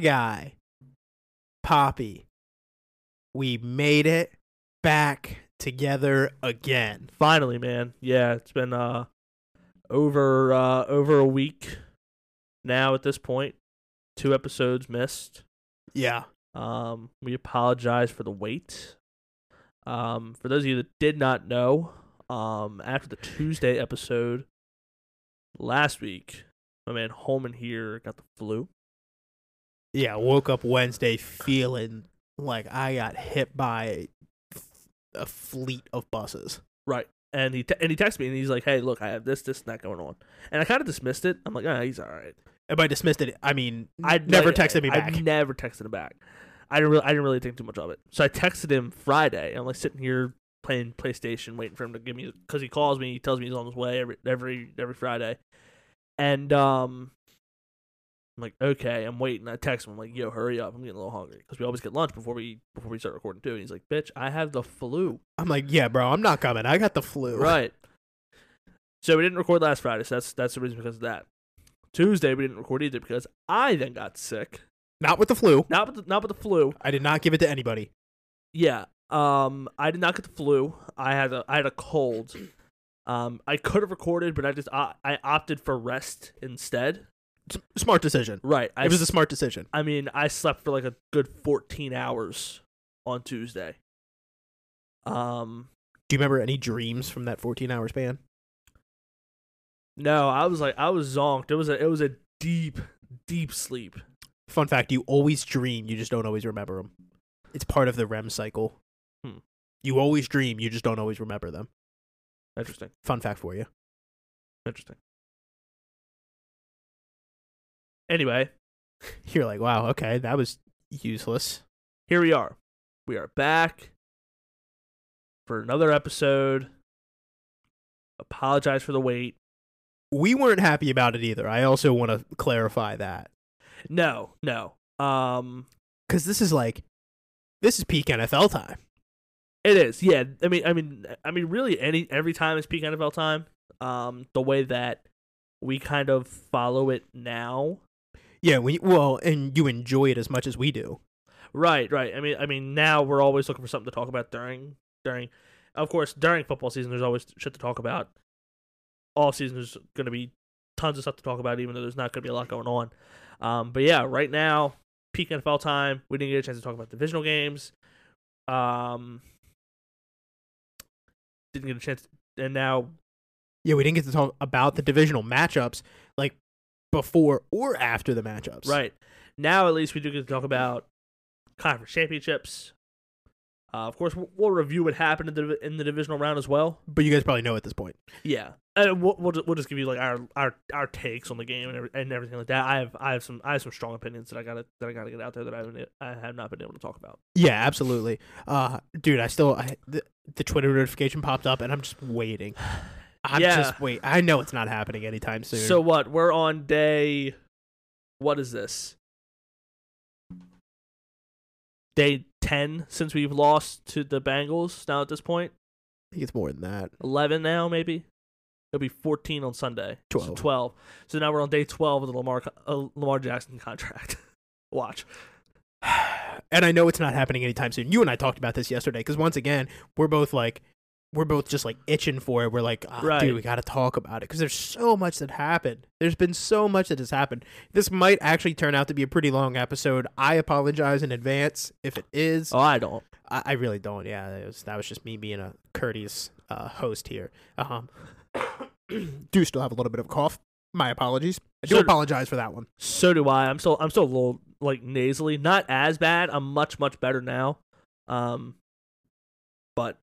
guy, Papi. We made it back together again. Finally, man. Yeah, it's been uh over uh over a week now at this point. Two episodes missed. Yeah. Um we apologize for the wait. Um for those of you that did not know, um after the Tuesday episode last week, my man Holman here got the flu. Yeah, woke up Wednesday feeling like I got hit by a fleet of buses. Right. And he t- and he texted me and he's like, "Hey, look, I have this, this, and that going on." And I kind of dismissed it. I'm like, "Ah, he's all right." And by dismissed it, I mean I never texted me back. I never texted him back. I didn't really, I didn't really think too much of it. So I texted him Friday. I'm like sitting here playing PlayStation, waiting for him to give me because he calls me. He tells me he's on his way every every every Friday, and um, I'm like, okay, I'm waiting. I text him. I'm like, yo, hurry up. I'm getting a little hungry because we always get lunch before we before we start recording too. And he's like, bitch, I have the flu. I'm like, yeah, bro, I'm not coming. I got the flu. Right. So we didn't record last Friday. So that's that's the reason because of that. Tuesday we didn't record either because I then got sick. Not with the flu. Not with the, not with the flu. I did not give it to anybody. Yeah. Um, I did not get the flu. I had a I had a cold. Um, I could have recorded, but I just I, I opted for rest instead. S- smart decision. Right. I it was a smart decision. I mean, I slept for like a good 14 hours on Tuesday. Um, Do you remember any dreams from that 14 hour span? no, I was like I was zonked. It was a it was a deep deep sleep. Fun fact: you always dream, you just don't always remember them. It's part of the REM cycle. Hmm. You always dream, you just don't always remember them. Interesting. Fun fact for you. Interesting. Anyway, You're like, wow, okay, that was useless. here we are. We are back for another episode. Apologize for the wait. We weren't happy about it either. I also want to clarify that No, no. Um because this is like, this is peak NFL time. it is. Yeah. I mean I mean I mean really any every time is peak NFL time. Um the way that we kind of follow it now. Yeah, we well, and you enjoy it as much as we do. Right, right. I mean I mean now we're always looking for something to talk about during during of course during football season there's always shit to talk about. All season there's going to be tons of stuff to talk about even though there's not going to be a lot going on. Um but yeah, right now peak NFL time. We didn't get a chance to talk about divisional games. Um didn't get a chance and now Yeah, we didn't get to talk about the divisional matchups like before or after the matchups. Right. Now, at least we do get to talk about conference championships. Uh, of course, we'll, we'll review what happened in the in the divisional round as well. But you guys probably know at this point. Yeah, and we'll we'll just, we'll just give you like our, our, our takes on the game and, every, and everything like that. I have I have some I have some strong opinions that I gotta that I gotta get out there that I haven't I have not been able to talk about. Yeah, absolutely. Uh, dude, I still I, the, the Twitter notification popped up, and I'm just waiting. I'm Yeah. just wait. I know it's not happening anytime soon. So what? We're on day. What is this? Day ten since we've lost to the Bengals. Now at this point. I think it's more than that. 11 now, maybe. It'll be 14 on Sunday. So 12. 12. So now we're on day 12 of the Lamar uh, Lamar Jackson contract. Watch. and I know it's not happening anytime soon. You and I talked about this yesterday because once again, we're both like, we're both just like itching for it. We're like, "Ah, Right. dude, we got to talk about it because there's so much that happened. There's been so much that has happened. This might actually turn out to be a pretty long episode. I apologize in advance if it is. Oh, I don't. I, I really don't. Yeah, it was, that was just me being a courteous uh, host here. Um, do still have a little bit of a cough. My apologies. I do So- apologize for that one. So do I. I'm still I'm still a little like nasally. Not as bad. I'm much much better now. Um but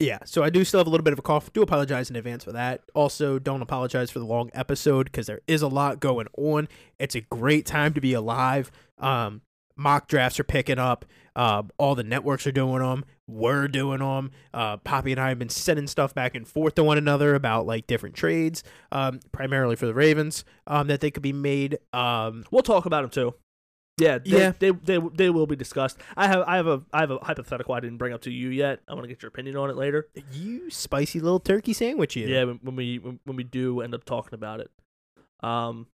Yeah, so I do still have a little bit of a cough. Do apologize in advance for that. Also, don't apologize for the long episode because there is a lot going on. It's a great time to be alive. Um, mock drafts are picking up. Uh, all the networks are doing them. We're doing them. Uh, Papi and I have been sending stuff back and forth to one another about like different trades, um, primarily for the Ravens, um, that they could be made. Um, we'll talk about them too. Yeah, they, Yeah. They, they they will be discussed. I have I have a I have a hypothetical I didn't bring up to you yet. I want to get your opinion on it later. you spicy little turkey sandwich, you. Yeah, when, when we when, when we do end up talking about it. Um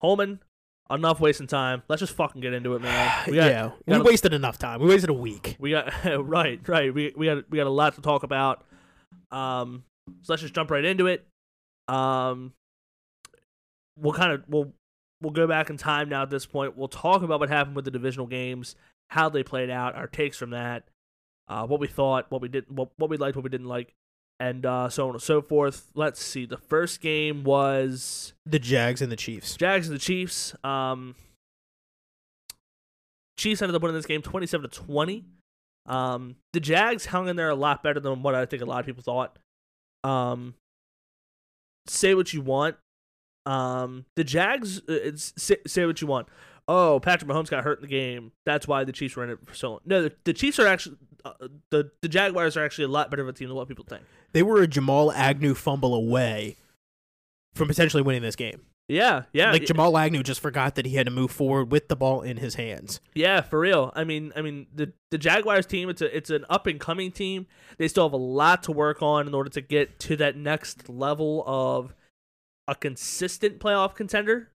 Holman, enough wasting time. Let's just fucking get into it, man. We got, yeah, we gotta- wasted enough time. We wasted a week. we got right, right. We we got we got a lot to talk about. Um, so let's just jump right into it. Um, we'll kind of we'll we'll go back in time now. At this point, we'll talk about what happened with the divisional games, how they played out, our takes from that, uh, what we thought, what we did, what what we liked, what we didn't like, and uh, so on and so forth. Let's see. The first game was The Jags and the Chiefs. Jags and the Chiefs. Um, Chiefs ended up winning this game twenty-seven to twenty. Um, the Jags hung in there a lot better than what I think a lot of people thought. Um, say what you want. Um, the Jags, uh, it's, say, say what you want. Oh, Patrick Mahomes got hurt in the game. That's why the Chiefs were in it for so long. No, the, the Chiefs are actually uh, the the Jaguars are actually a lot better of a team than what people think. They were a Jamal Agnew fumble away from potentially winning this game. Yeah, yeah, like Jamal Agnew just forgot that he had to move forward with the ball in his hands. Yeah, for real. I mean, I mean the the Jaguars team. It's a it's an up and coming team. They still have a lot to work on in order to get to that next level of a consistent playoff contender.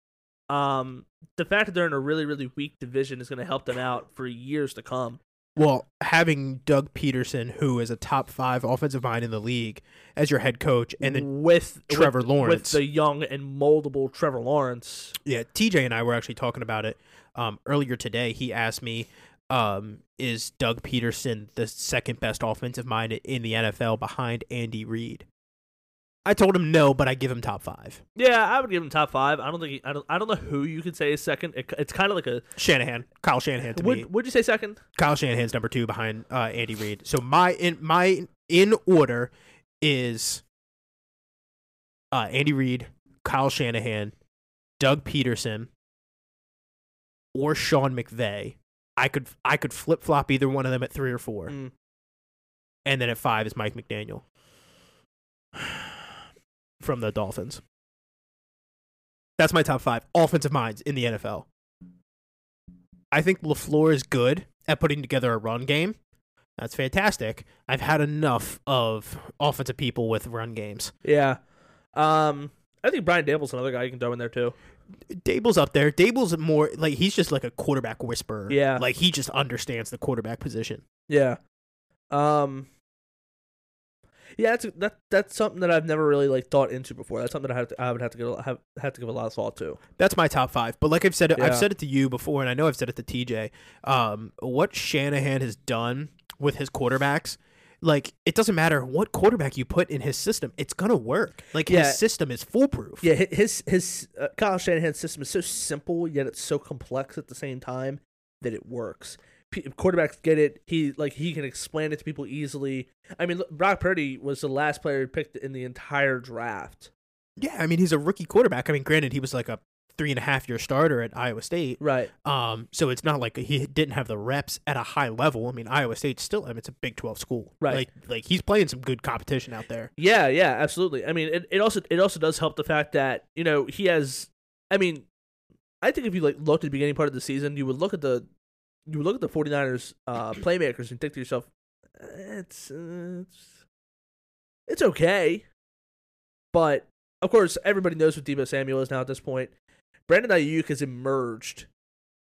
Um, the fact that they're in a really really weak division is going to help them out for years to come. Well, having Doug Pederson, who is a top five offensive mind in the league, as your head coach, and then with Trevor with, Lawrence. with the young and moldable Trevor Lawrence. yeah, TJ and I were actually talking about it um, earlier today. He asked me, um, "Is Doug Pederson the second best offensive mind in the NFL behind Andy Reid?" I told him no, but I give him top five. Yeah, I would give him top five. I don't think he, I don't I don't know who you could say is second. It, it's kind of like a Shanahan, Kyle Shanahan to me. would would you say second? Kyle Shanahan's number two behind uh, Andy Reid. So my in my in order is uh, Andy Reid, Kyle Shanahan, Doug Pederson, or Sean McVay. I could I could flip flop either one of them at three or four, Mm. and then at five is Mike McDaniel from the Dolphins. That's my top five offensive minds in the NFL. I think LaFleur is good at putting together a run game. That's fantastic. I've had enough of offensive people with run games. Yeah. Um, I think Brian Daboll's another guy you can throw in there too. Daboll's up there. Daboll's more like he's just like a quarterback whisperer. Yeah. Like he just understands the quarterback position. Yeah. Um. Yeah, that's that. That's something that I've never really like thought into before. That's something that I, have to, I would have to give a- have have to give a lot of thought to. That's my top five. But like I've said Yeah. I've said it to you before and I know I've said it to TJ. Um what Shanahan has done with his quarterbacks, like it doesn't matter what quarterback you put in his system, it's gonna work. Like Yeah. his system is foolproof. Yeah, his his uh, Kyle Shanahan's system is so simple yet it's so complex at the same time that it works. P- quarterbacks get it. He like he can explain it to people easily. I mean, Brock Purdy was the last player picked in the entire draft. Yeah, I mean he's a rookie quarterback. I mean, granted, he was like a three and a half year starter at Iowa State. Right. Um, so it's not like he didn't have the reps at a high level. I mean, Iowa State still, I mean, it's a Big Twelve school, Right. Like, like he's playing some good competition out there. Yeah, yeah, absolutely. I mean, it, it also it also does help the fact that you know he has. I mean, I think if you like looked at the beginning part of the season, you would look at the you look at the 49ers uh, playmakers and think to yourself, it's it's it's okay, but of course everybody knows what Deebo Samuel is now at this point. Brandon Aiyuk has emerged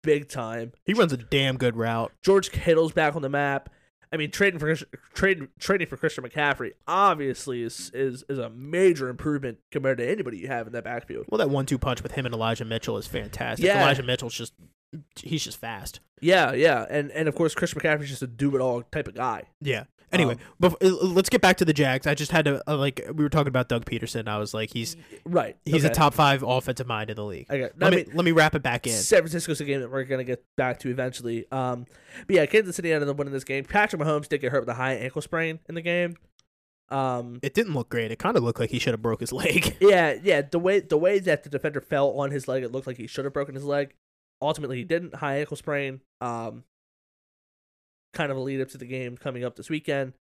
big time. He runs a damn good route. George Kittle's back on the map. I mean, trading for trading trading for Christian McCaffrey obviously is is is a major improvement compared to anybody you have in that backfield. Well, that one-two punch with him and Elijah Mitchell is fantastic. Yeah. Elijah Mitchell's just, he's just fast. Yeah, yeah, and and of course Chris McCaffrey's just a do it all type of guy. Yeah. Anyway, Um, bef- uh, let's get back to the Jags. I just had to uh, like we were talking about Doug Pederson. I was like, he's Right, he's okay. a top five offensive mind in the league. Okay, Let I me mean, let me wrap it back in. San Francisco's a game that we're gonna get back to eventually. Um, but yeah, Kansas City ended up winning this game. Patrick Mahomes did get hurt with a high ankle sprain in the game. Um, It didn't look great. It kind of looked like he should have broke his leg. Yeah, yeah. The way the way that the defender fell on his leg, it looked like he should have broken his leg. Ultimately, he didn't. High ankle sprain. Um, kind of a lead up to the game coming up this weekend.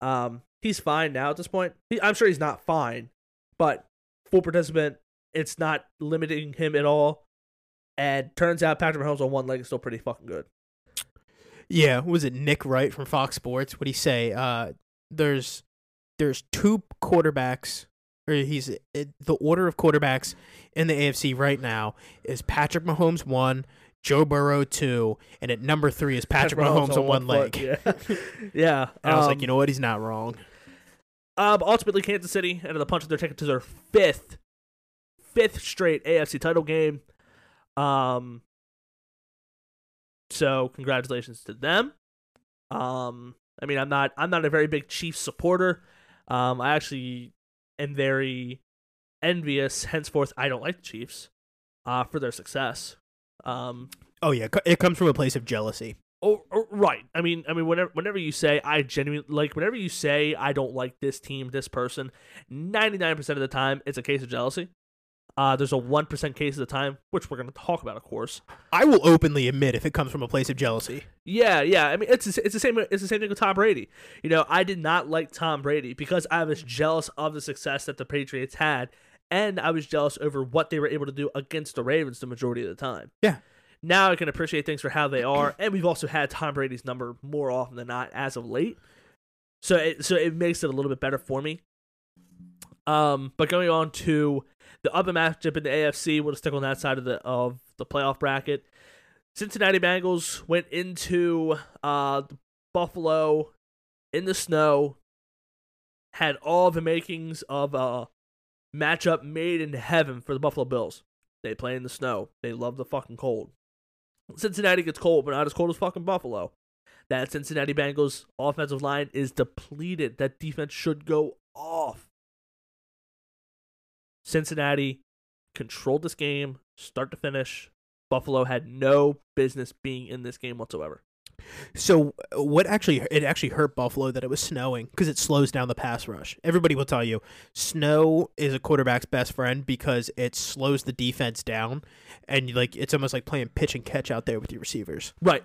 Um, he's fine now at this point. He, I'm sure he's not fine, but full participant. It's not limiting him at all. And turns out Patrick Mahomes on one leg is still pretty fucking good. Yeah, was it Nick Wright from Fox Sports? What would he say? Uh, there's there's two quarterbacks or he's it, the order of quarterbacks in the AFC right now is Patrick Mahomes one, Joe Burrow two, and at number three is Patrick, Mahomes, on one leg. foot, Yeah, yeah. And I was like, um, you know what? He's not wrong. But ultimately, Kansas City ended up punching their ticket to their fifth, fifth straight AFC title game. Um, so congratulations to them. Um, I mean, I'm not, I'm not a very big Chiefs supporter. Um, I actually am very envious. Henceforth, I don't like the Chiefs, uh, for their success. Um, Oh yeah, it comes from a place of jealousy. Oh, oh, right. I mean, I mean, whenever whenever you say I genuinely like, whenever you say I don't like this team, this person, ninety nine percent of the time it's a case of jealousy. Uh, there's a one percent case of the time, which we're going to talk about, of course. I will openly admit if it comes from a place of jealousy. Yeah, yeah. I mean, it's it's the same. It's the same thing with Tom Brady. You know, I did not like Tom Brady because I was jealous of the success that the Patriots had, and I was jealous over what they were able to do against the Ravens the majority of the time. Yeah. Now I can appreciate things for how they are, and we've also had Tom Brady's number more often than not as of late. So it so it makes it a little bit better for me. Um, but going on to the other matchup in the AFC, we'll stick on that side of the of the playoff bracket. Cincinnati Bengals went into uh Buffalo in the snow, had all the makings of a matchup made in heaven for the Buffalo Bills. They play in the snow. They love the fucking cold. Cincinnati gets cold, but not as cold as fucking Buffalo. That Cincinnati Bengals offensive line is depleted. That defense should go off. Cincinnati controlled this game, start to finish. Buffalo had no business being in this game whatsoever. So what actually it actually hurt Buffalo that it was snowing because it slows down the pass rush. Everybody will tell you snow is a quarterback's best friend because it slows the defense down and like it's almost like playing pitch and catch out there with your receivers. Right.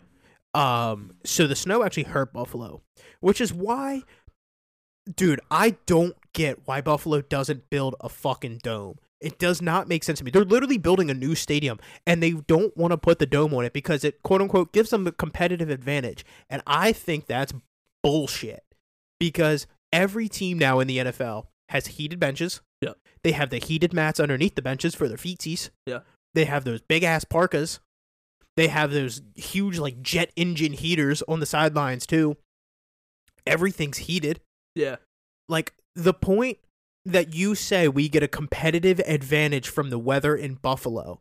Um so the snow actually hurt Buffalo, which is why dude, I don't get why Buffalo doesn't build a fucking dome. It does not make sense to me. They're literally building a new stadium and they don't want to put the dome on it because it quote unquote gives them a competitive advantage. And I think that's bullshit. Because every team now in the NFL has heated benches. Yeah. They have the heated mats underneath the benches for their feetsies. Yeah. They have those big ass parkas. They have those huge like jet engine heaters on the sidelines too. Everything's heated Yeah. like the point that you say we get a competitive advantage from the weather in Buffalo.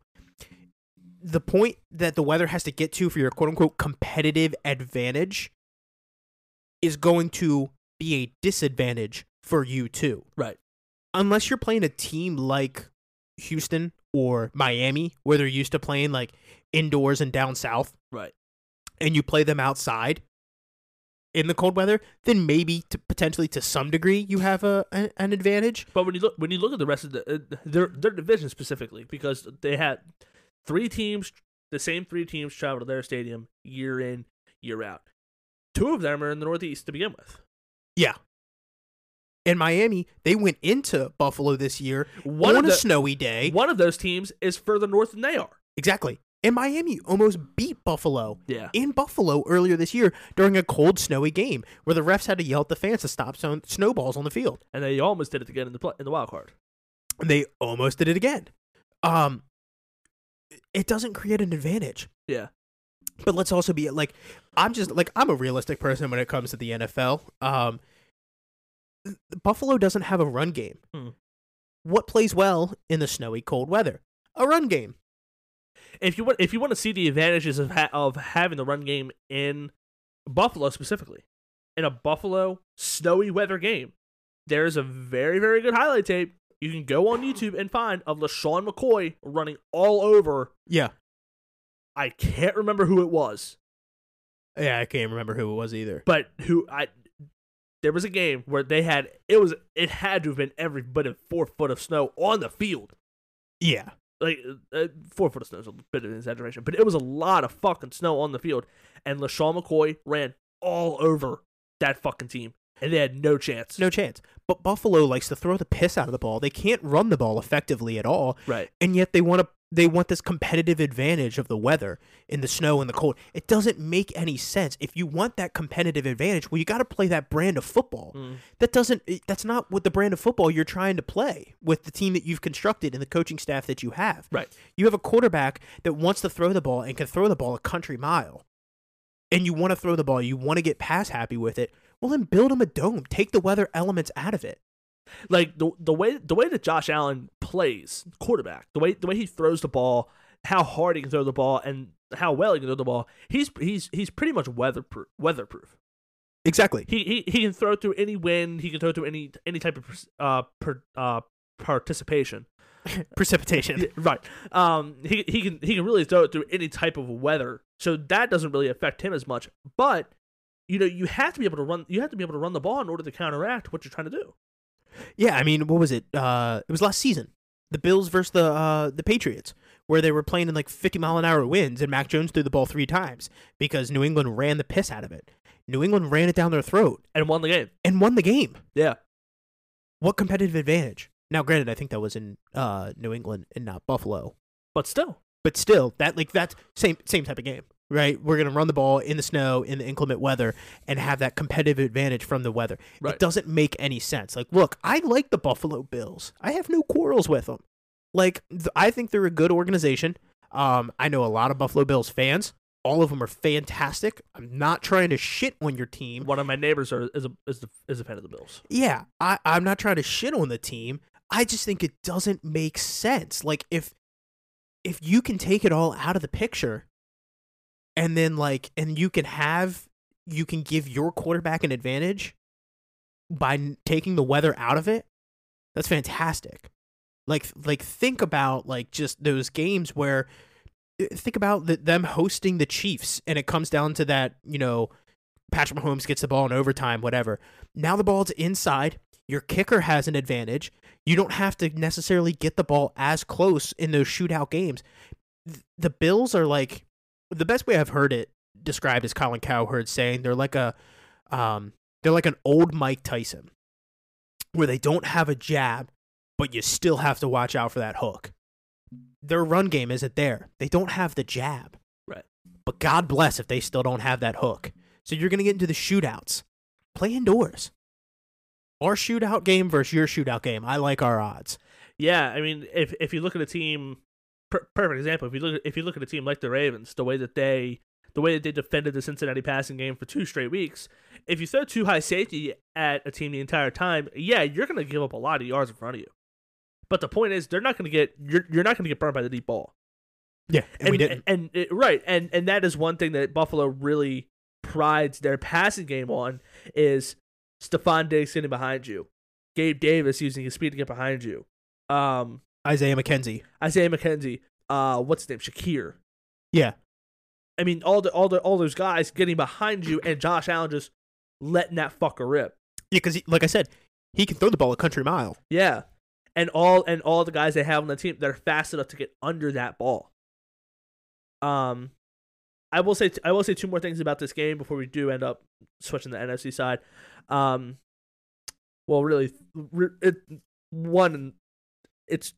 The point that the weather has to get to for your quote unquote competitive advantage is going to be a disadvantage for you too. Right. Unless you're playing a team like Houston or Miami, where they're used to playing like indoors and down south, Right. and you play them outside in the cold weather, then maybe to potentially to some degree you have a an, an advantage. But when you look when you look at the rest of the uh, their their division specifically, because they had three teams, the same three teams travel to their stadium year in year out. Two of them are in the Northeast to begin with. Yeah. In Miami, they went into Buffalo this year One on of a snowy day. one of those teams is further north than they are. Exactly. And Miami almost beat Buffalo Yeah. in Buffalo earlier this year during a cold, snowy game where the refs had to yell at the fans to stop snowballs on the field. And they almost did it again in the pl- in the wild card. And they almost did it again. Um, it doesn't create an advantage. Yeah. But let's also be like, I'm just like I'm a realistic person when it comes to the NFL. Um, Buffalo doesn't have a run game. Hmm. What plays well in the snowy, cold weather? A run game. If you want if you want to see the advantages of ha- of having the run game in Buffalo specifically, in a Buffalo snowy weather game, there's a very very good highlight tape you can go on YouTube and find of LeSean McCoy running all over. Yeah. I can't remember who it was, Yeah, I can't remember who it was either. but who I there was a game where they had it was it had to have been every bit of four foot of snow on the field. Yeah. Like uh, four foot of snow is a bit of an exaggeration, but it was a lot of fucking snow on the field, and LeSean McCoy ran all over that fucking team, and they had no chance. No chance. But Buffalo likes to throw the piss out of the ball. They can't run the ball effectively at all, right, and yet they want to they want this competitive advantage of the weather in the snow and the cold. It doesn't make any sense. If you want that competitive advantage, well, you got to play that brand of football. Mm. That doesn't. That's not what the brand of football you're trying to play with the team that you've constructed and the coaching staff that you have. Right. You have a quarterback that wants to throw the ball and can throw the ball a country mile, and you want to throw the ball. You want to get pass happy with it. Well, then build him a dome. Take the weather elements out of it. Like the the way the way that Josh Allen plays quarterback, the way the way he throws the ball, how hard he can throw the ball, and how well he can throw the ball, he's he's he's pretty much weatherproof. Weatherproof. Exactly. He he he can throw through any wind. He can throw through any any type of uh per, uh participation. Precipitation. Right. Um. He he can he can really throw it through any type of weather. So that doesn't really affect him as much. But you know you have to be able to run. You have to be able to run the ball in order to counteract what you're trying to do. Yeah, I mean, what was it? Uh, it was last season. The Bills versus the uh, the Patriots, where they were playing in like 50 mile an hour winds, and Mac Jones threw the ball three times because New England ran the piss out of it. New England ran it down their throat And won the game. and won the game. Yeah. What competitive advantage? Now, granted, I think that was in uh, New England and not Buffalo, But still. but still, that like that's same same type of game, right? We're gonna run the ball in the snow in the inclement weather and have that competitive advantage from the weather. Right. It doesn't make any sense. Like, look, I like the Buffalo Bills. I have no quarrels with them. Like, th- I think they're a good organization. Um, I know a lot of Buffalo Bills fans. All of them are fantastic. I'm not trying to shit on your team. One of my neighbors are, is a is, the, is a fan of the Bills. Yeah, I, I'm not trying to shit on the team. I just think it doesn't make sense. Like if if you can take it all out of the picture and then like and you can have you can give your quarterback an advantage by taking the weather out of it, that's fantastic. Like like think about like just those games where uh, think about the, them hosting the Chiefs and it comes down to that, you know, Patrick Mahomes gets the ball in overtime, whatever. Now the ball's inside. Your kicker has an advantage. You don't have to necessarily get the ball as close in those shootout games. The Bills are like the best way I've heard it described is Colin Cowherd saying they're like a um they're like an old Mike Tyson where they don't have a jab, but you still have to watch out for that hook. Their run game isn't there. They don't have the jab. Right. But God bless if they still don't have that hook. So you're going to get into the shootouts. Play indoors. Our shootout game versus your shootout game. I like our odds. Yeah, I mean, if if you look at a team, per- perfect example. If you look at, if you look at a team like the Ravens, the way that they the way that they defended the Cincinnati passing game for two straight weeks, if you throw two high safety at a team the entire time, yeah, you're going to give up a lot of yards in front of you. But the point is, they're not going to get you're you're not going to get burned by the deep ball. Yeah, and, we didn't. And, it- right, and and that is one thing that Buffalo really prides their passing game on is Stefon Diggs getting behind you, Gabe Davis using his speed to get behind you, um, Isaiah McKenzie. Isaiah McKenzie, uh, what's his name, Shakir. Yeah. I mean, all the all the all those guys getting behind you, and Josh Allen just letting that fucker rip. Yeah, because like I said, he can throw the ball a country mile. Yeah, and all and all the guys they have on the team that are fast enough to get under that ball. Um, I will say I will say two more things about this game before we do end up switching the NFC side. Um, well, really, re- it one, it's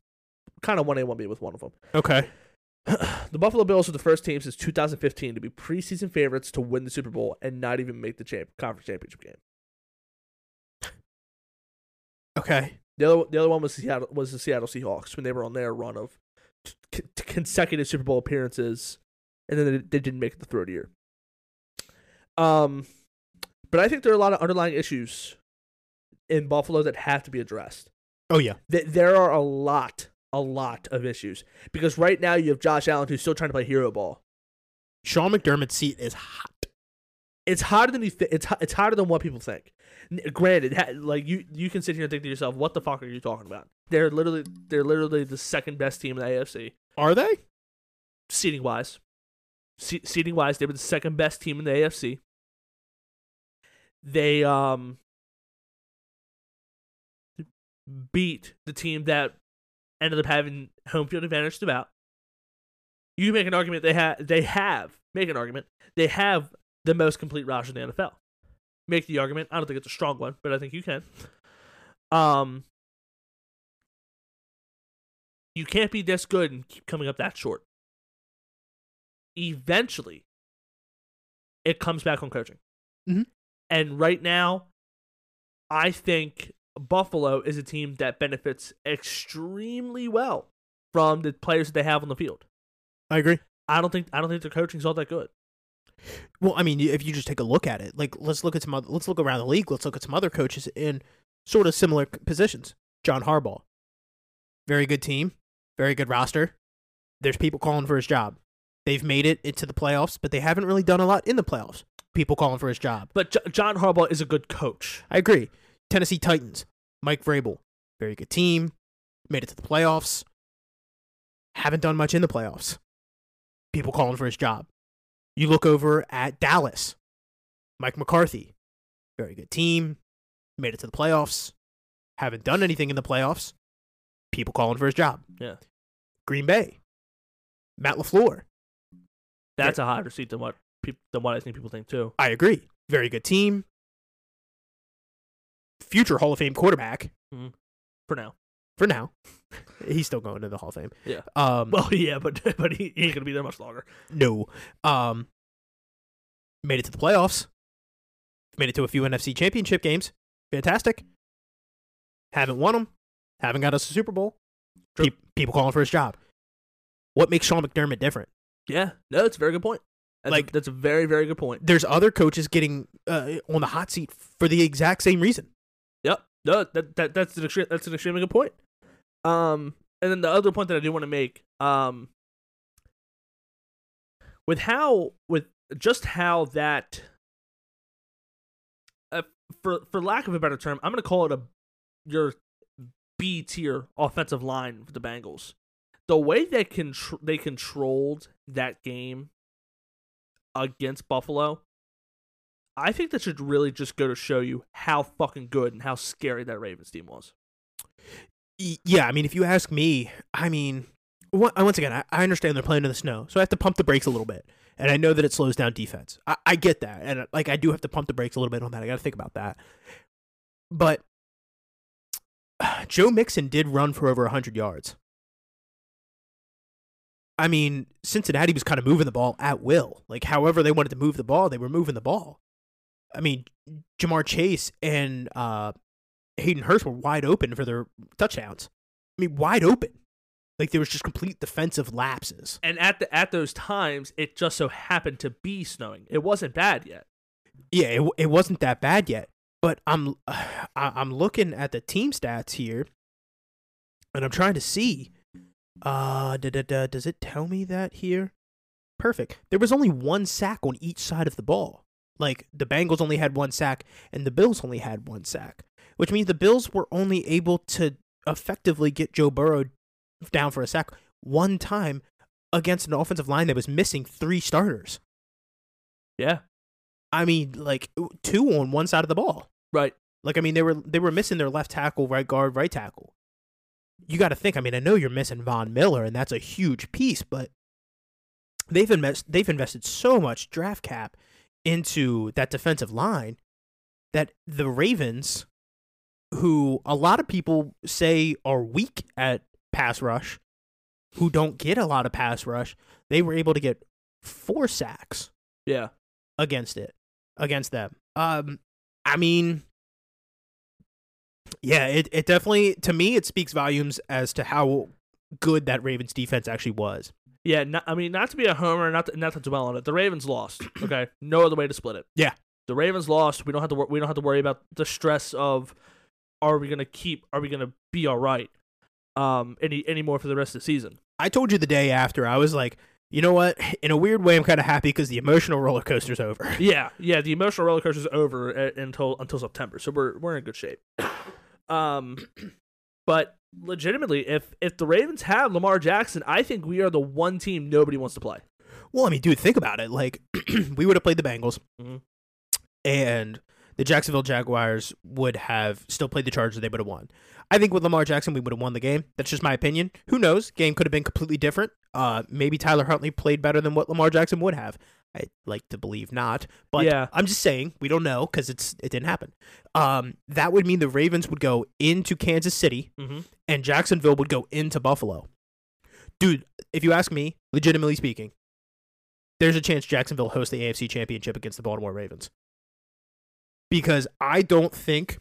kind of one A one B with one of them. Okay. the Buffalo Bills are the first team since 2015 to be preseason favorites to win the Super Bowl and not even make the champ- conference championship game. Okay. The other, the other one was Seattle was the Seattle Seahawks when they were on their run of c- consecutive Super Bowl appearances, and then they, they didn't make it the third year. Um, but I think there are a lot of underlying issues in Buffalo that have to be addressed. Oh yeah. Th- there are a lot, a lot of issues because right now you have Josh Allen who's still trying to play hero ball. Sean McDermott's seat is hot. It's hotter than you. Th- it's it's hotter than what people think. Granted, like you, you can sit here and think to yourself, "What the fuck are you talking about?" They're literally, they're literally the second best team in the AFC, Are they? seating wise. Se- seating wise, they were the second best team in the AFC. They um beat the team that ended up having home field advantage throughout. You make an argument they have they have make an argument they have the most complete roster in the NFL. Make the argument. I don't think it's a strong one, but I think you can. Um, You can't be this good and keep coming up that short. Eventually, it comes back on coaching. Mhm. And right now, I think Buffalo is a team that benefits extremely well from the players that they have on the field. I agree. I don't think I don't think their coaching's all that good. Well, I mean, if you just take a look at it, like let's look at some other, let's look around the league. Let's look at some other coaches in sort of similar positions. John Harbaugh, very good team, very good roster. There's people calling for his job. They've made it into the playoffs, but they haven't really done a lot in the playoffs. People calling for his job. But J- John Harbaugh is a good coach. I agree. Tennessee Titans, Mike Vrabel, very good team, made it to the playoffs. Haven't done much in the playoffs. People calling for his job. You look over at Dallas, Mike McCarthy, very good team, made it to the playoffs. Haven't done anything in the playoffs. People calling for his job. Yeah. Green Bay, Matt LaFleur, That's a higher seat than what than what I think people think too. I agree. Very good team. Future Hall of Fame quarterback For now. for now. He's still going to the Hall of Fame. Yeah. Um, Well, yeah, but but he, he ain't gonna be there much longer. no. Um, made it to the playoffs. Made it to a few NFC Championship games. Fantastic. Haven't won them. Haven't got us a Super Bowl. Pe- people calling for his job. What makes Sean McDermott different? Yeah, no, it's a very good point. That's Like- a, that's a very very good point. There's other coaches getting uh, on the hot seat for the exact same reason. Yep, no, that, that that's an extre- that's an extremely good point. Um, and then the other point that I do want to make, um, with how with just how that, uh, for for lack of a better term, I'm gonna call it a your B tier offensive line for the Bengals. The way they contr- they controlled that game against Buffalo, I think that should really just go to show you how fucking good and how scary that Ravens team was. Yeah, I mean, if you ask me, I mean, once again, I, I understand they're playing in the snow, so I have to pump the brakes a little bit, and I know that it slows down defense. I, I get that, and uh, like I do have to pump the brakes a little bit on that. I got to think about that. But Joe Mixon did run for over hundred yards. I mean, Cincinnati was kind of moving the ball at will. Like, however they wanted to move the ball, they were moving the ball. I mean, Ja'Marr Chase and uh, Hayden Hurst were wide open for their touchdowns. I mean, wide open. Like there was just complete defensive lapses. And at the at those times, it just so happened to be snowing. It wasn't bad yet. Yeah, it, it wasn't that bad yet. But I'm I- I'm looking at the team stats here, and I'm trying to see. Uh, da, da, da, does it tell me that here? Perfect. There was only one sack on each side of the ball. Like the Bengals only had one sack, and the Bills only had one sack, which means the Bills were only able to effectively get Joe Burrow down for a sack one time against an offensive line that was missing three starters. Yeah. I mean, like two on one side of the ball. Right. Like I mean, they were they were missing their left tackle, right guard, right tackle. You got to think. I mean, I know you're missing Von Miller, and that's a huge piece, but they've invest they've invested so much draft cap into that defensive line that the Ravens, who a lot of people say are weak at pass rush, who don't get a lot of pass rush, they were able to get four sacks Yeah. against it against them. Um, I mean, yeah, it it definitely to me it speaks volumes as to how good that Ravens defense actually was. Yeah. Not, I mean, not to be a homer, not to, not to dwell on it. The Ravens lost. Okay. no other way to split it. Yeah. The Ravens lost. We don't have to. We don't have to worry about the stress of are we gonna keep? Are we gonna be all right? Um, any anymore for the rest of the season? I told you the day after I was like, you know what? In a weird way, I'm kind of happy because the emotional roller coaster's over. Yeah, yeah. The emotional roller coaster is over a- until until September, so we're we're in good shape. Um, but legitimately, if if the Ravens have Lamar Jackson, I think we are the one team nobody wants to play. Well, I mean, dude, think about it. Like, we would have played the Bengals, Mhm. and the Jacksonville Jaguars would have still played the Chargers. They would have won. I think with Lamar Jackson, we would have won the game. That's just my opinion. Who knows? Game could have been completely different. Uh, maybe Tyler Huntley played better than what Lamar Jackson would have. I like to believe not, but Yeah. I'm just saying we don't know because it's it didn't happen. Um, that would mean the Ravens would go into Kansas City Mm-hmm. and Jacksonville would go into Buffalo. dude, if you ask me, legitimately speaking, there's a chance Jacksonville hosts the AFC Championship against the Baltimore Ravens. Because I don't think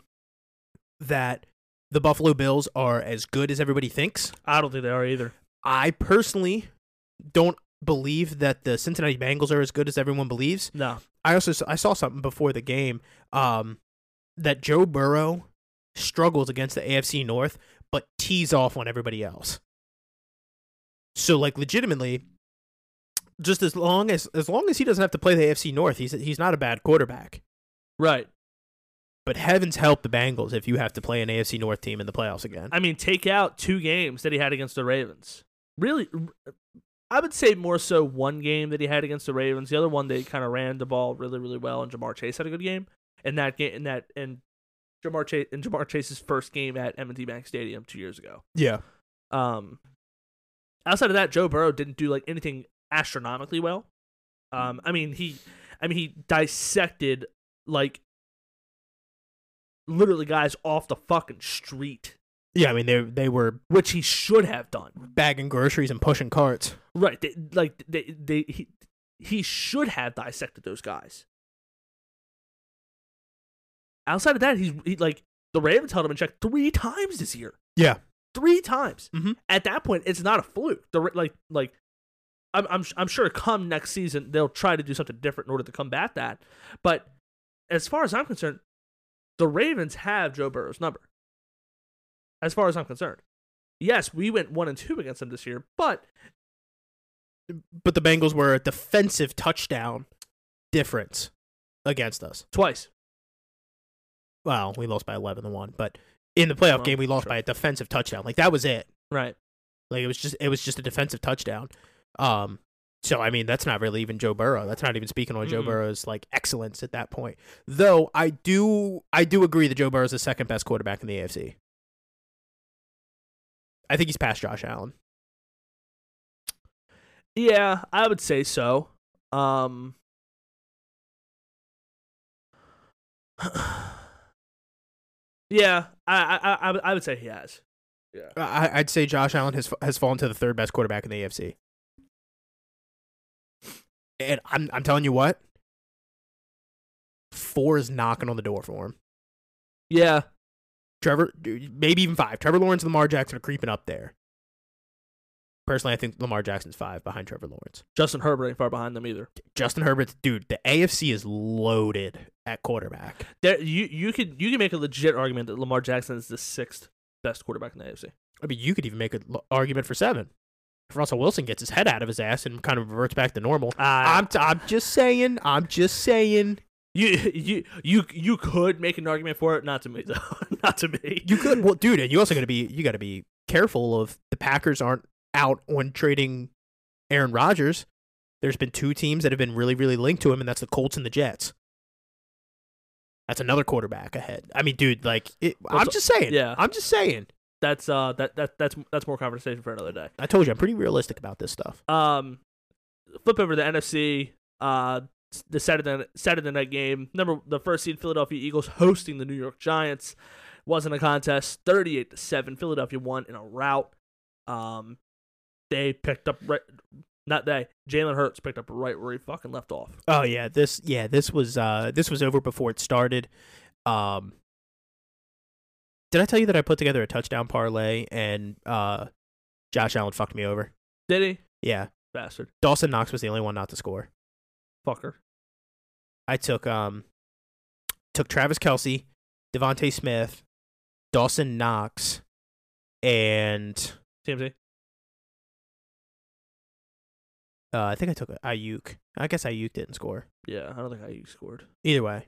that the Buffalo Bills are as good as everybody thinks. I don't think they are either. I personally don't believe that the Cincinnati Bengals are as good as everyone believes. No. I also I saw something before the game um, that Joe Burrow struggles against the AFC North, but tees off on everybody else. So like legitimately, just as long as as long as he doesn't have to play the AFC North, he's he's not a bad quarterback. Right. But heavens help the Bengals if you have to play an AFC North team in the playoffs again. I mean, take out two games that he had against the Ravens. Really, I would say more so one game that he had against the Ravens. The other one they kind of ran the ball really, really well, and Ja'Marr Chase had a good game. And that game, in that, and Ja'Marr Chase, in Ja'Marr Chase's first game at M&T Bank Stadium two years ago. yeah. Um, outside of that, Joe Burrow didn't do like anything astronomically well. Um, I mean he, I mean he dissected like literally guys off the fucking street, Yeah, I mean they they were which he should have done. bagging groceries and pushing carts. Right, they, like they, they he, he should have dissected those guys. Outside of that, he's he, like the Ravens held him in check three times this year. Yeah. three times. Mhm. At that point, it's not a fluke. The like like I'm I'm I'm sure come next season they'll try to do something different in order to combat that. But as far as I'm concerned, the Ravens have Joe Burrow's number. As far as I'm concerned, yes, we went one and two against them this year, but But the Bengals were a defensive touchdown difference against us. twice. Well, we lost by 11 to 1, but in the playoff Well, game we lost sure. by a defensive touchdown. Like that was it. Right. Like it was just it was just a defensive touchdown. Um so I mean that's not really even Joe Burrow. That's not even speaking on Joe Mm-mm. Burrow's like excellence at that point. Though I do I do agree that Joe Burrow is the second best quarterback in the AFC. I think he's past Josh Allen. Yeah, I would say so. Um Yeah, I, I I- I would- I would say he has. Yeah. I, I'd say Josh Allen has has fallen to the third best quarterback in the AFC. And I'm I'm telling you what, four is knocking on the door for him. Yeah. Trevor, maybe even five. Trevor Lawrence and Lamar Jackson are creeping up there. Personally, I think Lamar Jackson's five behind Trevor Lawrence. Justin Herbert ain't far behind them either. Justin Herbert's dude. The AFC is loaded at quarterback. There, you you could you can make a legit argument that Lamar Jackson is the sixth best quarterback in the AFC. I mean, you could even make an argument for seven. If Russell Wilson gets his head out of his ass and kind of reverts back to normal, I'm t- I'm just saying. I'm just saying. You you you you could make an argument for it, not to me though, not to me. You could, well, dude, and you also got to be you got to be careful of the Packers aren't out on trading Aaron Rodgers. There's been two teams that have been really, really linked to him, and that's the Colts and the Jets. That's another quarterback ahead. I mean, dude, like, it, I'm just saying. yeah. I'm just saying. That's uh that that that's that's more conversation for another day. I told you, I'm pretty realistic about this stuff. Um, flip over to the NFC. Uh, the Saturday Saturday night game. Number the first seed Philadelphia Eagles hosting the New York Giants. Wasn't a contest. Thirty eight to seven. Philadelphia won in a rout. Um, they picked up right. Not they. Jalen Hurts picked up right where he fucking left off. Oh yeah, this yeah this was uh this was over before it started. Um, did I tell you that I put together a touchdown parlay and uh, Josh Allen fucked me over? Did he? Yeah, Bastard. Dawson Knox was the only one not to score. Fucker. I took um took Travis Kelce, DeVonta Smith, Dawson Knox, and CMC. uh, I think I took Aiyuk. I guess Aiyuk didn't score. Yeah, I don't think I scored. Either way,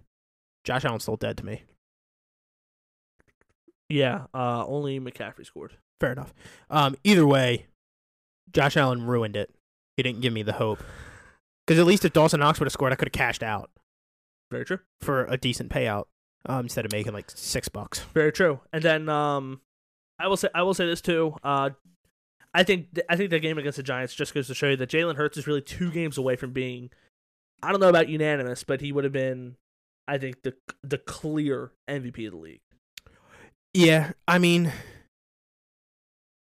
Josh Allen's still dead to me. Yeah, uh, only McCaffrey scored. Fair enough. Um, either way, Josh Allen ruined it. He didn't give me the hope. Because at least if Dawson Knox would have scored, I could have cashed out Very true. for a decent payout um, instead of making like six bucks. Very true. And then um, I will say I will say this too. Uh, I think th- I think the game against the Giants just goes to show you that Jalen Hurts is really two games away from being. I don't know about unanimous, but he would have been, I think the the clear MVP of the league. Yeah, I mean,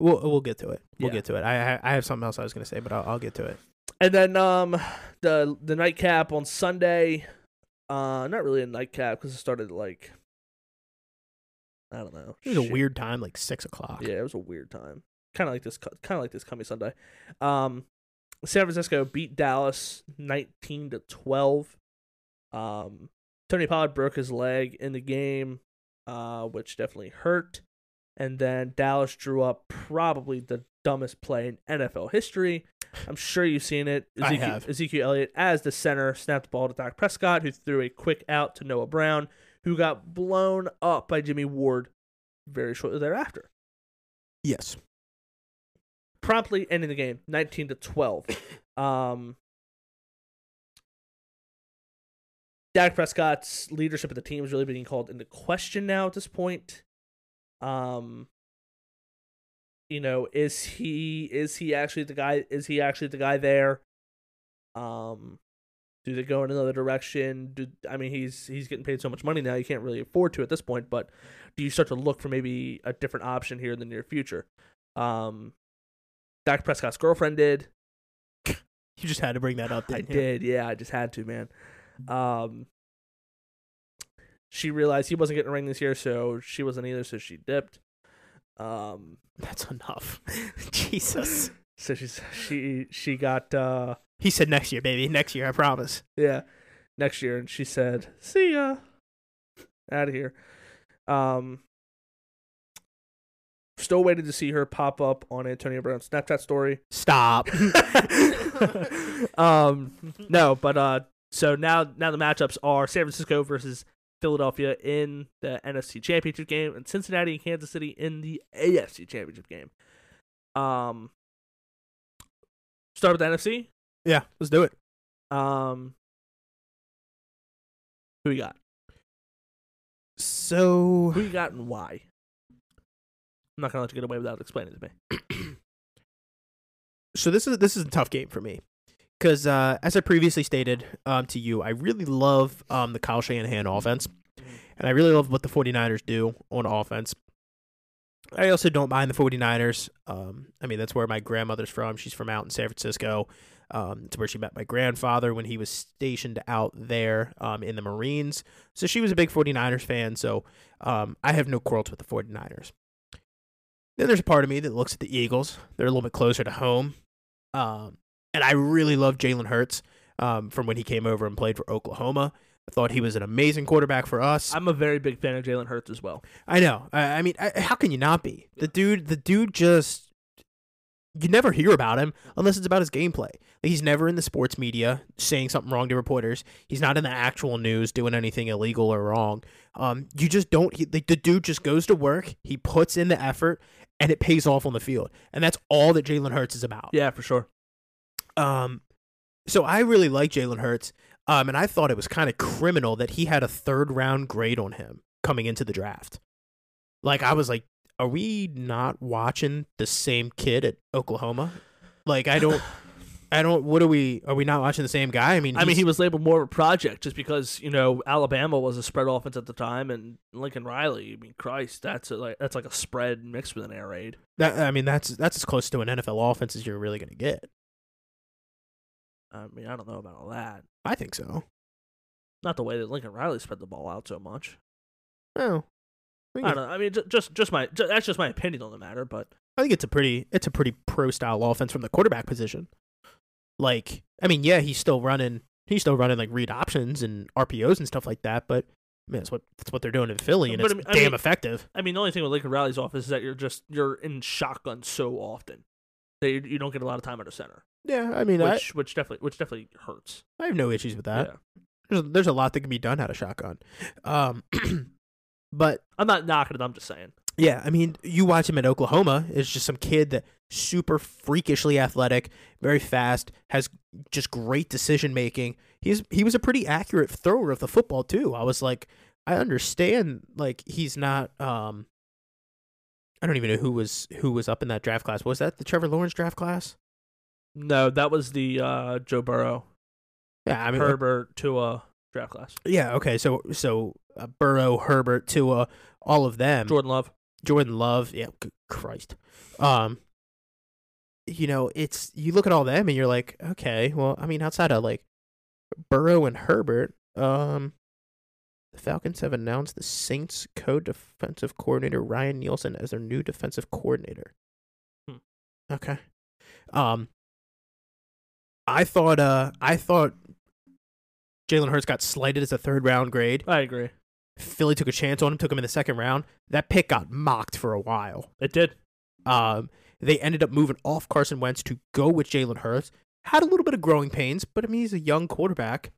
We'll we'll get to it. We'll Yeah. get to it. I I- I have something else I was gonna say, but I'll, I'll get to it. And then um the the nightcap on Sunday, uh not really a nightcap because it started like I don't know. It was a weird time, like six o'clock. Yeah, it was a weird time. Kind of like this kind of like this coming Sunday. Um San Francisco beat Dallas 19 to 12. Um Tony Pollard broke his leg in the game, uh which definitely hurt. And then Dallas drew up probably the dumbest play in NFL history. I'm sure you've seen it. I Ezekiel, have. Ezekiel Elliott, as the center, snapped the ball to Dak Prescott, who threw a quick out to Noah Brown, who got blown up by Jimmy Ward very shortly thereafter. Yes. Promptly ending the game, 19 to 12. Um, Dak Prescott's leadership of the team is really being called into question now at this point. Um, you know, is he is he actually the guy? Is he actually the guy there? Um, do they go in another direction? Do I mean he's he's getting paid so much money now you can't really afford to at this point? But do you start to look for maybe a different option here in the near future? Um, Dak Prescott's girlfriend did. You just had to bring that up. I you? did, yeah, I just had to, man. Um, she realized he wasn't getting a ring this year, so she wasn't either, so she dipped. Um, That's enough. Jesus. so she's she she got uh He said next year, baby. Next year, I promise. yeah next year, and she said, "See ya, out of here." Um, still waiting to see her pop up on Antonio Brown's Snapchat story. Stop. um, no, but uh, so now now the matchups are San Francisco versus Philadelphia in the NFC Championship game, and Cincinnati and Kansas City in the AFC Championship game. Um, start with the NFC. yeah, let's do it. Um, who we got? So Who you got, and why? I'm not gonna let you get away without explaining to me. so this is this is a tough game for me because uh, as I previously stated um, to you, I really love um, the Kyle Shanahan offense, and I really love what the 49ers do on offense. I also don't mind the 49ers. Um, I mean, that's where my grandmother's from. She's from out in San Francisco. Um, it's where she met my grandfather when he was stationed out there um, in the Marines. So she was a big 49ers fan. So um, I have no quarrels with the 49ers. Then there's a part of me that looks at the Eagles. They're a little bit closer to home. Um, and I really love Jalen Hurts um, from when he came over and played for Oklahoma. I thought he was an amazing quarterback for us. I'm a very big fan of Jalen Hurts as well. I know. I, I mean, I, how can you not be? The dude, the dude just you never hear about him unless it's about his gameplay. He's never in the sports media saying something wrong to reporters. He's not in the actual news doing anything illegal or wrong. Um, you just don't. He, like, the dude just goes to work. He puts in the effort, and it pays off on the field. And that's all that Jalen Hurts is about. Yeah, for sure. Um, so I really like Jalen Hurts. Um, and I thought it was kind of criminal that he had a third round grade on him coming into the draft. Like I was like, are we not watching the same kid at Oklahoma? Like I don't, I don't. What are we? Are we not watching the same guy? I mean, I mean, he was labeled more of a project just because you know Alabama was a spread offense at the time, and Lincoln Riley. I mean, Christ, that's a, like that's like a spread mixed with an air raid. that, I mean, that's that's as close to an NFL offense as you're really gonna get. I mean, I don't know about all that. I think so. Not the way that Lincoln Riley spread the ball out so much. Oh, I I don't know. I mean, just just my ju- that's just my opinion on the matter. But I think it's a pretty it's a pretty pro style offense from the quarterback position. Like, I mean, yeah, he's still running he's still running like read options and RPOs and stuff like that, but I mean, that's what that's what they're doing in Philly, and But it's I mean- damn effective. I mean, the only thing with Lincoln Riley's offense is that you're just you're in shotgun so often that you, you don't get a lot of time at a center, Yeah, I mean, I, which which definitely which definitely hurts. I have no issues with that. yeah. There's there's a lot that can be done out of shotgun, um, but I'm not knocking it. I'm just saying. Yeah, I mean, you watch him at Oklahoma. It's just some kid that super freakishly athletic, very fast, has just great decision making. He's he was a pretty accurate thrower of the football too. I was like, I understand, like he's not. um I don't even know who was who was up in that draft class. Was that the Trevor Lawrence draft class? No, that was the uh, Joe Burrow, Yeah, I mean, Herbert Tua draft class. yeah, okay. So so uh, Burrow, Herbert, Tua, all of them. Jordan Love. Jordan Love, yeah, good Christ. Um, you know, it's you look at all them and you're like, okay, well, I mean, outside of like Burrow and Herbert, um, the Falcons have announced the Saints co-defensive coordinator Ryan Nielsen as their new defensive coordinator. Hmm. Okay. Um, I thought, uh, I thought Jalen Hurts got slighted as a third round grade. I agree. Philly took a chance on him, took him in the second round. That pick got mocked for a while. It did. Um, they ended up moving off Carson Wentz to go with Jalen Hurts. Had a little bit of growing pains, but I mean he's a young quarterback.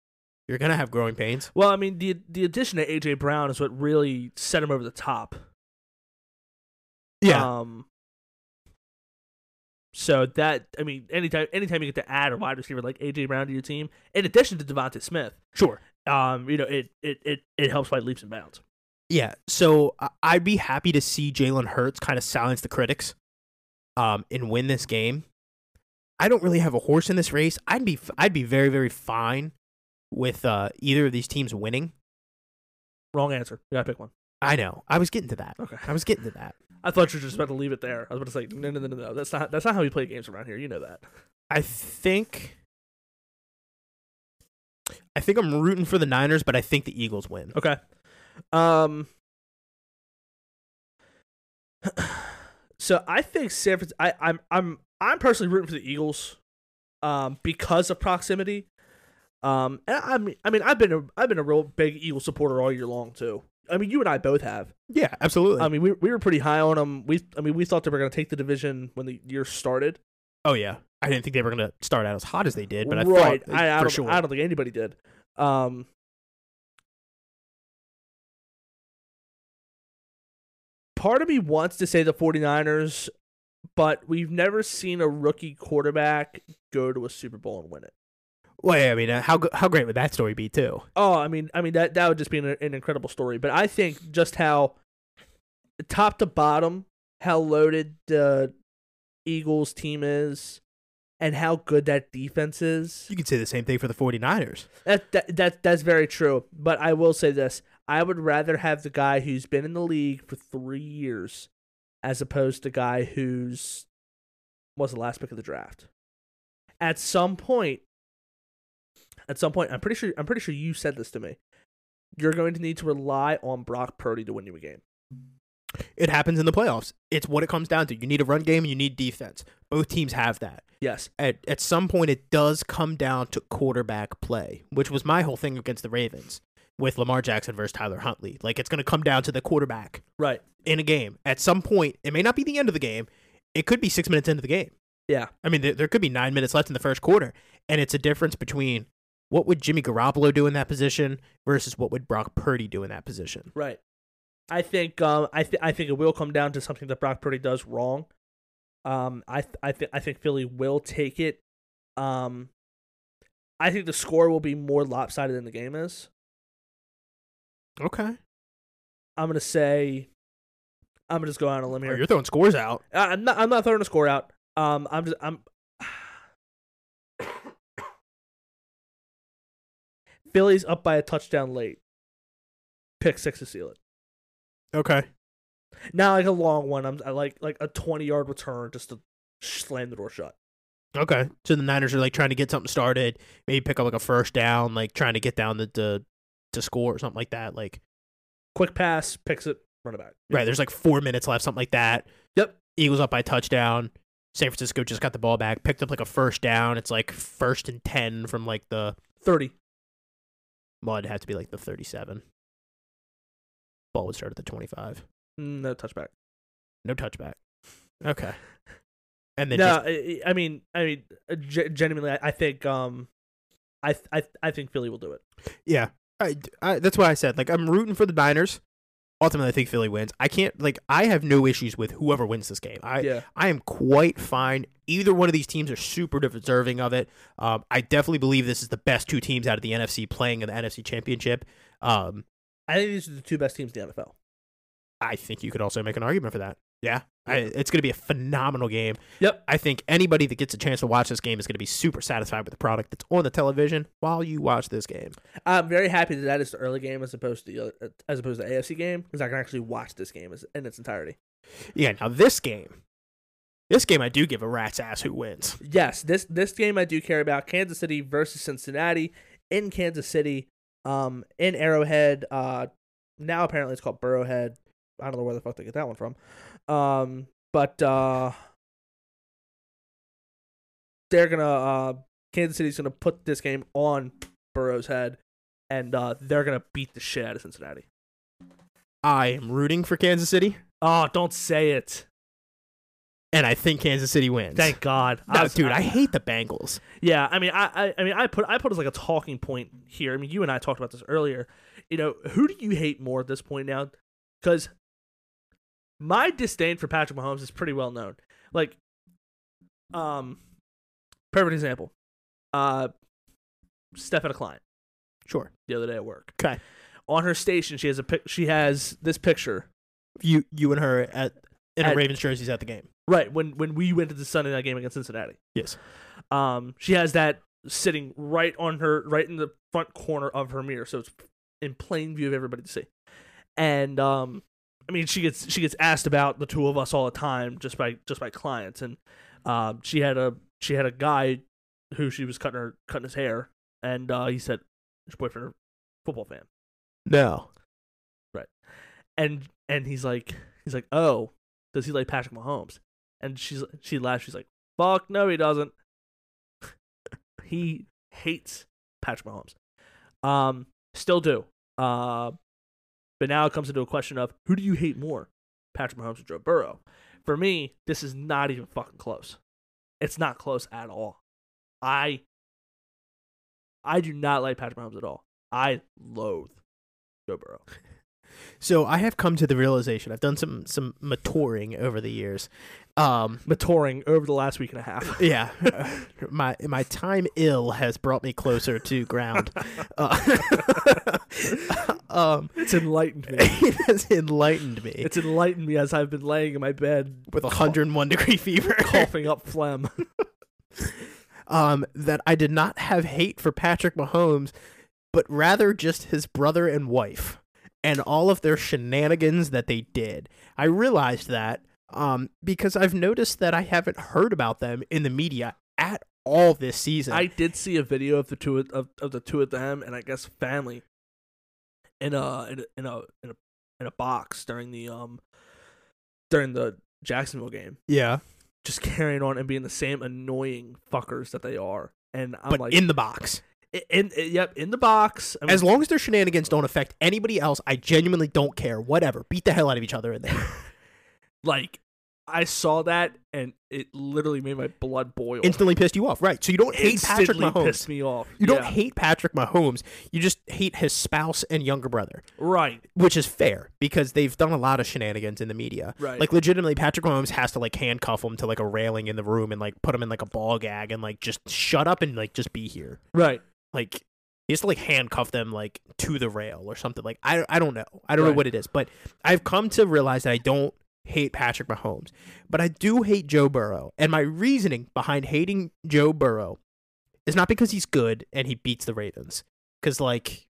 You're gonna have growing pains. Well, I mean the the addition of AJ Brown is what really set him over the top. Yeah. Um. So that I mean, anytime anytime you get to add a wide receiver like AJ Brown to your team, in addition to DeVonta Smith, sure. um, you know, it it it, it helps by leaps and bounds. Yeah, so I'd be happy to see Jalen Hurts kind of silence the critics, um, and win this game. I don't really have a horse in this race. I'd be I'd be very very fine with uh, either of these teams winning. Wrong answer. You gotta pick one. I know. I was getting to that. Okay. I was getting to that. I thought you were just about to leave it there. I was about to say no, no, no, no, no. That's not that's not how we play games around here. You know that. I think I think I'm rooting for the Niners, but I think the Eagles win. Okay. Um. So I think San Francisco. I, I'm I'm I'm personally rooting for the Eagles, um, because of proximity. Um, and I mean, I mean, I've been a I've been a real big Eagle supporter all year long too. I mean, you and I both have. Yeah, absolutely. I mean, we we were pretty high on them. We I mean, we thought they were going to take the division when the year started. oh yeah, I didn't think they were gonna start out as hot as they did, but I right. thought I, I for don't, sure. I don't think anybody did. Um, part of me wants to say the 49ers, but we've never seen a rookie quarterback go to a Super Bowl and win it. Well, yeah, I mean, uh, how how great would that story be too? Oh, I mean, I mean that that would just be an, an incredible story. But I think just how top to bottom, how loaded the Eagles team is, and how good that defense is. You could say the same thing for the 49ers. That, that that that's very true. But I will say this: I would rather have the guy who's been in the league for three years, as opposed to the guy who's was the last pick of the draft. At some point, at some point, I'm pretty sure I'm pretty sure you said this to me. You're going to need to rely on Brock Purdy to win you a game. It happens in the playoffs. It's what it comes down to. You need a run game and you need defense. Both teams have that. Yes. At at some point, it does come down to quarterback play, which was my whole thing against the Ravens with Lamar Jackson versus Tyler Huntley. Like it's going to come down to the quarterback Right. in a game. At some point, it may not be the end of the game. It could be six minutes into the game. Yeah. I mean, there, there could be nine minutes left in the first quarter, and it's a difference between what would Jimmy Garoppolo do in that position versus what would Brock Purdy do in that position. Right. I think um I th- I think it will come down to something that Brock Purdy does wrong. Um I th- I think I think Philly will take it. Um I think the score will be more lopsided than the game is. Okay, I'm gonna say I'm gonna just go out on a limb oh, here. you're throwing scores out. I'm not I'm not throwing a score out. Um I'm just I'm Philly's up by a touchdown late. Pick six to seal it. Okay, Not like a long one. I'm I like like a 20 yard return just to slam the door shut. okay. So the Niners are like trying to get something started, maybe pick up like a first down, like trying to get down the to, to score or something like that. Like Quick pass, picks it, run it back. right, there's like four minutes left, something like that. Yep. Eagles up by a touchdown. San Francisco just got the ball back, picked up like a first down. It's like first and ten from like the 30. Well, it'd have to be like the thirty-seven. Ball would start at the twenty-five. Mm, No touchback. No touchback. Okay. And then no, just, I, I mean, I mean, uh, genuinely, I, I think, um, I, I, I think Philly will do it. yeah, I, I, that's why I said like I'm rooting for the Niners. Ultimately, I think Philly wins. I can't like I have no issues with whoever wins this game. I yeah, I am quite fine. Either one of these teams are super deserving of it. Um, I definitely believe this is the best two teams out of the NFC playing in the NFC Championship. Um, I think these are the two best teams in the NFL. I think you could also make an argument for that. Yeah, I, it's going to be a phenomenal game. Yep. I think anybody that gets a chance to watch this game is going to be super satisfied with the product that's on the television while you watch this game. I'm very happy that that is the early game as opposed to the other, as opposed to the AFC game because I can actually watch this game as, in its entirety. Yeah. Now this game, this game, I do give a rat's ass who wins. Yes, this this game I do care about. Kansas City versus Cincinnati in Kansas City, um, in Arrowhead. Uh, now apparently it's called Burrowhead. I don't know where the fuck they get that one from. Um, but uh, they're gonna uh, Kansas City's gonna put this game on Burrow's head, and uh, they're gonna beat the shit out of Cincinnati. I am rooting for Kansas City, Oh, don't say it. And I think Kansas City wins. Thank God, No, was- dude, I hate the Bengals. Yeah, I mean, I, I, I mean, I put, I put as like a talking point here. I mean, you and I talked about this earlier. You know, who do you hate more at this point now? Because my disdain for Patrick Mahomes is pretty well known. Like, um, perfect example. Uh, Stephanie Klein Sure. the other day at work. Okay. On her station, she has a pic. She has this picture. You, you and her at in At- a Ravens jerseys at the game. Right when when we went to the Sunday night game against Cincinnati. Yes. Um, she has that sitting right on her, right in the front corner of her mirror, so it's in plain view of everybody to see. And um, I mean, she gets she gets asked about the two of us all the time, just by just by clients. And um, she had a she had a guy who she was cutting her cutting his hair, and uh, he said, "Is your boyfriend a football fan?" No. Right. And and he's like he's like, "Oh, does he like Patrick Mahomes?" And she's she laughs. She's like, "Fuck no, he doesn't." he hates Patrick Mahomes. Um, still do. Uh, but now it comes into a question of who do you hate more, Patrick Mahomes or Joe Burrow? For me, this is not even fucking close. It's not close at all. I I do not like Patrick Mahomes at all. I loathe Joe Burrow. So I have come to the realization. I've done some some maturing over the years. Um, Maturing over the last week and a half. yeah, my my time ill has brought me closer to ground. Uh, um, It's enlightened me. it has enlightened me It's enlightened me as I've been laying in my bed with a 101 degree fever. coughing up phlegm. um, that I did not have hate for Patrick Mahomes, but rather just his brother and wife and all of their shenanigans that they did. I realized that um, because I've noticed that I haven't heard about them in the media at all this season. I did see a video of the two of, of, of the two of them and I guess family in a in a in a in a, in a box during the um during the Jacksonville game, yeah, just carrying on and being the same annoying fuckers that they are. And I'm but like, in the box. In, in, yep, in the box. I mean, As long as their shenanigans don't affect anybody else, I genuinely don't care. Whatever. Beat the hell out of each other in there. like I saw that and it literally made my blood boil. Instantly pissed you off. Right. So you don't hate Patrick Instantly Mahomes. pissed me off. You don't hate Patrick Mahomes. You just hate his spouse and younger brother, right, which is fair because they've done a lot of shenanigans in the media. right. Like legitimately, Patrick Mahomes has to like handcuff him to like a railing in the room and like put him in like a ball gag and like just shut up and like just be here. right. Like he has to like handcuff them like to the rail or something. Like I I don't know. I don't know what it is, but I've come to realize that I don't hate Patrick Mahomes, but I do hate Joe Burrow. And my reasoning behind hating Joe Burrow is not because he's good and he beats the Ravens. Cuz like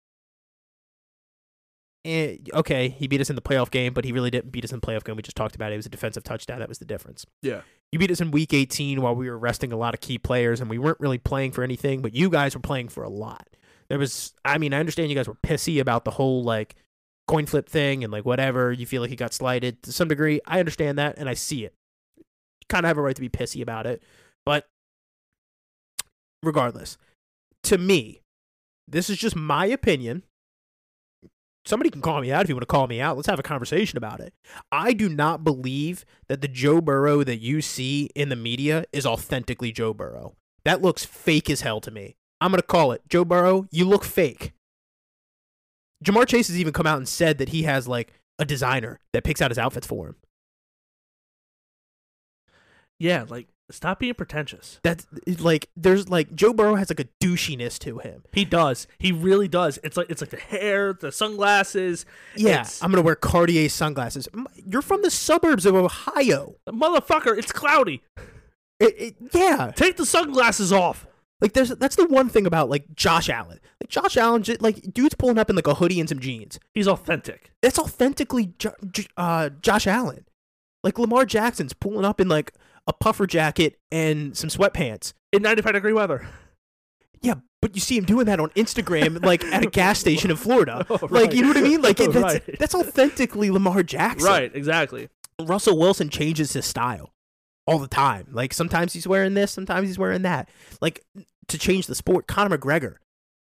eh, okay, he beat us in the playoff game, but he really didn't beat us in the playoff game. We just talked about it. It was a defensive touchdown. That was the difference. Yeah. You beat us in week 18 while we were resting a lot of key players and we weren't really playing for anything, but you guys were playing for a lot. There was, I mean, I understand you guys were pissy about the whole like coin flip thing and like whatever. You feel like he got slighted to some degree. I understand that and I see it. You kind of have a right to be pissy about it. But regardless, to me, this is just my opinion. Somebody can call me out if you want to call me out. Let's have a conversation about it. I do not believe that the Joe Burrow that you see in the media is authentically Joe Burrow. That looks fake as hell to me. I'm going to call it. Joe Burrow, you look fake. Ja'Marr Chase has even come out and said that he has like a designer that picks out his outfits for him. Yeah, like stop being pretentious. That's like there's like Joe Burrow has like a douchiness to him. He does. He really does. It's like it's like the hair, the sunglasses. Yeah, It's- I'm gonna wear Cartier sunglasses. You're from the suburbs of Ohio. Motherfucker, it's cloudy. It, it, yeah, Take the sunglasses off. like there's that's the one thing about like Josh Allen. Like Josh Allen, j- like dude's pulling up in like a hoodie and some jeans. He's authentic. That's authentically jo- J- uh, Josh Allen. Like Lamar Jackson's pulling up in like a puffer jacket and some sweatpants. In 95 degree weather. Yeah, but you see him doing that on Instagram, like at a gas station in Florida. Oh, Like, you know what I mean? Like, right. that's, Right. that's authentically Lamar Jackson. Right, exactly. Russell Wilson changes his style all the time. Like, sometimes he's wearing this, sometimes he's wearing that. Like, to change the sport, Conor McGregor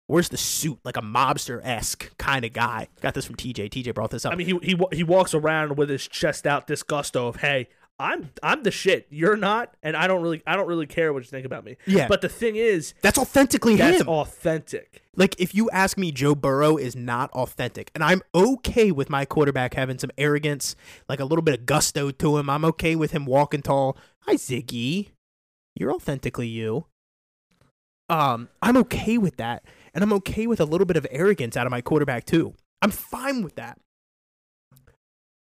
wears the suit like a mobster esque kind of guy. Got this from TJ. TJ brought this up. I mean, he he he walks around with his chest out, this gusto of, "Hey, I'm I'm the shit. You're not, and I don't really I don't really care what you think about me." yeah, But the thing is, that's authentically that's him. authentic. Like, if you ask me, Joe Burrow is not authentic. And I'm okay with my quarterback having some arrogance, like a little bit of gusto to him. I'm okay with him walking tall. Hi, Ziggy. You're authentically you. Um, I'm okay with that. And I'm okay with a little bit of arrogance out of my quarterback, too. I'm fine with that.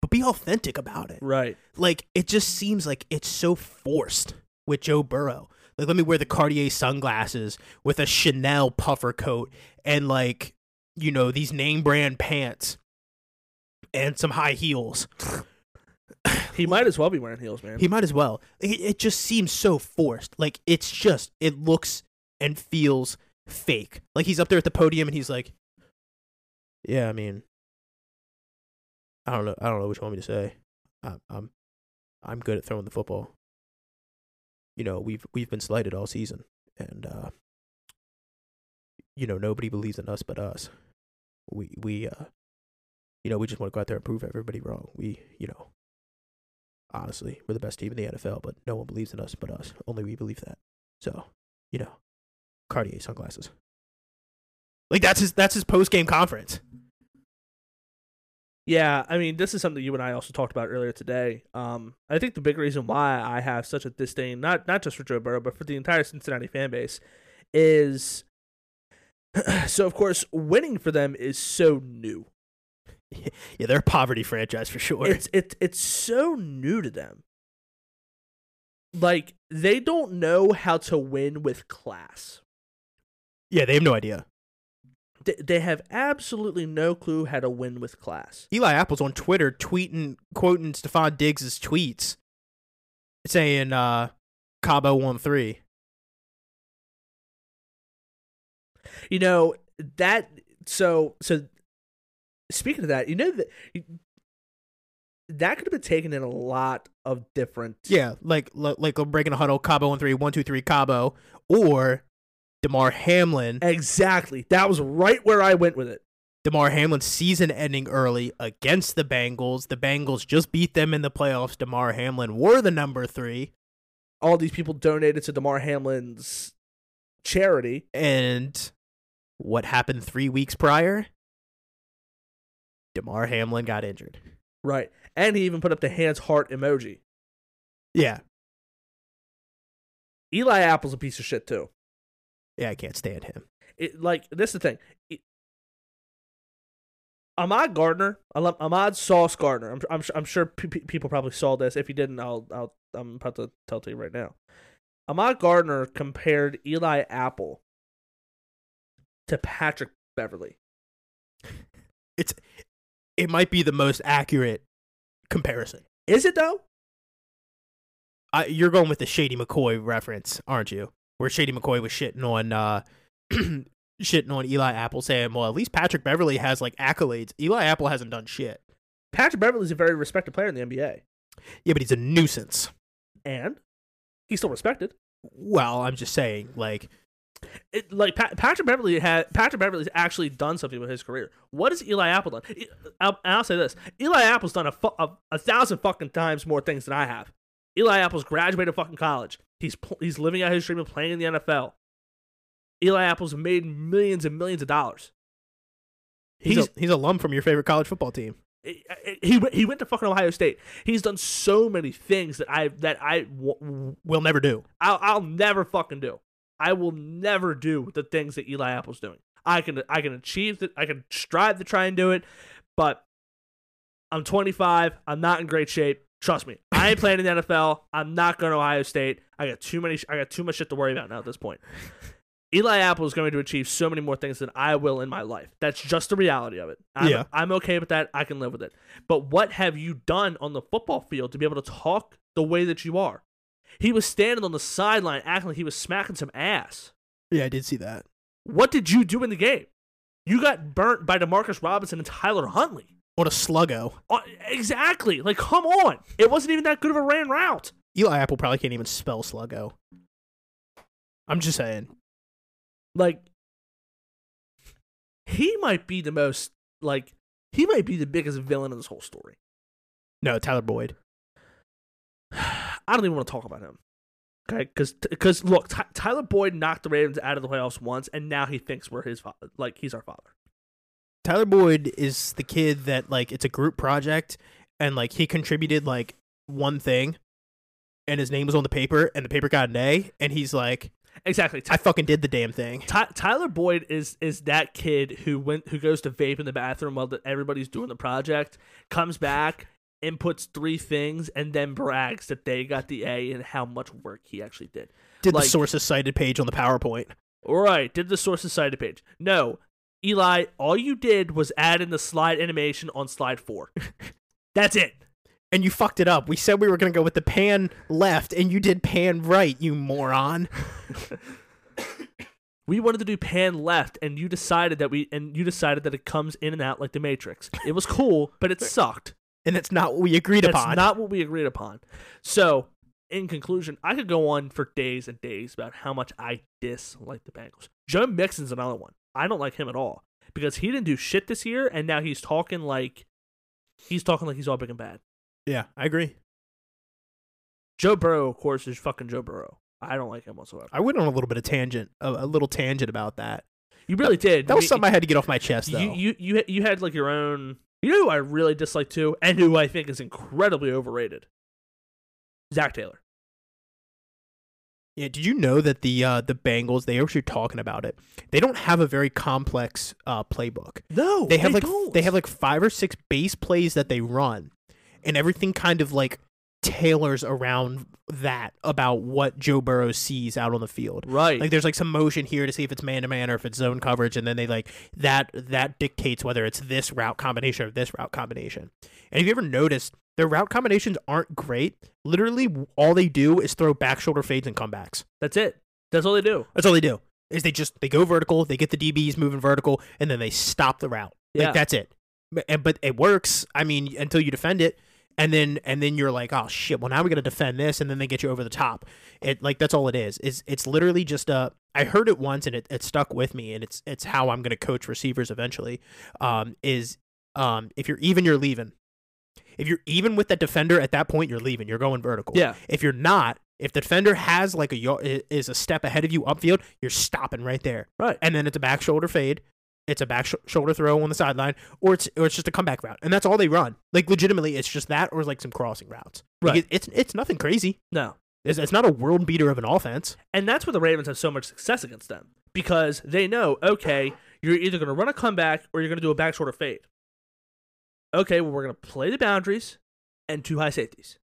But be authentic about it Right. like it just seems like it's so forced with Joe Burrow. Like let me wear the Cartier sunglasses with a Chanel puffer coat and like you know these name brand pants and some high heels. He might as well be wearing heels, man. He might as well. It, it just seems so forced. Like it's just it looks and feels fake. Like he's up there at the podium and he's like, "Yeah, I mean, I don't know. I don't know what you want me to say. I'm I'm, I'm good at throwing the football. You know, we've we've been slighted all season, and uh, you know nobody believes in us but us. We we uh, you know, we just want to go out there and prove everybody wrong. We you know, honestly, we're the best team in the NFL, but no one believes in us but us. Only we believe that. So, you know, Cartier sunglasses. Like that's his that's his post game conference. Yeah, I mean, this is something you and I also talked about earlier today. Um, I think the big reason why I have such a disdain, not not just for Joe Burrow, but for the entire Cincinnati fan base, is so of course winning for them is so new. Yeah, they're a poverty franchise for sure. It's it's it's so new to them. Like they don't know how to win with class. yeah, they have no idea. They, have absolutely no clue how to win with class. Eli Apple's on Twitter tweeting, quoting Stefon Diggs' tweets, saying, uh, Cabo won three. You know that. So so. Speaking of that, you know that that could have been taken in a lot of different. Yeah, like like, like a breaking a huddle, Cabo won three, one, two, three, Cabo, or Damar Hamlin. exactly. That was right where I went with it. Damar Hamlin's season ending early against the Bengals. The Bengals just beat them in the playoffs. Damar Hamlin were the number three. All these people donated to Damar Hamlin's charity. And what happened three weeks prior? Damar Hamlin got injured. Right. And he even put up the hands heart emoji. Yeah. Eli Apple's a piece of shit too. Yeah, I can't stand him. It, like this is the thing. It- Ahmad Gardner, Ahmad Sauce Gardner. I'm I'm, I'm sure pe- people probably saw this. If you didn't, I'll I'll I'm about to tell to you right now. Ahmad Gardner compared Eli Apple to Patrick Beverley. It's it might be the most accurate comparison. Is it though? I, you're going with the Shady McCoy reference, aren't you? Where Shady McCoy was shitting on uh shitting on Eli Apple saying, "Well, at least Patrick Beverley has like accolades. Eli Apple hasn't done shit." Patrick Beverley's a very respected player in the NBA, Yeah, but he's a nuisance. and he's still respected. Well, I'm just saying, like, it, like pa- Patrick Beverley had Patrick Beverley's actually done something with his career. What has Eli Apple done? I'll, and I'll say this: Eli Apple's done a, fu- a a thousand fucking times more things than I have. Eli Apple's graduated fucking college. He's pl- he's living out his dream of playing in the NFL. Eli Apple's made millions and millions of dollars. he's He's he's, a alum from your favorite college football team. He, he went- he went to fucking Ohio State. He's done so many things that I that I w- We'll never do. I'll, I'll never fucking do. I will never do the things that Eli Apple's doing. I can I can achieve it. I can strive to try and do it, but I'm 25. I'm not in great shape. Trust me. I ain't playing in the NFL. I'm not going to Ohio State. I got too many. I got too much shit to worry about now at this point. Eli Apple is going to achieve so many more things than I will in my life. That's just the reality of it. I'm, Yeah. I'm okay with that. I can live with it. But what have you done on the football field to be able to talk the way that you are? He was standing on the sideline acting like he was smacking some ass. Yeah, I did see that. What did you do in the game? You got burnt by Demarcus Robinson and Tyler Huntley. What a sluggo. Uh, exactly. Like, come on. It wasn't even that good of a ran route. Eli Apple probably can't even spell sluggo. I'm just saying. Like, he might be the most, like, he might be the biggest villain in this whole story. No, Tyler Boyd. I don't even want to talk about him. Okay, because because look, Ty- Tyler Boyd knocked the Ravens out of the playoffs once, and now he thinks we're his father. Like he's our father. Tyler Boyd is the kid that like it's a group project and like he contributed like one thing and his name was on the paper and the paper got an A and he's like Exactly. I fucking did the damn thing. Ty- Tyler Boyd is is that kid who went who goes to vape in the bathroom while the, everybody's doing the project, comes back, inputs three things, and then brags that they got the A and how much work he actually did. Did like- the sources cited page on the PowerPoint. All right, did the sources cited page? No, Eli. All you did was add in the slide animation on slide four. That's it. And you fucked it up. We said we were gonna go with the pan left and you did pan right, you moron. We wanted to do pan left, and you decided that we and you decided that it comes in and out like the Matrix. It was cool, but it sucked. And that's not what we agreed That's upon. not what we agreed upon. So, in conclusion, I could go on for days and days about how much I dislike the Bengals. Joe Mixon's another one. I don't like him at all because he didn't do shit this year, and now he's talking like he's talking like he's all big and bad. yeah, I agree. Joe Burrow, of course, is fucking Joe Burrow. I don't like him whatsoever. I went on a little bit of tangent, a, a little tangent about that. You really did. That was You- something I had to get off my chest, though. You you you had- you had like your own. You know who I really dislike too, and who I think is incredibly overrated. Zac Taylor. Yeah, did you know that the uh, the Bengals they are actually talking about it? They don't have a very complex uh, playbook. No, They have like don't. they have like five or six base plays that they run, and everything kind of like tailors around that about what Joe Burrow sees out on the field. right. Like there's like some motion here to see if it's man to man or if it's zone coverage, and then they like that that dictates whether it's this route combination or this route combination. And have you ever noticed their route combinations aren't great? Literally, all they do is throw back shoulder fades and comebacks. That's it. That's all they do. That's all they do. Is they just they go vertical, they get the DBs moving vertical, and then they stop the route. Like Yeah. that's it. But, but it works. I mean, until you defend it, and then and then you're like, oh shit. Well, now we got to defend this, and then they get you over the top. It like that's all it is. Is it's literally just a. I heard it once, and it, it stuck with me, and it's it's how I'm gonna coach receivers eventually. Um, is um if you're even, you're leaving. If you're even with that defender at that point, you're leaving. You're going vertical. Yeah. If you're not, if the defender has like a is a step ahead of you upfield, you're stopping right there. Right. And then it's a back shoulder fade, it's a back sh- shoulder throw on the sideline, or it's or it's just a comeback route, and that's all they run. Like legitimately, it's just that, or like some crossing routes. Right. it- it's it's nothing crazy. No. It's, it's not a world beater of an offense. And that's where the Ravens have so much success against them because they know, okay, you're either going to run a comeback or you're going to do a back shoulder fade. Okay, well, we're going to play the boundaries and two high safeties.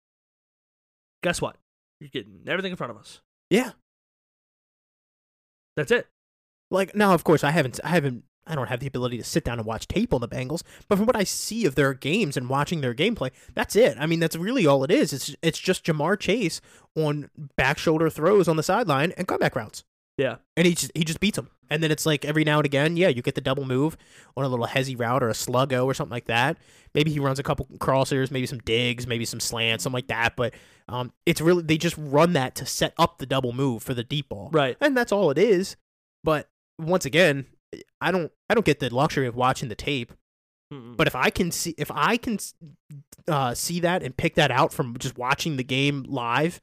Guess what? You're getting everything in front of us. Yeah. That's it. Like now, of course, I haven't I haven't I don't have the ability to sit down and watch tape on the Bengals, but from what I see of their games and watching their gameplay, that's it. I mean, that's really all it is. It's it's just Ja'Marr Chase on back shoulder throws on the sideline and comeback routes. Yeah. and he just he just beats them. And then it's like every now and again, yeah, you get the double move on a little hezzy route or a sluggo or something like that. Maybe he runs a couple crossers, maybe some digs, maybe some slants, something like that. But um, it's really they just run that to set up the double move for the deep ball, Right. and that's all it is. But once again, I don't I don't get the luxury of watching the tape. Mm-mm. But if I can see if I can uh, see that and pick that out from just watching the game live,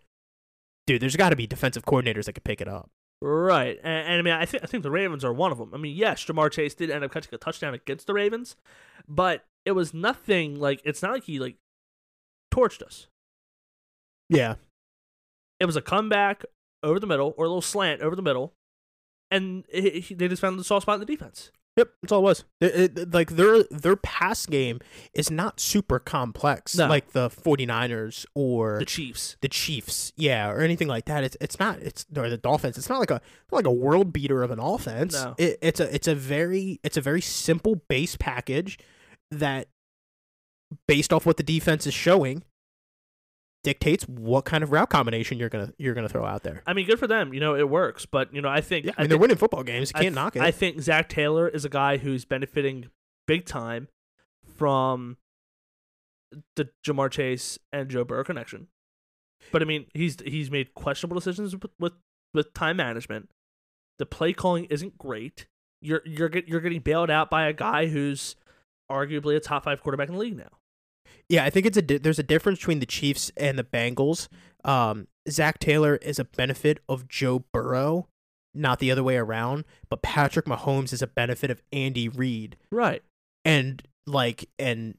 dude, there's got to be defensive coordinators that could pick it up. Right, and, and I mean, I think I think the Ravens are one of them. I mean, yes, Ja'Marr Chase did end up catching a touchdown against the Ravens, but it was nothing like it's not like he like torched us. Yeah, It was a comeback over the middle or a little slant over the middle, and it, it- they just found the soft spot in the defense. Yep, that's all it was. It- it- like their their pass game is not super complex No. like the 49ers or The Chiefs. the Chiefs, yeah, or anything like that. It's it's not it's or the Dolphins. It's not like a like a world beater of an offense. No. It, it's a it's a very it's a very simple base package that, based off what the defense is showing, dictates what kind of route combination you're gonna you're gonna throw out there. I mean, good for them. You know, it works. But you know, I think Yeah, I I mean they're think- winning football games. You can't th- knock it. I think Zac Taylor is a guy who's benefiting big time from the Ja'Marr Chase and Joe Burrow connection. But I mean, he's he's made questionable decisions with with, with time management. The play calling isn't great. You're you're get, you're getting bailed out by a guy who's arguably a top five quarterback in the league now. Yeah, I think it's a di- there's a difference between the Chiefs and the Bengals. Um, Zac Taylor is a benefit of Joe Burrow, not the other way around. But Patrick Mahomes is a benefit of Andy Reid, Right. and like and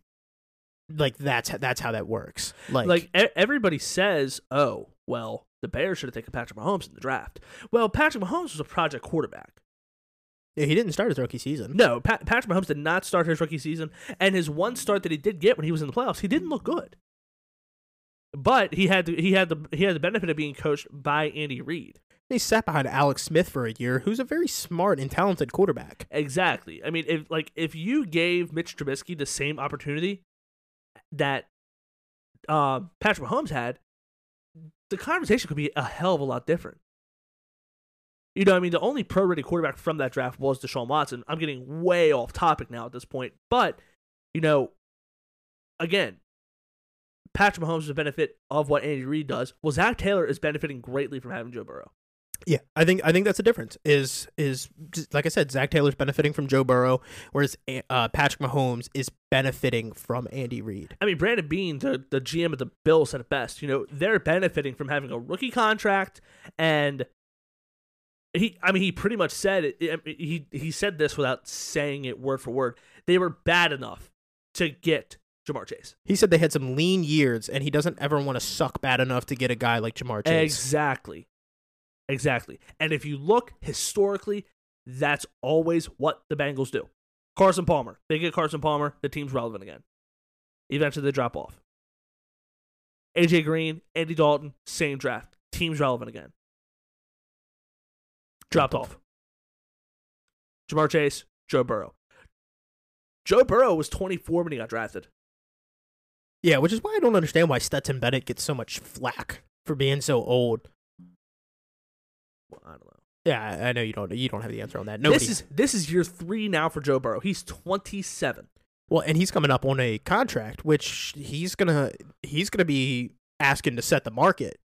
like that's that's how that works. Like, Like everybody says, oh well, the Bears should have taken Patrick Mahomes in the draft. Well, Patrick Mahomes was a project quarterback. Yeah, he didn't start his rookie season. No, Pat, Patrick Mahomes did not start his rookie season, and his one start that he did get when he was in the playoffs, he didn't look good. But he had the, he had the he had the benefit of being coached by Andy Reid. He sat behind Alex Smith for a year, who's a very smart and talented quarterback. Exactly. I mean, if like if you gave Mitch Trubisky the same opportunity that uh, Patrick Mahomes had, the conversation could be a hell of a lot different. You know, I mean, the only pro-ready quarterback from that draft was Deshaun Watson. I'm getting way off topic now at this point, but you know, again, Patrick Mahomes is a benefit of what Andy Reid does. Well, Zac Taylor is benefiting greatly from having Joe Burrow. Yeah, I think I think that's the difference. Is is like I said, Zac Taylor's benefiting from Joe Burrow, whereas uh, Patrick Mahomes is benefiting from Andy Reid. I mean, Brandon Beane, the, the GM of the Bills, said it best. You know, they're benefiting from having a rookie contract, and he, I mean, he pretty much said it. He he said this without saying it word for word. They were bad enough to get Ja'Marr Chase. He said they had some lean years, and he doesn't ever want to suck bad enough to get a guy like Ja'Marr Chase. Exactly, exactly. And if you look historically, that's always what the Bengals do. Carson Palmer, they get Carson Palmer, the team's relevant again. Eventually, they drop off. AJ Green, Andy Dalton, same draft. Team's relevant again. Dropped off. Ja'Marr Chase, Joe Burrow. Joe Burrow was 24 when he got drafted. Yeah, which is why I don't understand why Stetson Bennett gets so much flack for being so old. Well, I don't know. Yeah, I know you don't. You don't have the answer on that. Nobody. This is this is year three now for Joe Burrow. He's 27. well, and he's coming up on a contract, which he's gonna he's gonna be asking to set the market,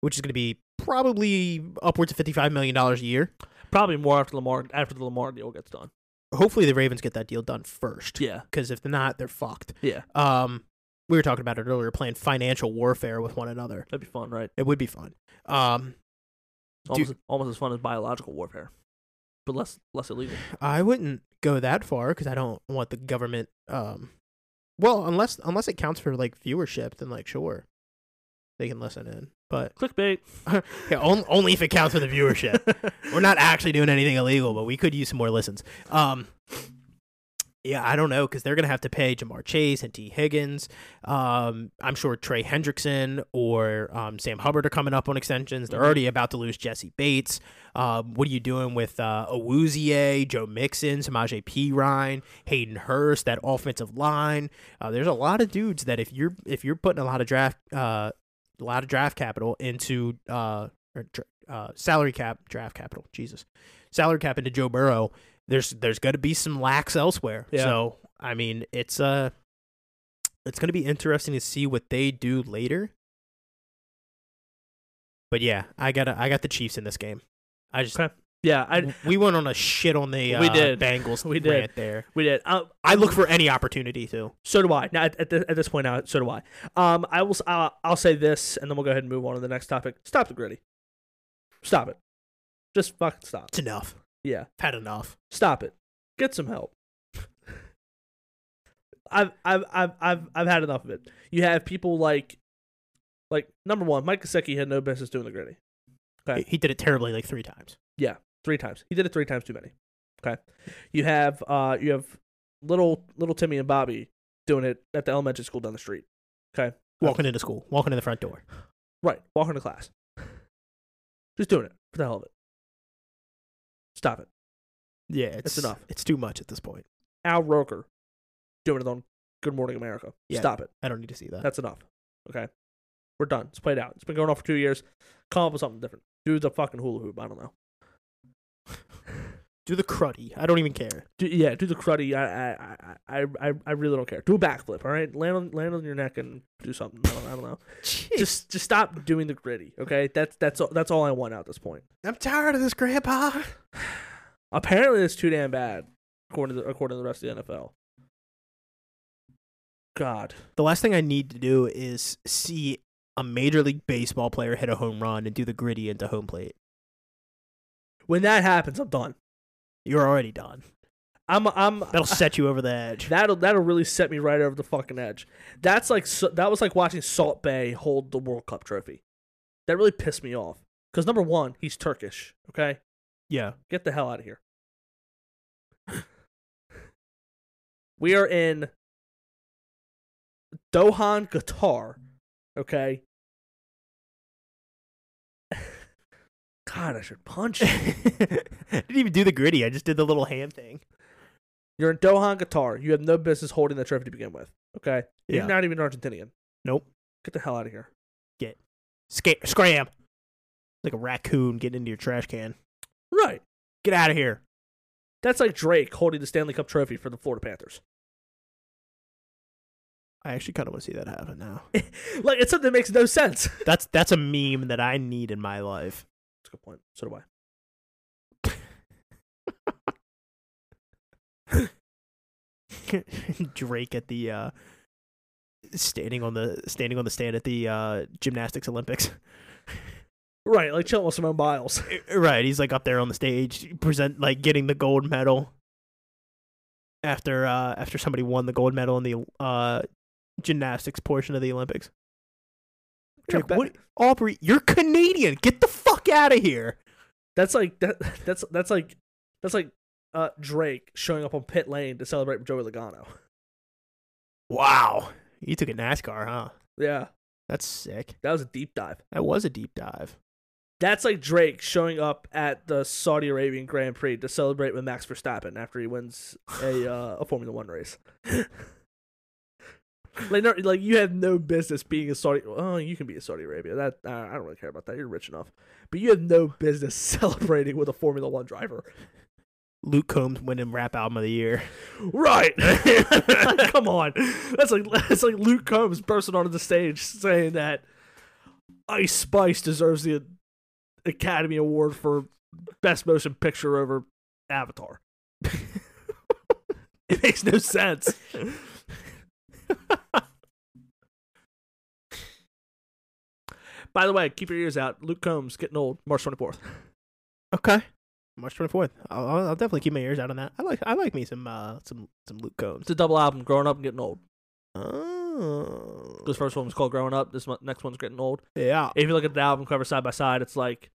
which is gonna be probably upwards of fifty five million dollars a year. Probably more after Lamar after the Lamar deal gets done. Hopefully, the Ravens get that deal done first. Yeah, because if they're not, they're fucked. yeah, Um, we were talking about it earlier, playing financial warfare with one another. that'd be fun, right? It would be fun. Um, Almost almost as fun as biological warfare, but less less illegal. I wouldn't go that far because I don't want the government. Um, well, unless unless it counts for like viewership, then like sure, they can listen in. But Clickbait. yeah, on, only if it counts for the viewership. We're not actually doing anything illegal, but we could use some more listens. Um, yeah, I don't know because they're gonna have to pay Ja'Marr Chase and Tee Higgins. Um, I'm sure Trey Hendrickson or um, Sam Hubbard are coming up on extensions. They're Mhm. already about to lose Jessie Bates. Um, what are you doing with uh, Awuzie, Joe Mixon, Samaje Perine, Hayden Hurst, that offensive line? Uh, there's a lot of dudes that if you're if you're putting a lot of draft uh, a lot of draft capital into uh, or, uh, salary cap draft capital. Jesus, salary cap into Joe Burrow. There's there's going to be some lacks elsewhere. Yeah. So I mean, it's uh, it's going to be interesting to see what they do later. But yeah, I got I got the Chiefs in this game. I just Okay. Yeah, I we went on a shit on the uh, We did. Bengals We did. there. we did. Uh, I look for any opportunity to. So do I. Now at, at, the, at this point now, so do I. Um, I will. Uh, I'll say this, and then we'll go ahead and move on to the next topic. Stop the Griddy. Stop it. Just fucking stop. It's enough. Yeah, I've had enough. stop it. Get some help. I've I've I've I've I've had enough of it. You have people like, like number one, Mike Gesicki had no business doing the Griddy. Okay. He did it terribly like three times. Yeah, three times. He did it three times too many. Okay, you have uh you have little little Timmy and Bobby doing it at the elementary school down the street. Okay, Walking into school, walking in the front door. right, walking to class, just doing it for the hell of it. Stop it. Yeah, it's enough. It's too much at this point. Al Roker doing it on Good Morning America. Yeah. Stop it. I don't need to see that. That's enough. Okay. We're done. It's played out. It's been going on for two years. Come up with something different. Do the fucking hula hoop. I don't know. Do the cruddy. I don't even care. Do, yeah, do the cruddy. I, I, I, I, I really don't care. Do a backflip. All right, land on, land on your neck and do something. I don't, I don't know. Just, just stop doing the Griddy. Okay, that's that's all, that's all I want at this point. I'm tired of this, Grandpa. Apparently, it's too damn bad, according to the, according to the rest of the NFL. God, The last thing I need to do is see a major league baseball player hit a home run and do the Griddy into home plate. when that happens, I'm done. You're already done. I'm, I'm. That'll set you over the edge. That'll that'll really set me right over the fucking edge. That's like so, that was like watching Salt Bae hold the World Cup trophy. That really pissed me off. Because number one, he's Turkish. Okay, Yeah. get the hell out of here. we are in Dohan, Qatar. Okay. God, I should punch you. I didn't even do the Griddy. I just did the little hand thing. You're in Dohan, Qatar. You have no business holding the trophy to begin with. Okay. You're not even Argentinian. Nope. Get the hell out of here. Get Sca- scram. Like a raccoon getting into your trash can. Right. Get out of here. That's like Drake holding the Stanley Cup trophy for the Florida Panthers. I actually kind of want to see that happen now. like it's something that makes no sense. That's that's a meme that I need in my life. Good point. So do I. Drake at the uh standing on the standing on the stand at the uh gymnastics Olympics. Right, like chilling with Simone Biles. right, he's like up there on the stage present like getting the gold medal after uh after somebody won the gold medal in the uh gymnastics portion of the Olympics. Drake, Yeah, what Aubrey, you're Canadian. Get the fuck out of here. That's like that. That's that's like that's like uh Drake showing up on pit lane to celebrate with Joey Logano. Wow. You took a NASCAR, huh? Yeah, That's sick. that was a deep dive. That was a deep dive. That's like Drake showing up at the Saudi Arabian Grand Prix to celebrate with Max Verstappen after he wins a uh, a Formula One race. like, no, like you have no business being a Saudi. Oh, you can be a Saudi Arabia. That uh, I don't really care about that. You're rich enough, but you have no business celebrating with a Formula One driver. Luke Combs winning rap album of the year. Right? Come on, that's like that's like Luke Combs bursting onto the stage saying that Ice Spice deserves the Academy Award for Best Motion Picture over Avatar. it makes no sense. By the way, keep your ears out. Luke Combs getting old, March twenty fourth. Okay. March twenty fourth. I'll, I'll I'll definitely keep my ears out on that. I like I like me some uh some some Luke Combs. It's a double album, growing up and getting old. Oh. This first one was called Growing Up. This one, next one's getting old. Yeah. If you look at the album cover side by side, it's like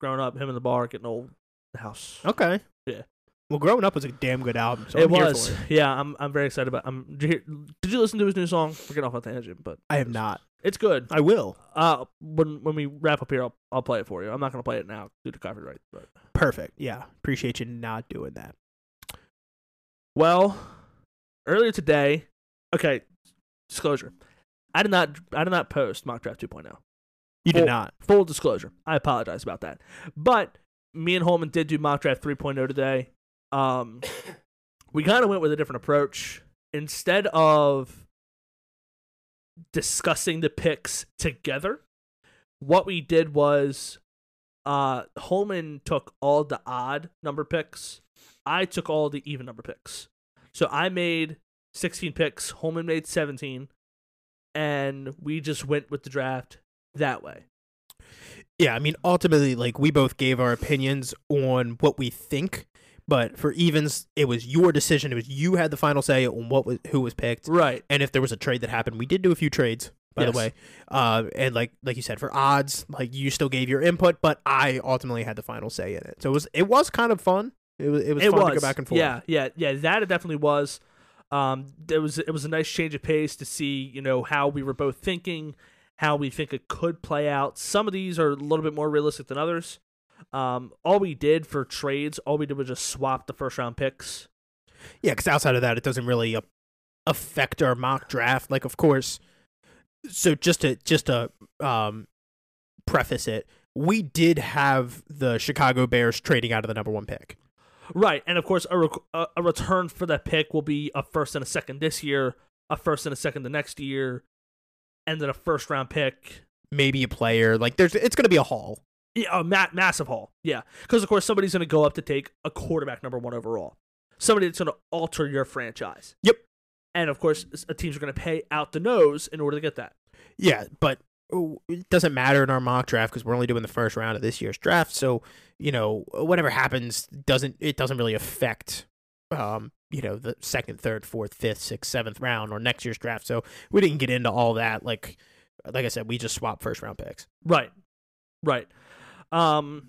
growing up, him in the bar, getting old, the house. Okay. Yeah. Well, growing up was a damn good album. So it I'm here was, for it. yeah. I'm I'm very excited about. I'm. Did you, hear, did you listen to his new song? We're getting off on tangent, but I have not. It's good. I will. Uh, when when we wrap up here, I'll I'll play it for you. I'm not gonna play it now due to copyright, but Perfect. Yeah. Appreciate you not doing that. well, earlier today, okay, disclosure. I did not I did not post mock draft 2.0. You did not. Full disclosure. I apologize about that. But me and Holman did do mock draft 3.0 today. Um, we kind of went with a different approach. Instead of discussing the picks together, what we did was uh, Holman took all the odd number picks. I took all the even number picks. So I made 16 picks. Holman made 17. And we just went with the draft that way. Yeah, I mean, ultimately, like we both gave our opinions on what we think, but for evens, it was your decision. It was you had the final say on what was who was picked, Right. and if there was a trade that happened. We did do a few trades, by Yes. the way, uh, and like like you said, for odds, like you still gave your input, but I ultimately had the final say in it. So it was it was kind of fun. It was it was it fun was to go back and forth. Yeah, yeah, yeah. That it definitely was. Um, there was it was a nice change of pace to see you know how we were both thinking, how we think it could play out. Some of these are a little bit more realistic than others. Um, all we did for trades, all we did was just swap the first round picks. Yeah, because outside of that, it doesn't really uh, affect our mock draft. Like, of course. So just to just to um, preface it, we did have the Chicago Bears trading out of the number one pick. Right, and of course, a, rec- a, a return for that pick will be a first and a second this year, a first and a second the next year, and then a first round pick. Maybe a player. Like, there's it's going to be a haul. Yeah, a ma- massive haul. Yeah, because of course somebody's going to go up to take a quarterback number one overall. Somebody that's going to alter your franchise. Yep. And of course, teams are going to pay out the nose in order to get that. Yeah, but oh, it doesn't matter in our mock draft because we're only doing the first round of this year's draft. So you know, whatever happens doesn't it doesn't really affect um you know the second, third, fourth, fifth, sixth, seventh round or next year's draft. So we didn't get into all that. Like like I said, we just swapped first round picks. Right. Right. Um.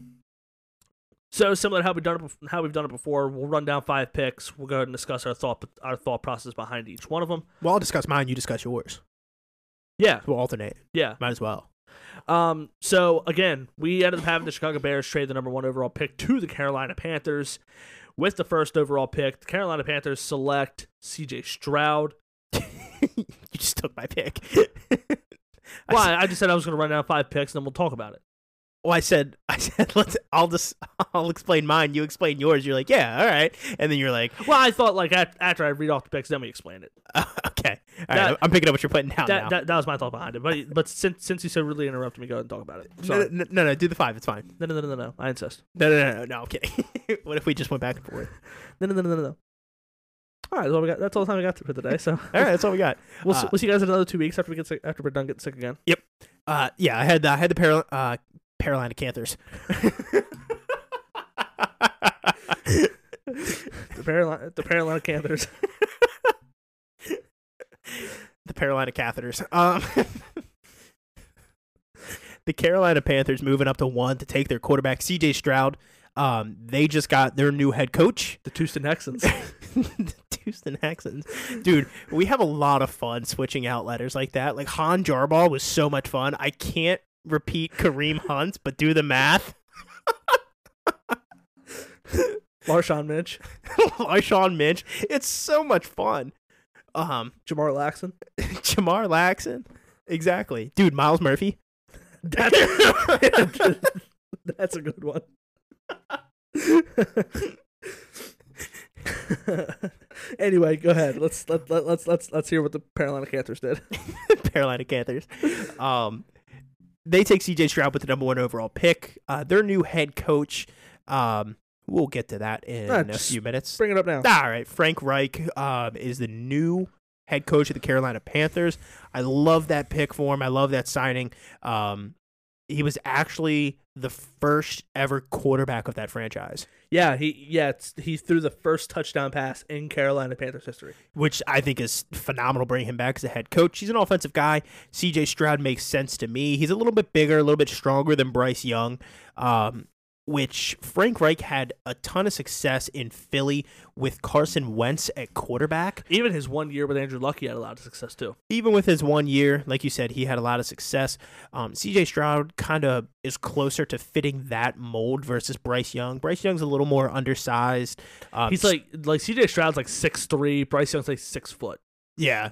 So similar to how we've done it, how we've done it before, we'll run down five picks. We'll go ahead and discuss our thought, our thought process behind each one of them. Well, I'll discuss mine. You discuss yours. Yeah, We'll alternate. yeah. Might as well. Um, so again, we ended up having the Chicago Bears trade the number one overall pick to the Carolina Panthers. With the first overall pick, the Carolina Panthers select C.J. Stroud. you just took my pick. Well, I, I just said I was going to run down five picks, and then we'll talk about it. Well, I said, I said, let's. I'll just, I'll explain mine. You explain yours. You're like, yeah, all right. And then you're like, Well, I thought like after I read off the picks, then we explain it. okay, all That- right. I'm picking up what you're putting down That, now. that that was my thought behind it. But but since since you so really interrupted me, go ahead and talk about it. no, Sorry. no, no, no, do the five. It's fine. No, no, no, no, no, no. I insist. No, no, no, no, no. I'm what if we just went back and forth? No, no, no, no, no, no. All right, that's all we got. That's all the time we got for today. So All right, that's all we got. we'll see, Uh, we'll see you guys in another two weeks after we get sick, after we're done getting sick again. Yep. Uh, yeah, I had, I had the Paral- uh, Carolina Panthers. The Carolina, the Carolina Panthers. the Carolina Catheters. Um, the Carolina Panthers moving up to one to take their quarterback C.J. Stroud. Um, they just got their new head coach, The Houston Texans. the Houston Texans. Dude, we have a lot of fun switching out letters like that. Like Han Jarbaugh was so much fun. I can't repeat Kareem Hunt, but do the math. Marshawn Mitch, Marshawn Minch. It's so much fun. Um, Jamar Laxon. Jamar Laxon. Exactly. Dude, Miles Murphy. That's that's a good one. anyway, go ahead. Let's let, let let's let's let's hear what the Carolina Panthers did. Carolina Panthers. Um, they take CJ Stroud with the number one overall pick. Uh, their new head coach. Um, we'll get to that in Ah, a few minutes. Bring it up now. All right, Frank Reich um, is the new head coach of the Carolina Panthers. I love that pick for him. I love that signing. Um, he was actually the first ever quarterback of that franchise, Yeah, he yeah it's, he threw the first touchdown pass in Carolina Panthers history. which I think is phenomenal. Bringing him back as a head coach. He's an offensive guy. C.J. Stroud makes sense to me. He's a little bit bigger, a little bit stronger than Bryce Young. Um, which Frank Reich had a ton of success in Philly with Carson Wentz at quarterback. Even his one year with Andrew Luck, he had a lot of success too. even with his one year, like you said, he had a lot of success. Um, CJ Stroud kind of is closer to fitting that mold versus Bryce Young. Bryce Young's a little more undersized. Um, He's like like CJ Stroud's like six three. Bryce Young's like six foot. yeah,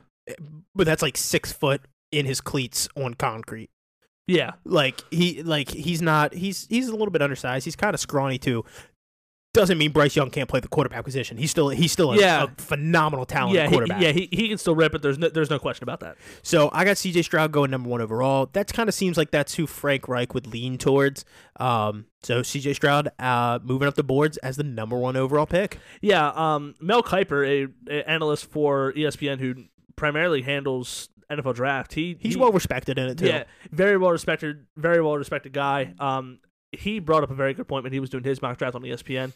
but that's like six foot in his cleats on concrete. Yeah, Like he, like he's not. He's he's a little bit undersized. He's kind of scrawny too. Doesn't mean Bryce Young can't play the quarterback position. He's still he's still a, Yeah. a phenomenal talent yeah, he, quarterback. yeah. He, he can still rip it. There's no there's no question about that. So I got CJ Stroud going number one overall. That kind of seems like that's who Frank Reich would lean towards. Um, so CJ Stroud uh, moving up the boards as the number one overall pick. Yeah, um, Mel Kiper, a, a analyst for ESPN who primarily handles NFL draft, he He's he, well respected in it too. yeah, very well respected, very well respected guy. Um, he brought up a very good point when he was doing his mock draft on ESPN.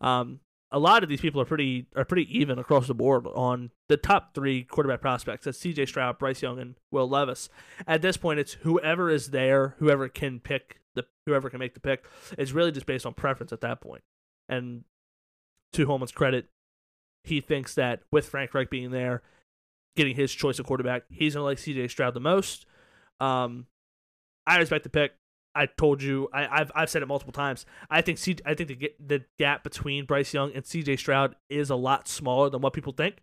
Um, a lot of these people are pretty are pretty even across the board on the top three quarterback prospects. That's C.J. Stroud, Bryce Young, and Will Levis. At this point, it's whoever is there, whoever can pick the whoever can make the pick. It's really just based on preference at that point. And to Holman's credit, he thinks that with Frank Reich being there, getting his choice of quarterback, he's gonna like CJ Stroud the most. Um, I respect the pick. I told you, I, have I've said it multiple times. I think C, I think the the gap between Bryce Young and CJ Stroud is a lot smaller than what people think.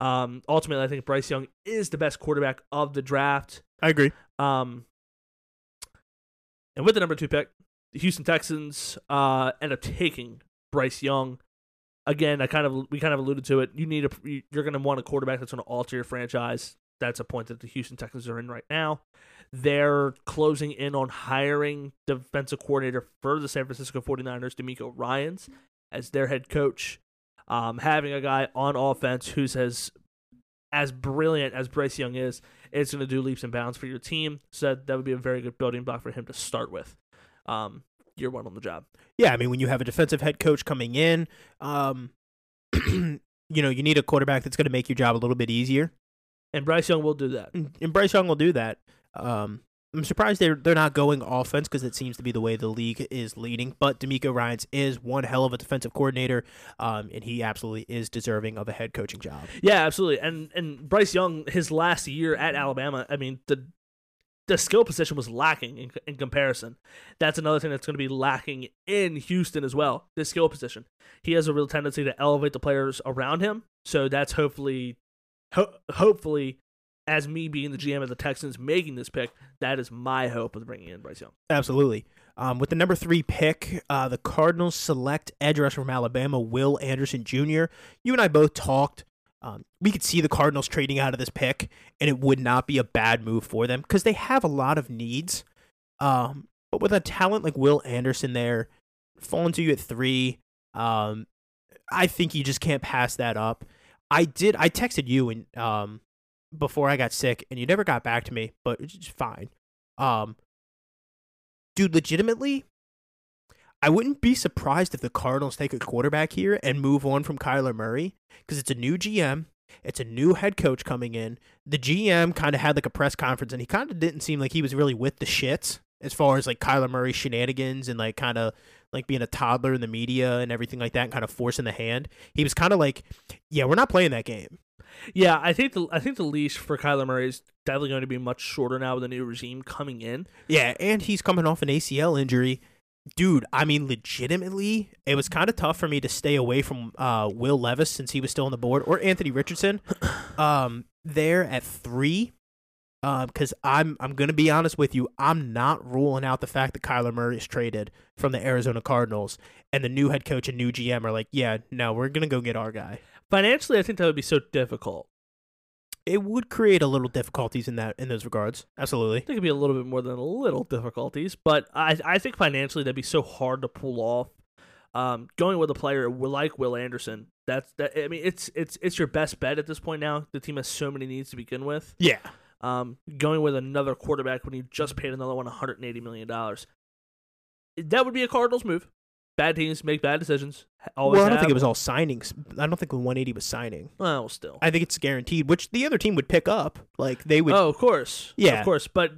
Um, ultimately, I think Bryce Young is the best quarterback of the draft. I agree. Um, and with the number two pick, the Houston Texans uh, end up taking Bryce Young. Again, I kind of we kind of alluded to it. You need a you're going to want a quarterback that's going to alter your franchise. That's a point that the Houston Texans are in right now. They're closing in on hiring defensive coordinator for the San Francisco 49ers, DeMeco Ryans, as their head coach. Um, having a guy on offense who's as as brilliant as Bryce Young is, it's going to do leaps and bounds for your team. So that, that would be a very good building block for him to start with. Um, year one on the job. Yeah, I mean, when you have a defensive head coach coming in, um, you know, you need a quarterback that's going to make your job a little bit easier. And Bryce Young will do that. And Bryce Young will do that. Um, I'm surprised they're they're not going offense because it seems to be the way the league is leading. But DeMeco Ryans is one hell of a defensive coordinator, um, and he absolutely is deserving of a head coaching job. Yeah, absolutely. And and Bryce Young, his last year at Alabama, I mean the the skill position was lacking in, in comparison. That's another thing that's going to be lacking in Houston as well. The skill position. He has a real tendency to elevate the players around him. So that's hopefully, ho- hopefully as me being the GM of the Texans making this pick, that is my hope of bringing in Bryce Young. Absolutely. Um, with the number three pick, uh, the Cardinals select edge rusher from Alabama, Will Anderson Jr. You and I both talked. Um, we could see the Cardinals trading out of this pick, and it would not be a bad move for them because they have a lot of needs. Um, but with a talent like Will Anderson there, falling to you at three, um, I think you just can't pass that up. I did. I texted you and um, before I got sick, and you never got back to me, but it's fine. Um, dude, legitimately, I wouldn't be surprised if the Cardinals take a quarterback here and move on from Kyler Murray because it's a new GM. It's a new head coach coming in. The GM kind of had like a press conference and he kind of didn't seem like he was really with the shits as far as like Kyler Murray shenanigans and like kind of like being a toddler in the media and everything like that and kind of forcing the hand. He was kind of like, yeah, we're not playing that game. Yeah, I think the I think the leash for Kyler Murray is definitely going to be much shorter now with the new regime coming in. Yeah, and he's coming off an ACL injury. Dude, I mean, legitimately, it was kind of tough for me to stay away from uh, Will Levis since he was still on the board, or Anthony Richardson. Um, there at three, because um, I'm I'm gonna be honest with you, I'm not ruling out the fact that Kyler Murray is traded from the Arizona Cardinals, and the new head coach and new GM are like, yeah, no, we're gonna go get our guy. Financially, I think that would be so difficult. It would create a little difficulties in that in those regards. Absolutely, there could be a little bit more than a little difficulties, but I I think financially that'd be so hard to pull off. Um, going with a player like Will Anderson, that's that. I mean, it's it's it's your best bet at this point. Now the team has so many needs to begin with. Yeah. Um, going with another quarterback when you just paid another one 180 million dollars, that would be a Cardinals move bad teams make bad decisions. Always well, I don't have. think it was all signings. I don't think the 180 was signing. Well, still, I think it's guaranteed, which the other team would pick up. Like they would. Oh, of course. Yeah, of course. But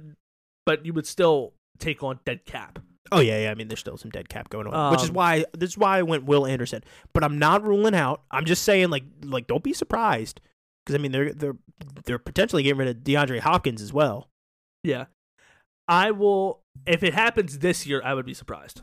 but you would still take on dead cap. Oh yeah, yeah. I mean, there's still some dead cap going on, um, which is um, why this is why I went Will Anderson. But I'm not ruling out. I'm just saying, like, like don't be surprised because I mean they're they're they're potentially getting rid of DeAndre Hopkins as well. Yeah, I will. If it happens this year, I would be surprised.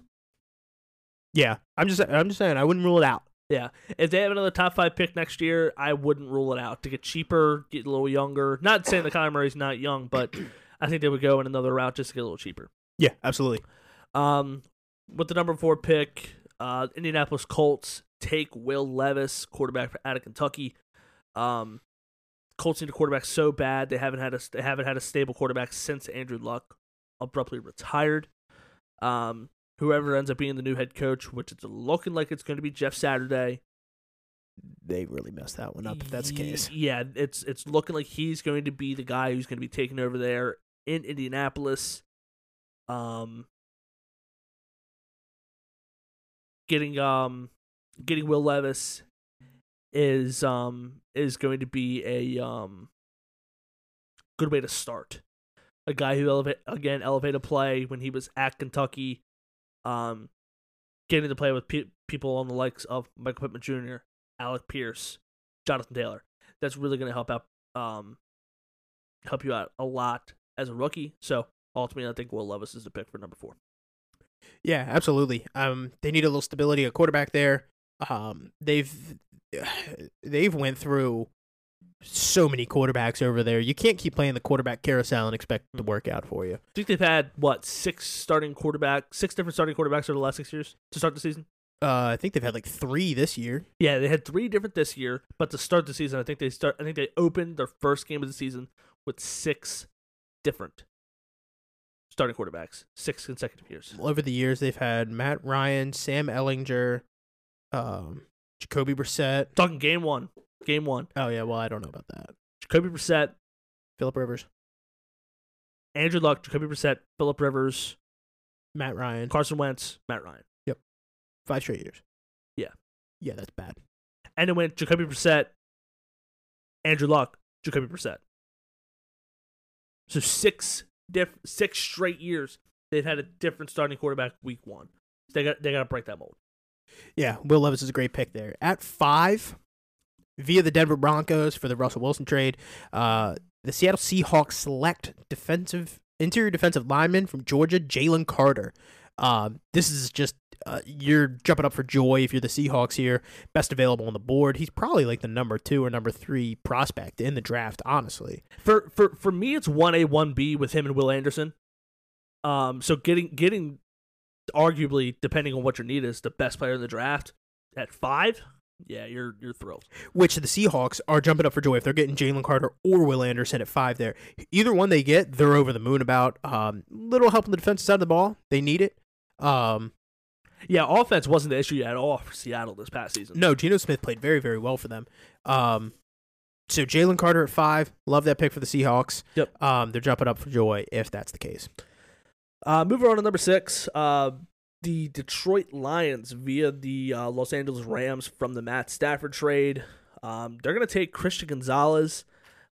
Yeah, I'm just I'm just saying I wouldn't rule it out. Yeah, if they have another top five pick next year, I wouldn't rule it out to get cheaper, get a little younger. Not saying that Kyler Murray's not young, but I think they would go in another route just to get a little cheaper. Yeah, absolutely. Um, with the number four pick, uh, Indianapolis Colts take Will Levis, quarterback out of Kentucky. Um, Colts need a quarterback so bad they haven't had a they haven't had a stable quarterback since Andrew Luck abruptly retired. Um, whoever ends up being the new head coach, which it's looking like it's going to be Jeff Saturday. They really messed that one up if that's the case. Yeah, it's it's looking like he's going to be the guy who's going to be taking over there in Indianapolis. Um getting um getting Will Levis is um is going to be a um good way to start. A guy who elevate again elevated play when he was at Kentucky um, getting to play with pe- people on the likes of Michael Pittman Jr., Alec Pierce, Jonathan Taylor. That's really going to help out, um, help you out a lot as a rookie. So ultimately, I think Will Levis is the pick for number four. Yeah, absolutely. Um, they need a little stability at quarterback there. Um, they've they've went through so many quarterbacks over there. You can't keep playing the quarterback carousel and expect it to work out for you. I think they've had what six starting quarterback, six different starting quarterbacks over the last six years to start the season. Uh, I think they've had like three this year. Yeah, they had three different this year, but to start the season, I think they start. I think they opened their first game of the season with six different starting quarterbacks, six consecutive years. Over the years, they've had Matt Ryan, Sam Ehlinger, um, Jacoby Brissett. Talking game one, game one. Oh yeah, well I don't know about that. Jacoby Brissett, Philip Rivers, Andrew Luck, Jacoby Brissett, Philip Rivers, Matt Ryan, Carson Wentz, Matt Ryan, Yep, five straight years. Yeah. yeah, that's bad. and it went Jacoby Brissett, Andrew Luck, Jacoby Brissett. So six diff- six straight years they've had a different starting quarterback week one. So they got they got to break that mold. Yeah, Will Levis is a great pick there. At five, via the Denver Broncos for the Russell Wilson trade, uh, the Seattle Seahawks select defensive interior defensive lineman from Georgia, Jalen Carter. Um, this is just uh, you're jumping up for joy if you're the Seahawks here. Best available on the board. He's probably like the number two or number three prospect in the draft. Honestly, For for for me, it's one A one B with him and Will Anderson. Um, so getting getting arguably depending on what your need is the best player in the draft at five. Yeah, you're you're thrilled. which the Seahawks are jumping up for joy if they're getting Jalen Carter or Will Anderson at five there. Either one they get, they're over the moon about. Um, little help on the defensive side of the ball. They need it. Um, Yeah, offense wasn't the issue at all for Seattle this past season. no, Geno Smith played very, very well for them. Um, so Jalen Carter at five. Love that pick for the Seahawks. Yep. Um, they're jumping up for joy if that's the case. Uh, moving on to number six, uh, the Detroit Lions via the uh, Los Angeles Rams from the Matt Stafford trade. Um, they're going to take Christian Gonzalez,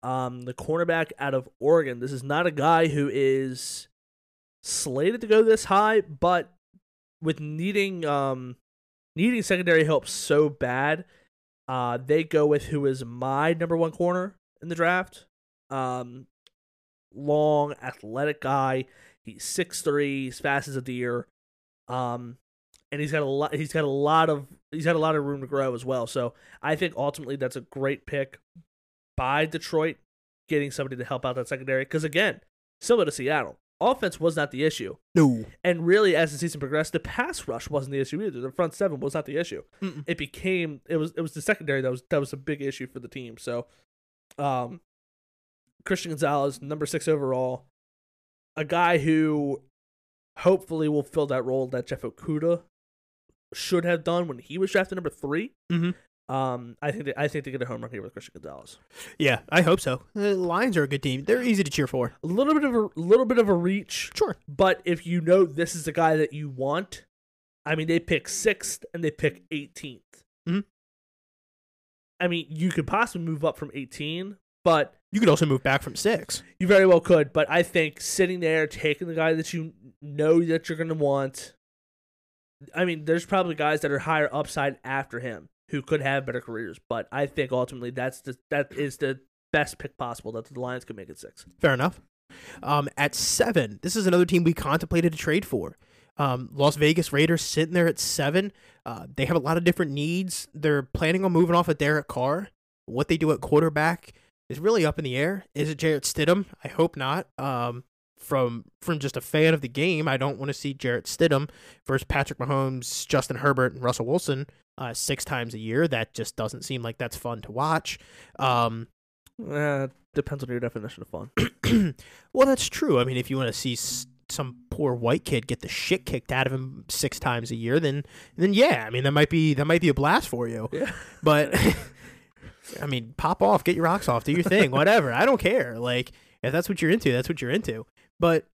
um, the cornerback out of Oregon. This is not a guy who is slated to go this high, but with needing um, needing secondary help so bad, uh, they go with who is my number one corner in the draft. Um, long, athletic guy. He's six three. He's fast as a deer. Um, and he's got a lot. He's got a lot of. He's got a lot of room to grow as well. So I think ultimately that's a great pick by Detroit, getting somebody to help out that secondary. Because again, similar to Seattle, offense was not the issue, No. and really as the season progressed, the pass rush wasn't the issue either. The front seven was not the issue. Mm-mm. It became it was it was the secondary that was that was a big issue for the team. So, um, Christian Gonzalez, number six overall, a guy who hopefully will fill that role that Jeff Okudah should have done when he was drafted number 3 Mhm. Um, I think they, I think they get a home run here with Christian Gonzalez. Yeah, I hope so. The Lions are a good team. They're easy to cheer for. A little bit of a little bit of a reach, Sure. but if you know this is the guy that you want, I mean, they pick sixth and they pick 18th. Mhm. I mean, you could possibly move up from 18, but You could also move back from six. you very well could. But I think sitting there, taking the guy that you know that you're going to want, I mean, there's probably guys that are higher upside after him who could have better careers. But I think ultimately that's the that is the best pick possible that the Lions could make at six. Fair enough. Um, at seven, this is another team we contemplated a trade for. Um, Las Vegas Raiders sitting there at seven. Uh, they have a lot of different needs. They're planning on moving off of Derek Carr. What they do at quarterback is really up in the air. Is it Jarrett Stidham? I hope not. Um, from from just a fan of the game, I don't want to see Jarrett Stidham versus Patrick Mahomes, Justin Herbert, and Russell Wilson uh, six times a year. That just doesn't seem like that's fun to watch. Um, Uh, depends on your definition of fun. well, that's true. I mean, if you want to see s- some poor white kid get the shit kicked out of him six times a year, then then yeah, I mean that might be that might be a blast for you. Yeah. But I mean, pop off, get your rocks off, do your thing, whatever. I don't care. Like if that's what you're into, that's what you're into. But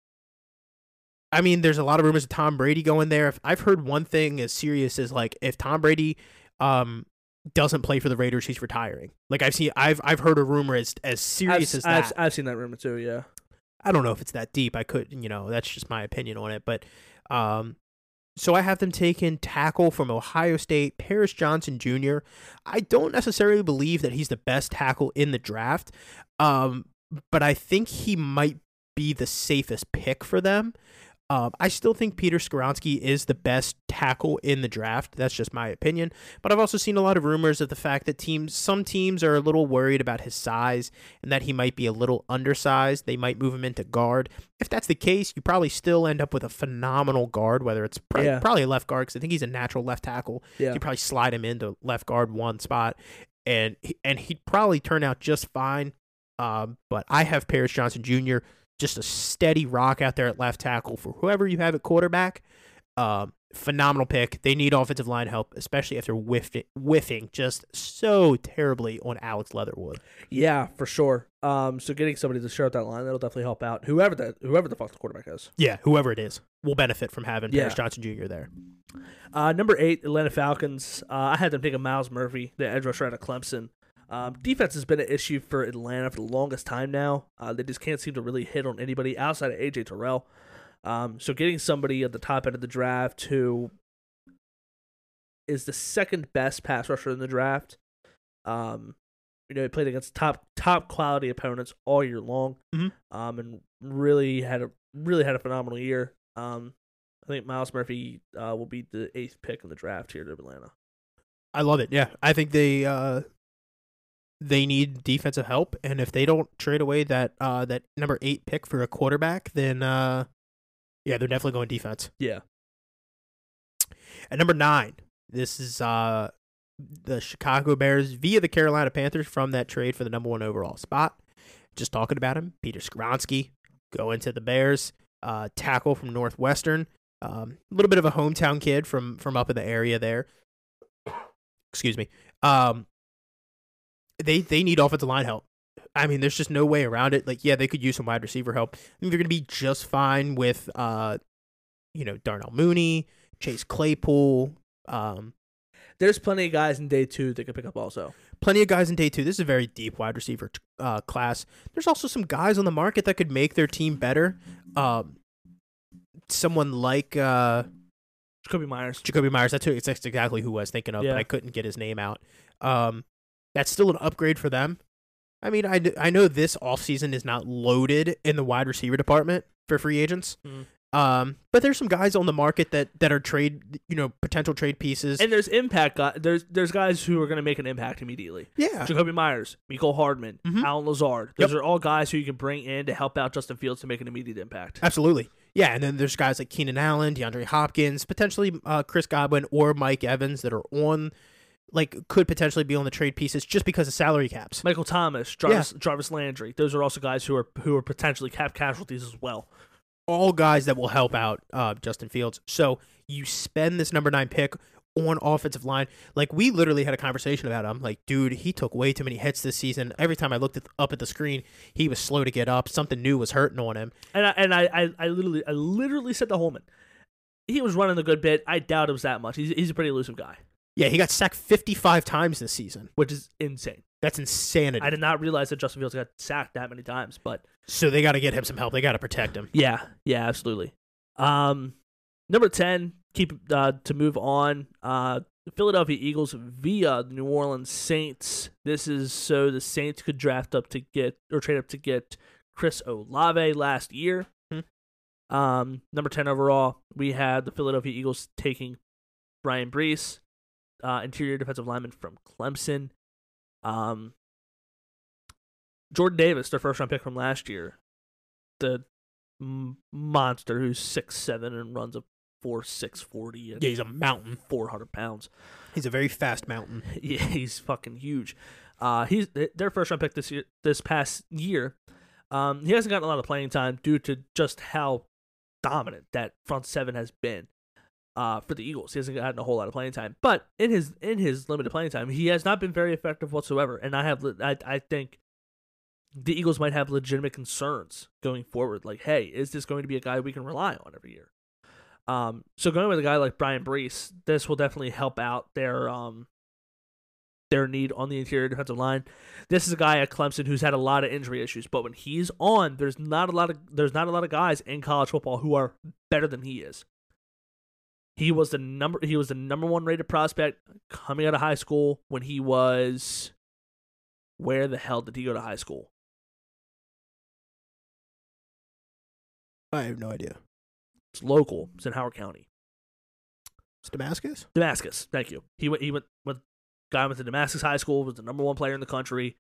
I mean, there's a lot of rumors of Tom Brady going there. If I've heard one thing as serious as like if Tom Brady um doesn't play for the Raiders, he's retiring. Like I've seen I've I've heard a rumor as as serious I've, as that. I've, I've seen that rumor too. Yeah. I don't know if it's that deep. I could, you know, that's just my opinion on it. But um, So I have them taking tackle from Ohio State, Paris Johnson Jr. I don't necessarily believe that he's the best tackle in the draft, um, but I think he might be the safest pick for them. Um, I still think Peter Skoronski is the best tackle in the draft. That's just my opinion. But I've also seen a lot of rumors of the fact that teams, some teams are a little worried about his size and that he might be a little undersized. They might move him into guard. If that's the case, you probably still end up with a phenomenal guard, whether it's pr- Yeah. probably a left guard because I think he's a natural left tackle. Yeah. You probably slide him into left guard one spot, and and he'd probably turn out just fine. Um, but I have Paris Johnson Jr. just a steady rock out there at left tackle for whoever you have at quarterback. Um, phenomenal pick. They need offensive line help, especially after whiffing, whiffing just so terribly on Alex Leatherwood. Yeah, for sure. Um, so getting somebody to share out that line that'll definitely help out. Whoever the whoever the fuck the quarterback is. Yeah, whoever it is will benefit from having Paris Johnson Jr. there. Uh, number eight, Atlanta Falcons. Uh, I had them take a Myles Murphy, the edge rusher out of Clemson. Um, defense has been an issue for Atlanta for the longest time now. Uh, they just can't seem to really hit on anybody outside of AJ Terrell. Um, so getting somebody at the top end of the draft who is the second best pass rusher in the draft. Um, you know, he played against top top quality opponents all year long. Mhm. Um, and really had a really had a phenomenal year. Um, I think Myles Murphy uh, will be the eighth pick in the draft here to Atlanta. I love it. Yeah, I think they uh, they need defensive help, and if they don't trade away that uh, that number eight pick for a quarterback, then uh, yeah, they're definitely going defense. Yeah. At number nine, this is uh, the Chicago Bears via the Carolina Panthers from that trade for the number one overall spot. Just talking about him, Peter Skoronski going to the Bears, uh, tackle from Northwestern, um, a little bit of a hometown kid from from up in the area there. Excuse me. Um, they they need offensive line help. I mean, there's just no way around it. Like, yeah, they could use some wide receiver help. I think they're going to be just fine with, uh, you know, Darnell Mooney, Chase Claypool, um, There's plenty of guys in day two that could pick up also. plenty of guys in day two. This is a very deep wide receiver uh, class. There's also some guys on the market that could make their team better. Um, someone like uh, Jakobi Meyers. Jakobi Meyers. That's, who, that's exactly who I was thinking of, Yeah. but I couldn't get his name out. Um, that's still an upgrade for them. I mean, I, I know this offseason is not loaded in the wide receiver department for free agents. Mhm. Um, but there's some guys on the market that, that are trade, you know, potential trade pieces. And there's impact guys. There's there's guys who are going to make an impact immediately. yeah, Jakobi Meyers, Mecole Hardman, Mhm. Allen Lazard. Those Yep. are all guys who you can bring in to help out Justin Fields to make an immediate impact. Absolutely. Yeah, and then there's guys like Keenan Allen, DeAndre Hopkins, potentially uh, Chris Godwin or Mike Evans that are on, like, could potentially be on the trade pieces just because of salary caps. Michael Thomas, Jarvis, Jarvis Landry. Those are also guys who are who are potentially cap casualties as well. All guys that will help out uh, Justin Fields. So you spend this number nine pick on offensive line. Like, we literally had a conversation about him. Like, dude, he took way too many hits this season. Every time I looked at, up at the screen, he was slow to get up. Something new was hurting on him. And I, and I, I, I literally I literally said to Holman, he was running a good bit. I doubt it was that much. He's he's a pretty elusive guy, Yeah, he got sacked 55 times this season. which is insane. That's insanity. I did not realize that Justin Fields got sacked that many times, but so they got to get him some help. They got to protect him. Yeah, yeah, absolutely. Um, number ten, keep uh, to move on. Uh, the Philadelphia Eagles via the New Orleans Saints. This is so the Saints could draft up to get or trade up to get Chris Olave last year. Hmm. Um, number ten overall, we had the Philadelphia Eagles taking Bryan Bresee, uh, interior defensive lineman from Clemson. Um, Jordan Davis, their first round pick from last year, the m- monster who's six seven and runs a four six forty Yeah, he's a mountain. four hundred pounds. He's a very fast mountain. Yeah, he's fucking huge. Uh, he's their first round pick this year, this past year. Um, he hasn't gotten a lot of playing time due to just how dominant that front seven has been. Uh, for the Eagles, he hasn't gotten a whole lot of playing time, but in his in his limited playing time, he has not been very effective whatsoever. And I have, I I think the Eagles might have legitimate concerns going forward. Like, hey, is this going to be a guy we can rely on every year? Um, so going with a guy like Bryan Bresee, this will definitely help out their um their need on the interior defensive line. This is a guy at Clemson who's had a lot of injury issues, but when he's on, there's not a lot of there's not a lot of guys in college football who are better than he is. He was the number he was the number one rated prospect coming out of high school when he was where the hell did he go to high school? I have no idea. It's local. It's in Howard County. It's Damascus. Damascus. Thank you. He went. He went. Went. Guy went to Damascus High School. Was the number one player in the country.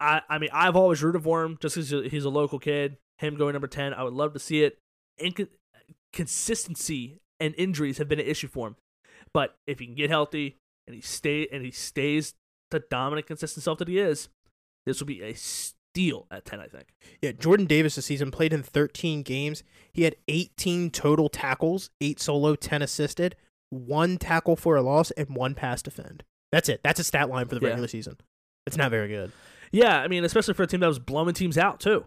I. I mean, I've always rooted for him just because he's a local kid. Him going number ten. I would love to see it. Consistency and injuries have been an issue for him, but if he can get healthy and he stay and he stays the dominant, consistent self that he is, this will be a steal at ten. I think. Yeah, Jordan Davis this season played in 13 games. He had 18 total tackles, eight solo, 10 assisted, one tackle for a loss, and one pass defend. That's it. That's a stat line for the Yeah. regular season. It's not very good. Yeah, I mean, especially for a team that was blowing teams out too.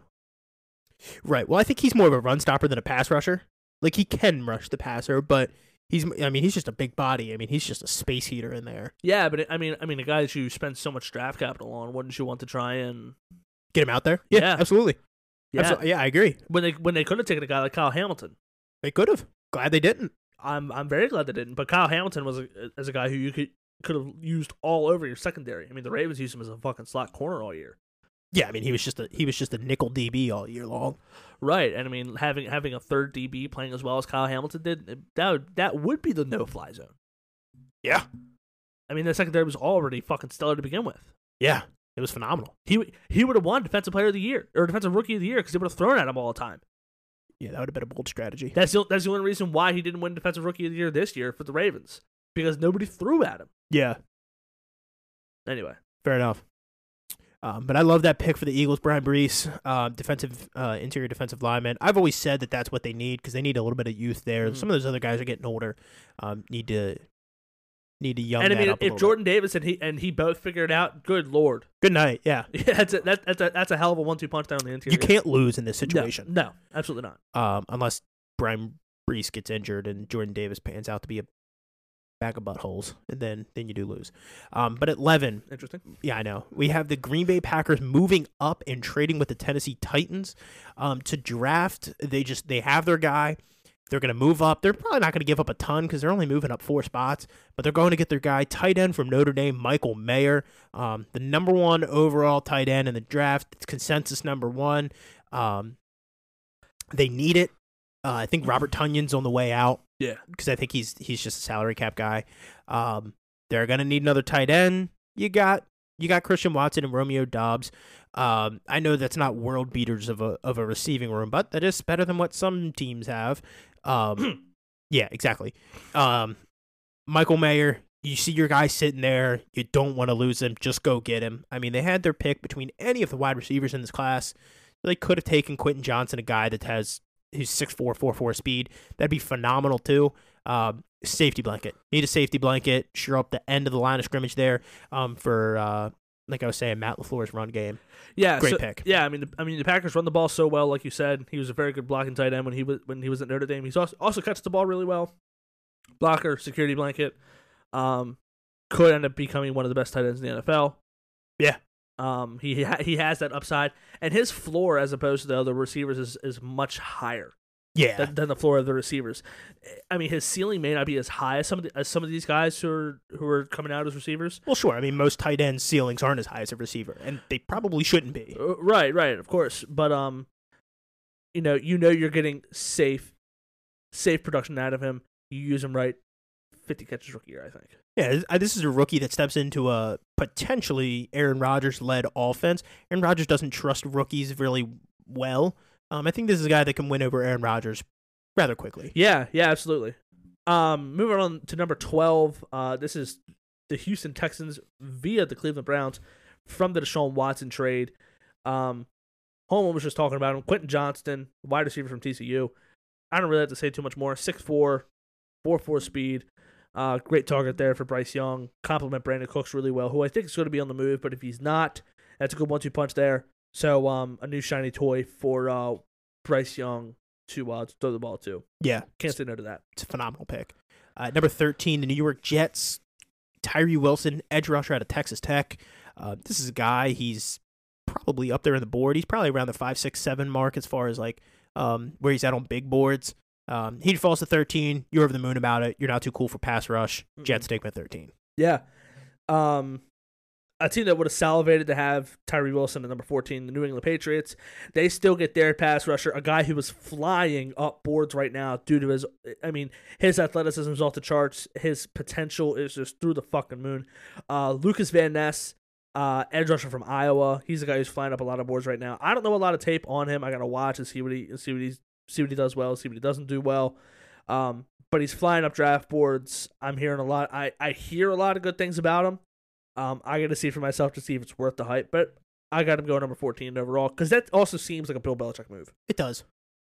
Right. Well, I think he's more of a run stopper than a pass rusher. Like he can rush the passer, but he's I mean, he's just a big body. I mean, he's just a space heater in there. Yeah, but it, I mean, I mean, the guys you spend so much draft capital on, wouldn't you want to try and Get him out there? Yeah. absolutely. yeah? Absolutely. Yeah, I agree. When they when they could have taken a guy like Kyle Hamilton, They could have. Glad they didn't. I'm I'm very glad they didn't. But Kyle Hamilton was a, as a guy who you could could have used all over your secondary. I mean, the Ravens used him as a fucking slot corner all year, Yeah, I mean, he was just a he was just a nickel DB all year long. right? And I mean, having having a third DB playing as well as Kyle Hamilton did, that would, that would be the no fly zone. Yeah. I mean, the secondary was already fucking stellar to begin with. Yeah, it was phenomenal. He would- he would have won defensive player of the year or defensive rookie of the year because they would have thrown at him all the time. Yeah, that would have been a bold strategy. That's the that's the only reason why he didn't win defensive rookie of the year this year for the Ravens because nobody threw at him. yeah, Anyway, fair enough. Um, but I love that pick for the Eagles, Bryan Bresee, uh, defensive uh, interior defensive lineman. I've always said that that's what they need because they need a little bit of youth there. Mhm. Some of those other guys are getting older. Um, need to need to young and I mean, if Jordan Davis and he and he both figured it out, good lord. Good night. Yeah, yeah, that's a, that, that's a that's a hell of a one-two punch down on the interior. you can't lose in this No, situation. No, absolutely not. um, unless Brian Brees gets injured and Jordan Davis pans out to be a bag of buttholes, and then then you do lose. Um, but at eleven, Interesting. yeah, I know we have the Green Bay Packers moving up and trading with the Tennessee Titans um, to draft. They just they have their guy. They're going to move up. They're probably not going to give up a ton because they're only moving up four spots, but they're going to get their guy, tight end from Notre Dame, Michael Mayer, um, the number one overall tight end in the draft. It's consensus number one. Um, they need it. Uh, I think Robert Tonyan's on the way out Yeah. because I think he's he's just a salary cap guy. Um, they're gonna need another tight end. You got you got Christian Watson and Romeo Doubs. Um, I know that's not world beaters of a of a receiving room, but that is better than what some teams have. Um, yeah, exactly. Um, Michael Mayer, you see your guy sitting there, you don't want to lose him. Just go get him. I mean, they had their pick between any of the wide receivers in this class. They could have taken Quentin Johnston, a guy that has who's six four four four speed. That'd be phenomenal too. Um, safety blanket. Need a safety blanket. Sure up the end of the line of scrimmage there. Um, for uh, like I was saying, Matt LaFleur's run game. Yeah, Great so- pick. Yeah, I mean, the, I mean, the Packers run the ball so well, like you said. He was a very good blocking tight end when he was when he was at Notre Dame. He's also also catches the ball really well. Blocker, security blanket. Um, could end up becoming one of the best tight ends in the NFL. Yeah. Um, he ha- he has that upside, and his floor as opposed to the other receivers is is much higher Yeah, than, than the floor of the receivers. I mean, his ceiling may not be as high as some of the, as some of these guys who are who are coming out as receivers. Well, sure. I mean, most tight end ceilings aren't as high as a receiver, and they probably shouldn't be. Uh, Right, right, of course. But um, you know, you know, you're getting safe, safe production out of him. You use him right, fifty catches rookie year, I think. Yeah, this- uh, is a rookie that steps into a potentially Aaron Rodgers led offense. Aaron Rodgers doesn't trust rookies really well. Um, I think this is a guy that can win over Aaron Rodgers rather quickly. Yeah, yeah, absolutely. Um, moving on to number twelve. Uh, this is the Houston Texans via the Cleveland Browns from the Deshaun Watson trade. Um, Holman was just talking about him. Quentin Johnston, wide receiver from TCU. I don't really have to say too much more. 6'4", 4'4 speed. Uh, great target there for Bryce Young. Compliment Brandin Cooks really well, who I think is going to be on the move. But if he's not, that's a good one-two punch there. So um, a new shiny toy for uh, Bryce Young to uh, to throw the ball to. Yeah, Can't say no to that. it's a phenomenal pick. Uh, number 13, the New York Jets. Tyree Wilson, edge rusher out of Texas Tech. Uh, this is a guy, he's probably up there in the board. He's probably around the five, six, seven mark as far as like um, where he's at on big boards. Um, he falls to 13. You're over the moon about it. You're not too cool for pass rush. Jets take him at 13. Yeah. Um, a team that would have salivated to have Tyree Wilson at number 14, the New England Patriots, they still get their pass rusher, a guy who was flying up boards right now due to his, I mean, his athleticism is off the charts. His potential is just through the fucking moon. Uh, Lukas Van Ness, uh, edge rusher from Iowa. He's a guy who's flying up a lot of boards right now. I don't know a lot of tape on him. I gotta watch and see what he see what he's see what he does well, see what he doesn't do well. Um, but he's flying up draft boards. I'm hearing a lot. I, I hear a lot of good things about him. Um, I got to see for myself to see if it's worth the hype, but I got him going number 14 overall because that also seems like a Bill Belichick move. It does.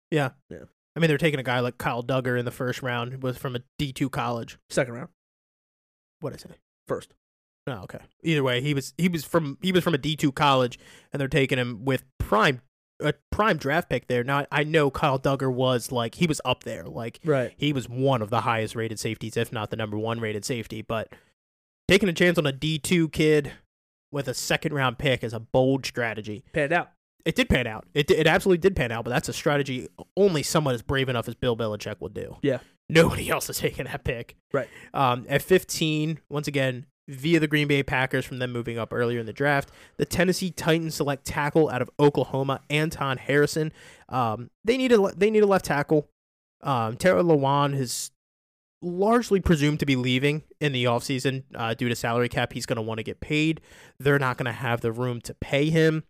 Yeah. Yeah. I mean, they're taking a guy like Kyle Dugger in the first round, who was from a D2 college. Second round, What did I say? first. Oh, okay. Either way, he was he was from he was from a D two college, and they're taking him with prime a prime draft pick there. Now I know Kyle Dugger was like he was up there, like Right. he was one of the highest rated safeties, if not the number one rated safety. But taking a chance on a D two kid with a second round pick is a bold strategy. Panned out. It did pan out. It it absolutely did pan out, but that's a strategy only someone as brave enough as Bill Belichick will do. Yeah. Nobody else is taking that pick. Right. Um, at 15, once again, via the Green Bay Packers from them moving up earlier in the draft, the Tennessee Titans select tackle out of Oklahoma, Anton Harrison. Um, they need a they need a left tackle. Um, Taylor Lewan is largely presumed to be leaving in the offseason uh, due to salary cap. He's going to want to get paid. They're not going to have the room to pay him.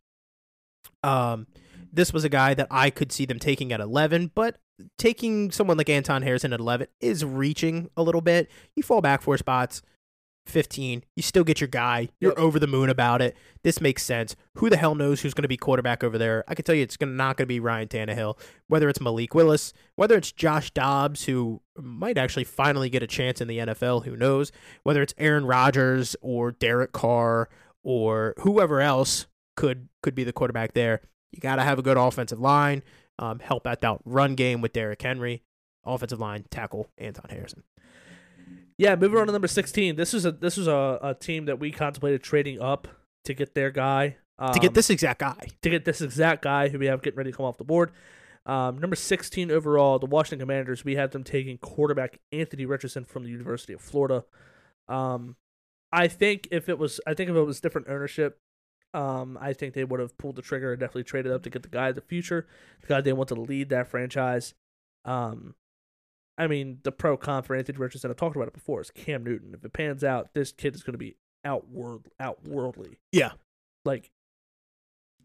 Um, this was a guy that I could see them taking at 11, but taking someone like Anton Harrison at 11 is reaching a little bit. You fall back four spots. 15. You still get your guy. You're Yep. over the moon about it. This makes sense. Who the hell knows who's going to be quarterback over there? I can tell you it's gonna, not going to be Ryan Tannehill. Whether it's Malik Willis, whether it's Josh Dobbs, who might actually finally get a chance in the NFL, who knows? Whether it's Aaron Rodgers or Derek Carr or whoever else could could be the quarterback there. You got to have a good offensive line. Um, help out that run game with Derrick Henry. Offensive line tackle Anton Harrison. Yeah, moving on to number 16. This is a this was a, a team that we contemplated trading up to get their guy. Um, to get this exact guy. to get this exact guy who we have getting ready to come off the board. Um, number 16 overall, the Washington Commanders, we had them taking quarterback Anthony Richardson from the University of Florida. Um, I think if it was, I think if it was different ownership, um, I think they would have pulled the trigger and definitely traded up to get the guy of the future, the guy they want to lead that franchise. Um, I mean, the pro con for Anthony Richardson, I've talked about it before, is Cam Newton. If it pans out, this kid is going to be outworld, outworldly Yeah. like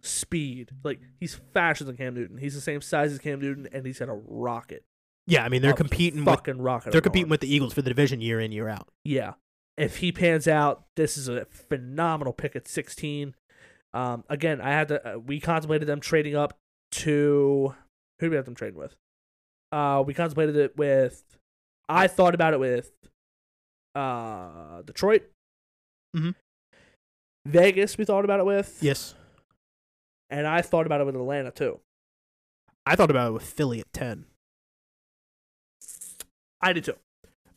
speed. Like he's faster than Cam Newton. He's the same size as Cam Newton, and he's got a rocket. Yeah, I mean they're A competing with fucking rocket. they're competing arm. with the Eagles for the division year in year out. Yeah, if he pans out, this is a phenomenal pick at 16. Um, again, I had to. Uh, we contemplated them trading up to who do we have them trading with? Uh, we contemplated it with. I thought about it with, uh, Detroit. Mhm. Vegas, we thought about it with. Yes, and I thought about it with Atlanta too. I thought about it with Philly at ten. I did too.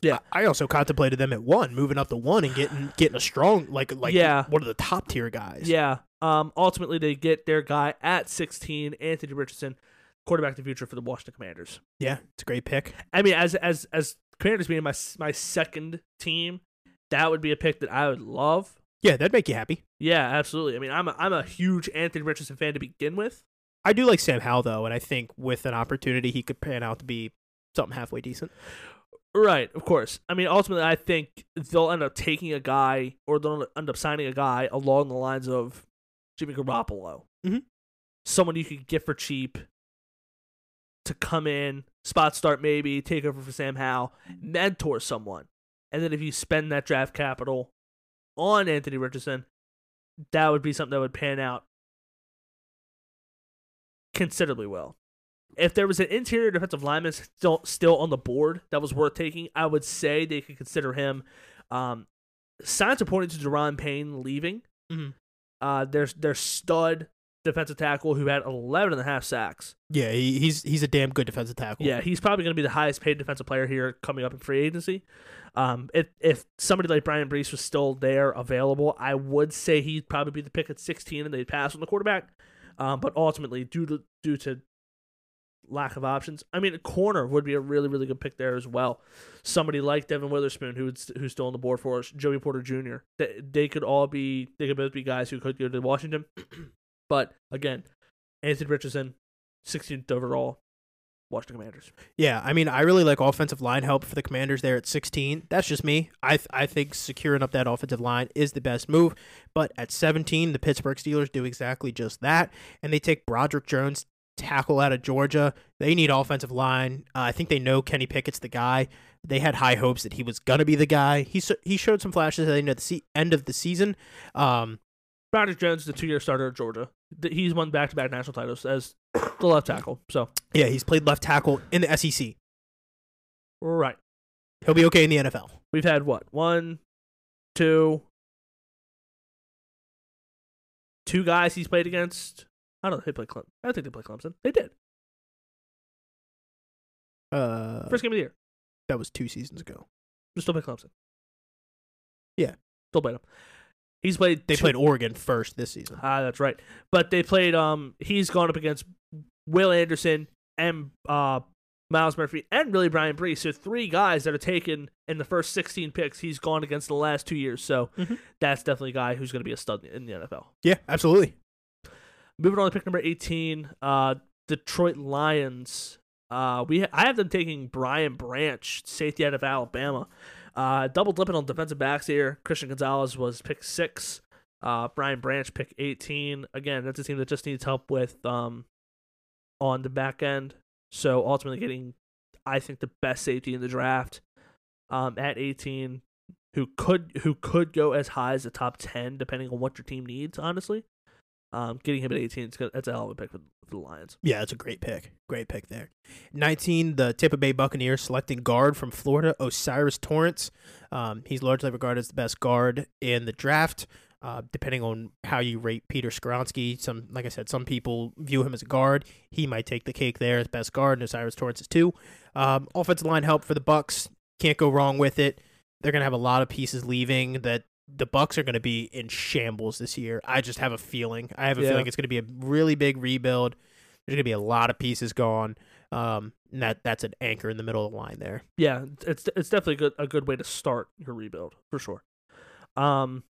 Yeah. I also contemplated them at one, moving up to one and getting getting a strong like like Yeah. one of the top tier guys. Yeah. Um. Ultimately, they get their guy at 16, Anthony Richardson, quarterback of the future for the Washington Commanders. yeah, it's a great pick. I mean, as as as Commanders being my my second team, that would be a pick that I would love. Yeah, that'd make you happy. Yeah, absolutely. I mean, I'm a, I'm a huge Anthony Richardson fan to begin with. I do like Sam Howell though, and I think with an opportunity, he could pan out to be something halfway decent. Right, of course. I mean, ultimately, I think they'll end up taking a guy, or they'll end up signing a guy along the lines of Jimmy Garoppolo, Mhm. someone you could get for cheap to come in, spot start maybe, take over for Sam Howell, mentor someone, and then if you spend that draft capital on Anthony Richardson, that would be something that would pan out considerably well. If there was an interior defensive lineman still still on the board that was worth taking, I would say they could consider him. Um, signs are pointing to Daron Payne leaving. Mhm. Uh, there's their stud defensive tackle who had 11 and a half sacks. Yeah, he, he's he's a damn good defensive tackle. Yeah, he's probably going to be the highest paid defensive player here coming up in free agency. Um, if if somebody like Bryan Bresee was still there available, I would say he'd probably be the pick at 16 and they'd pass on the quarterback. Um, but ultimately, due to due to lack of options. I mean, a corner would be a really, really good pick there as well. Somebody like Devon Witherspoon, who's who's still on the board for us, Joey Porter Jr. They, they could all be, they could both be guys who could go to Washington. But again, Anthony Richardson, 16th overall, Washington Commanders. Yeah, I mean, I really like offensive line help for the Commanders there at 16. That's just me. I th- I think securing up that offensive line is the best move. But at 17, the Pittsburgh Steelers do exactly just that, and they take Broderick Jones, tackle out of Georgia. They need offensive line. Uh, I think they know Kenny Pickett's the guy. They had high hopes that he was gonna be the guy. He so- he showed some flashes at the end of the, se- end of the season. Um, Broderick Jones, the two-year starter at Georgia. He's won back-to-back national titles as the left tackle. So yeah, he's played left tackle in the SEC. right, He'll be okay in the NFL. we've had what one, two, two guys he's played against. I don't know. They played Clemson. I think they played Clemson. They did. Uh, First game of the year. that was two seasons ago. Still played Clemson. Yeah. Still played him. He's played. They two- played Oregon first this season. Ah, that's right. But they played. Um, he's gone up against Will Anderson and uh Myles Murphy and really Bryan Bresee. So three guys that are taken in the first 16 picks. He's gone against the last two years. So Mhm. that's definitely a guy who's going to be a stud in the NFL. Yeah, absolutely. Moving on to pick number 18, uh, Detroit Lions. Uh, we ha- I have them taking Brian Branch, safety out of Alabama. Uh, double dipping on defensive backs here. Christian Gonzalez was pick six. Uh, Brian Branch pick 18. Again, that's a team that just needs help with um, on the back end. So ultimately, getting I think the best safety in the draft um, at 18, who could who could go as high as the top 10 depending on what your team needs. Honestly, um, getting him at 18, it's that's a hell of a pick for, for the Lions. Yeah, that's a great pick. Great pick there. 19, the Tampa Bay Buccaneers selecting guard from Florida, O'Cyrus Torrence. Um, he's largely regarded as the best guard in the draft. Uh, depending on how you rate Peter Skoronski, some like I said, some people view him as a guard. He might take the cake there as best guard, and O'Cyrus Torrence is too. Um, offensive line help for the Bucks. Can't go wrong with it. They're gonna have a lot of pieces leaving that the Bucks are going to be in shambles this year. I just have a feeling. I have a Yeah. feeling it's going to be a really big rebuild. There's going to be a lot of pieces gone. Um, and that that's an anchor in the middle of the line there. Yeah, it's it's definitely a good a good way to start your rebuild for sure. Um,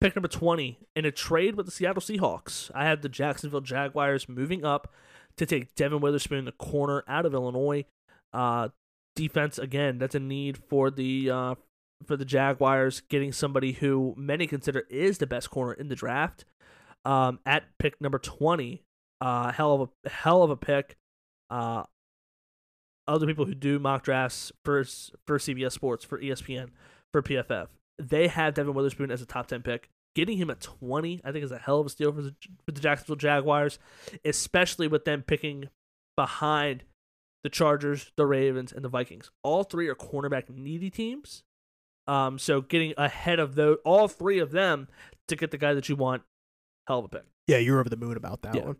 pick number 20 in a trade with the Seattle Seahawks. I had the Jacksonville Jaguars moving up to take Devon Witherspoon, the corner out of Illinois. Uh, defense again, that's a need for the uh, for the Jaguars. Getting somebody who many consider is the best corner in the draft. Um, at pick number 20, uh, hell of a hell of a pick. Uh, other people who do mock drafts for for CBS Sports, for ESPN, for PFF, they have Devon Witherspoon as a top ten pick. Getting him at twenty, I think, is a hell of a steal for the, for the Jacksonville Jaguars, especially with them picking behind the Chargers, the Ravens, and the Vikings. All three are cornerback needy teams. Um, so getting ahead of those, all three of them to get the guy that you want, hell of a pick. Yeah, you're over the moon about that Yeah. one.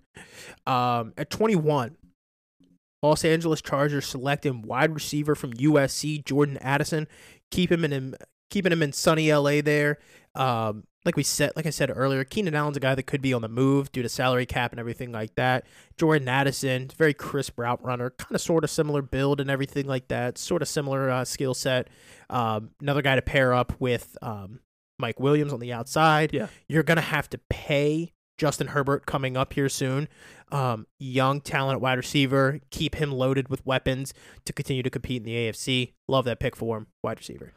Um, at 21, Los Angeles Chargers selecting wide receiver from USC, Jordan Addison. Keep him in him, keeping him in sunny LA there. Um, like we said, like I said earlier, Keenan Allen's a guy that could be on the move due to salary cap and everything like that. Jordan Addison, very crisp route runner, kind of sort of similar build and everything like that. Sort of similar uh, skill set. Um, another guy to pair up with um, Mike Williams on the outside. Yeah. You're gonna have to pay Justin Herbert coming up here soon. Um, young talent wide receiver. Keep him loaded with weapons to continue to compete in the AFC. Love that pick for him, wide receiver.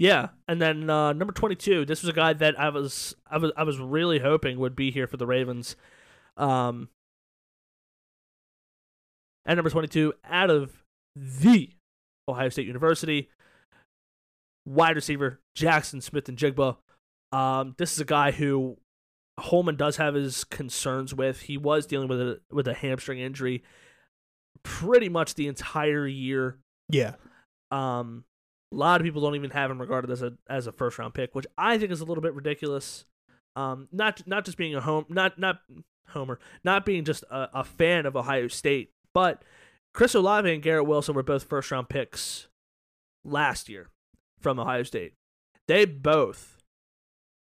Yeah, and then uh, number twenty-two. This was a guy that I was I was I was really hoping would be here for the Ravens. Um, at number twenty-two, out of the Ohio State University, wide receiver Jaxon Smith-Njigba. Um, this is a guy who Holman does have his concerns with. He was dealing with a with a hamstring injury pretty much the entire year. Yeah. Um, a lot of people don't even have him regarded as a as a first round pick, which I think is a little bit ridiculous. Um, not not just being a home, not not Homer, not being just a, a fan of Ohio State, but Chris Olave and Garrett Wilson were both first round picks last year from Ohio State. They both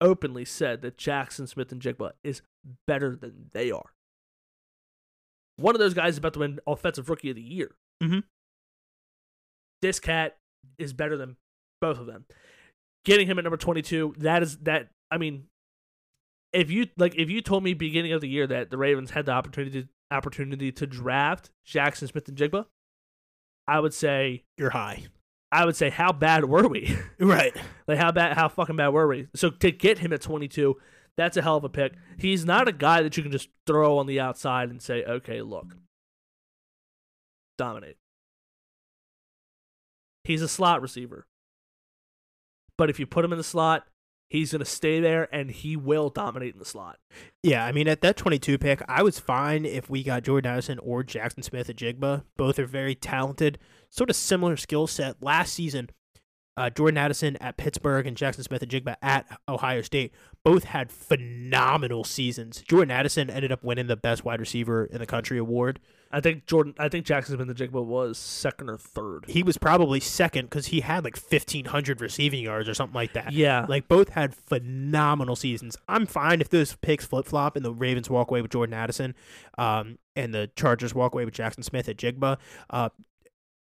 openly said that Jaxon Smith-Njigba is better than they are. One of those guys is about to win Offensive Rookie of the Year. Mhm. This cat is better than both of them. Getting him at number 22, that is that. I mean, if you like, if you told me beginning of the year that the Ravens had the opportunity opportunity to draft Jaxon Smith-Njigba, I would say, You're high. I would say, how bad were we? Right. Like how bad, how fucking bad were we? So to get him at 22, that's a hell of a pick. He's not a guy that you can just throw on the outside and say, okay, look, dominate. He's a slot receiver, but if you put him in the slot, he's gonna stay there and he will dominate in the slot. Yeah, I mean, at that 22 pick, I was fine if we got Jordan Addison or Jaxon Smith-Njigba. Both are very talented, sort of similar skill set. Last season, uh, Jordan Addison at Pittsburgh and Jaxon Smith-Njigba at Ohio State both had phenomenal seasons. Jordan Addison ended up winning the best wide receiver in the country award. I think Jordan, I think Jaxon Smith-Njigba was second or third. He was probably second because he had like 1,500 receiving yards or something like that. Yeah, Like both had phenomenal seasons. I'm fine if those picks flip flop and the Ravens walk away with Jordan Addison, um, and the Chargers walk away with Jaxon Smith-Njigba. Uh,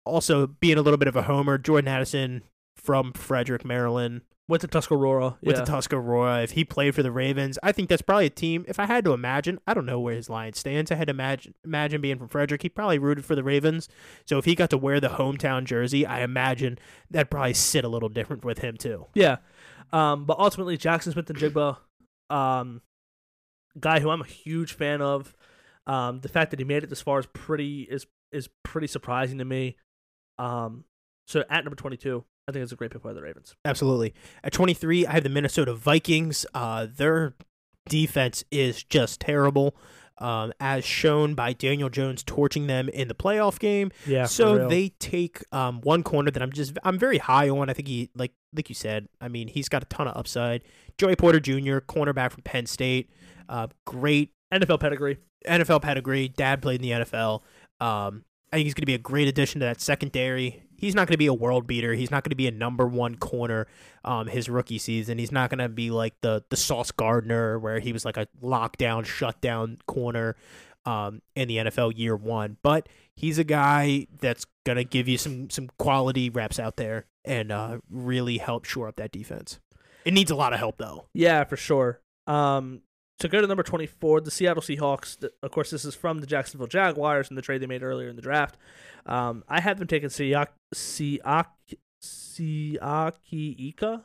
also being a little bit of a homer, Jordan Addison from Frederick, Maryland, went the Tuscarora. with yeah. the Tuscarora. If he played for the Ravens, I think that's probably a team. If I had to imagine, I don't know where his line stands. I had to imagine imagine being from Frederick. He probably rooted for the Ravens. So if he got to wear the hometown jersey, I imagine that'd probably sit a little different with him too. Yeah. Um, but ultimately, Jaxon Smith-Njigba, um, guy who I'm a huge fan of. Um, the fact that he made it this far is pretty is is pretty surprising to me. Um, so at number 22, I think it's a great pick by the Ravens. Absolutely. At 23, I have the Minnesota Vikings. Uh, their defense is just terrible, um, as shown by Daniel Jones torching them in the playoff game. Yeah. so they take um, one corner that I'm just I'm very high on. I think he like like you said. I mean, he's got a ton of upside. Joey Porter Jr., cornerback from Penn State, uh, great NFL pedigree. NFL pedigree. Dad played in the NFL. Um, I think he's going to be a great addition to that secondary. He's not going to be a world beater. He's not going to be a number one corner um, his rookie season. He's not going to be like the the Sauce Gardner where he was like a lockdown, shutdown corner um, in the NFL year one. But he's a guy that's going to give you some some quality reps out there and uh, really help shore up that defense. It needs a lot of help though. Yeah, for sure. Um, to go to number 24, the Seattle Seahawks. Of course, this is from the Jacksonville Jaguars and the trade they made earlier in the draft. Um, I had them taking Siak, Siak, Siaki Ika.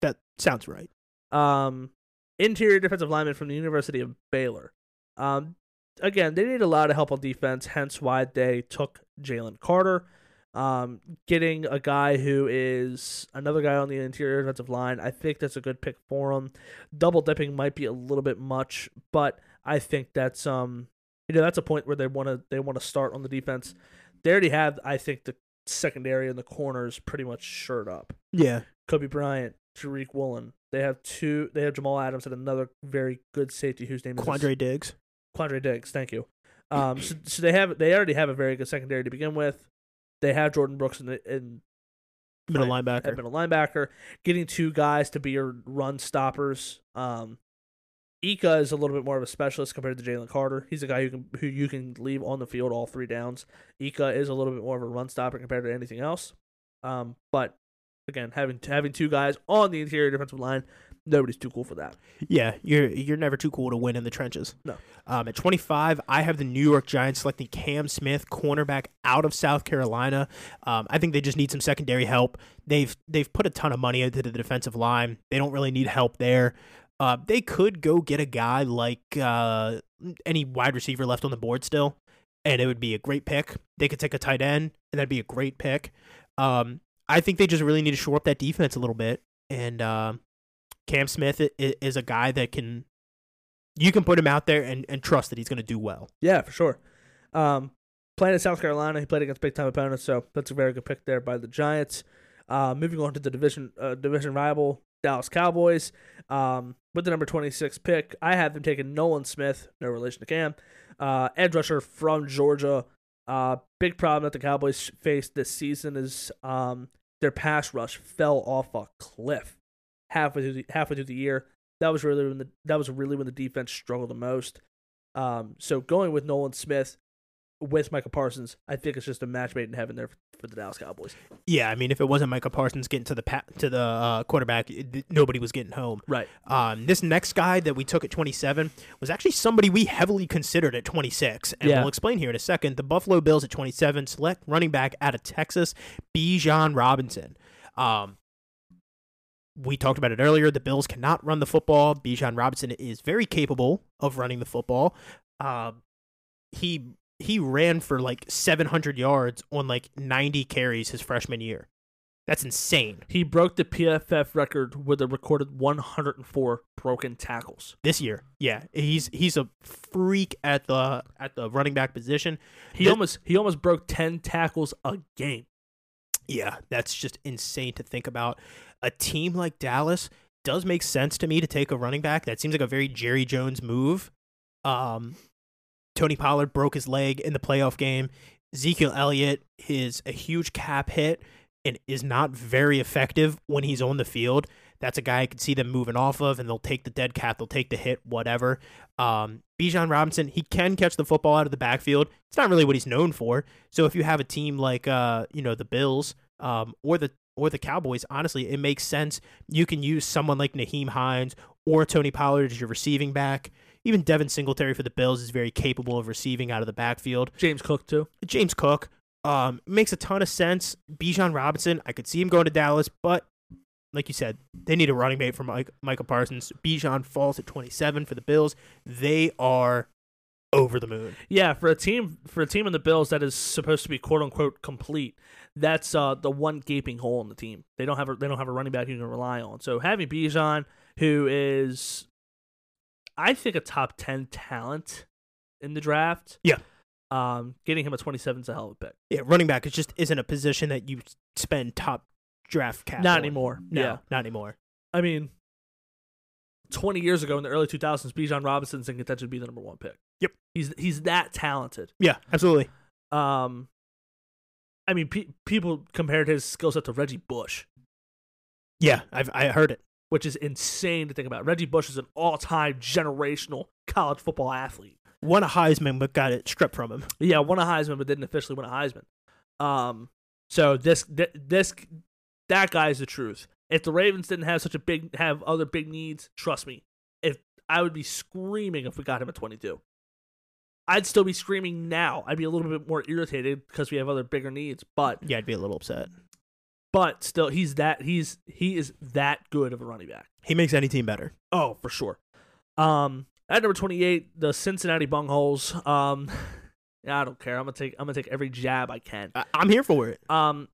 That sounds right. um, interior defensive lineman from the University of Baylor. Um, again, they need a lot of help on defense, hence why they took Jalen Carter. Um, getting a guy who is another guy on the interior defensive line, I think that's a good pick for him. Double dipping might be a little bit much, but I think that's um, you know, that's a point where they want to they want to start on the defense. They already have, I think, the secondary and the corners pretty much shirt up. Yeah. Coby Bryant, Tariq Woolen. They have two. They have Jamal Adams and another very good safety whose name is Quandre Diggs. Quandre Diggs. Thank you. Um, so, so they have they already have a very good secondary to begin with. They have Jordyn Brooks in, the, in Middle Right. linebacker. middle linebacker, getting two guys to be your run stoppers. Um, Ika is a little bit more of a specialist compared to Jalen Carter. He's a guy who can who you can leave on the field all three downs. Ika is a little bit more of a run stopper compared to anything else. Um, but again, having having two guys on the interior defensive line, nobody's too cool for that. Yeah, you're you're never too cool to win in the trenches. No. Um, at 25, I have the New York Giants selecting Cam Smith, cornerback out of South Carolina. Um, I think they just need some secondary help. They've they've put a ton of money into the defensive line. They don't really need help there. Uh, they could go get a guy like uh, any wide receiver left on the board still, and it would be a great pick. They could take a tight end, and that'd be a great pick. Um, I think they just really need to shore up that defense a little bit, and um, Cam Smith is a guy that can you can put him out there and, and trust that he's going to do well. Yeah, for sure. Um, playing in South Carolina, he played against big time opponents, so that's a very good pick there by the Giants. Uh, moving on to the division uh, division rival Dallas Cowboys. Um, with the number twenty six pick, I have them taking Nolan Smith, no relation to Cam, uh, edge rusher from Georgia. Uh, big problem that the Cowboys faced this season is um, their pass rush fell off a cliff halfway through the, halfway through the year. That was really when the that was really when the defense struggled the most. Um, so going with Nolan Smith with Michael Parsons, I think it's just a match made in heaven there for, for the Dallas Cowboys. Yeah, I mean, if it wasn't Michael Parsons getting to the pa- to the uh, quarterback, it- nobody was getting home. Right. Um, this next guy that we took at 27 was actually somebody we heavily considered at 26, and Yeah. we'll explain here in a second. The Buffalo Bills at 27 select running back out of Texas, Bijan Robinson. Um, we talked about it earlier. The Bills cannot run the football. Bijan Robinson is very capable of running the football. Um, he he ran for like 700 yards on like 90 carries his freshman year. That's insane. He broke the PFF record with a recorded 104 broken tackles. this year. Yeah, he's he's a freak at the at the running back position. He This- almost he almost broke 10 tackles a game. Yeah, that's just insane to think about. A team like Dallas does make sense to me to take a running back. That seems like a very Jerry Jones move. Um, Tony Pollard broke his leg in the playoff game. Ezekiel Elliott is a huge cap hit and is not very effective when he's on the field. That's a guy I could see them moving off of, and they'll take the dead cat, they'll take the hit, whatever. Um, Bijan Robinson, he can catch the football out of the backfield. It's not really what he's known for. So if you have a team like, uh, you know, the Bills, um, or the or the Cowboys, honestly, it makes sense. You can use someone like Nyheim Hines or Tony Pollard as your receiving back. Even Devin Singletary for the Bills is very capable of receiving out of the backfield. James Cook too. James Cook um, makes a ton of sense. Bijan Robinson, I could see him going to Dallas, but like you said, they need a running mate for Mike, Michael Parsons. Bijan falls at 27 for the Bills. They are over the moon. Yeah, for a team for a team in the Bills that is supposed to be quote unquote complete, that's uh, the one gaping hole in the team. They don't have a they don't have a running back you can rely on. So having Bijan, who is, I think, a top ten talent in the draft. Yeah. Um, getting him at twenty seven is a hell of a pick. Yeah, running back is just isn't a position that you spend top draft cap. Not anymore. No, Yeah. not anymore. I mean, 20 years ago in the early 2000s, Bijan Robinson's in contention to be the number one pick. Yep. He's he's that talented. Yeah, absolutely. Um, I mean, pe- people compared his skill set to Reggie Bush, Yeah, I've I heard it. which is insane to think about. Reggie Bush is an all-time generational college football athlete. Won a Heisman, but got it stripped from him. Yeah, won a Heisman, but didn't officially win a Heisman. Um, so this th- this that guy is the truth. If the Ravens didn't have such a big have other big needs, trust me, if I would be screaming if we got him at 22. I'd still be screaming now. I'd be a little bit more irritated because we have other bigger needs, but Yeah, I'd be a little upset. but still he's that he's he is that good of a running back. He makes any team better. Oh, for sure. Um, at number twenty-eight, the Cincinnati Bungholes. Um, yeah, I don't care. I'm gonna take I'm gonna take every jab I can. I, I'm here for it. Um,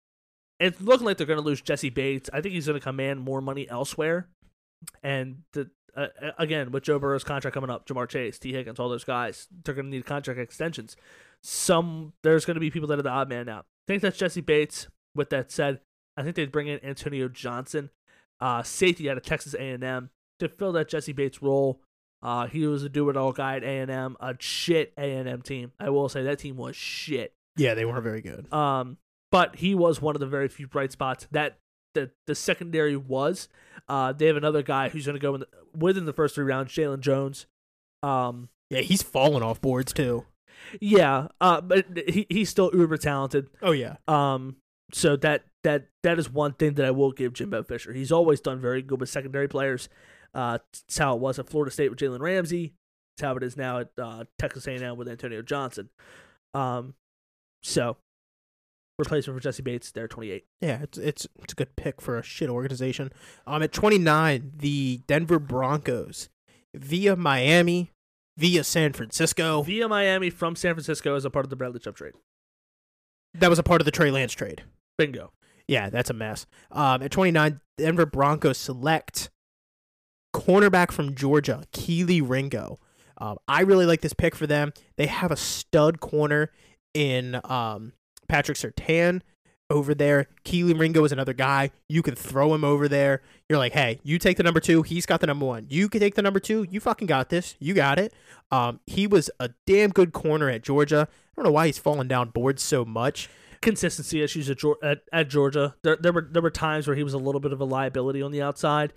it's looking like they're gonna lose Jessie Bates. I think he's gonna command more money elsewhere. And the uh, uh, again with Joe Burrow's contract coming up, Ja'Marr Chase, Tee Higgins, all those guys, they're gonna need contract extensions. Some there's gonna be people that are the odd man out. I think that's Jessie Bates. With that said, I think they'd bring in Antonio Johnson, uh, safety out of Texas A&M, to fill that Jessie Bates role. Uh, he was a do-it-all guy at A&M, a shit A&M team. I will say that team was shit. Yeah, they weren't very good. Um, but he was one of the very few bright spots that the the secondary was. Uh, they have another guy who's going to go in the, within the first three rounds, Jaylon Jones. Um, Yeah, he's fallen off boards too. yeah, uh, but he he's still uber talented. Oh yeah. Um, so that that that is one thing that I will give Jimbo Fisher. He's always done very good with secondary players. Uh, it's how it was at Florida State with Jalen Ramsey. It's how it is now at uh, Texas A&M with Antonio Johnson. Um, so replacement for Jessie Bates, they're 28. Yeah, it's it's it's a good pick for a shit organization. Um, at 29, the Denver Broncos via Miami, via San Francisco. Via Miami from San Francisco as a part of the Bradley Chubb trade. That was a part of the Trey Lance trade. Bingo. Yeah, that's a mess. Um, at 29, Denver Broncos select cornerback from Georgia, Kelee Ringo. Um, I really like this pick for them. They have a stud corner in um, Patrick Surtain over there. Kelee Ringo is another guy. You can throw him over there. You're like, hey, you take the number two. He's got the number one. You can take the number two. You fucking got this. You got it. Um, he was a damn good corner at Georgia. I don't know why he's fallen down boards so much. Consistency issues at, at, at Georgia. There, there were there were times where he was a little bit of a liability on the outside.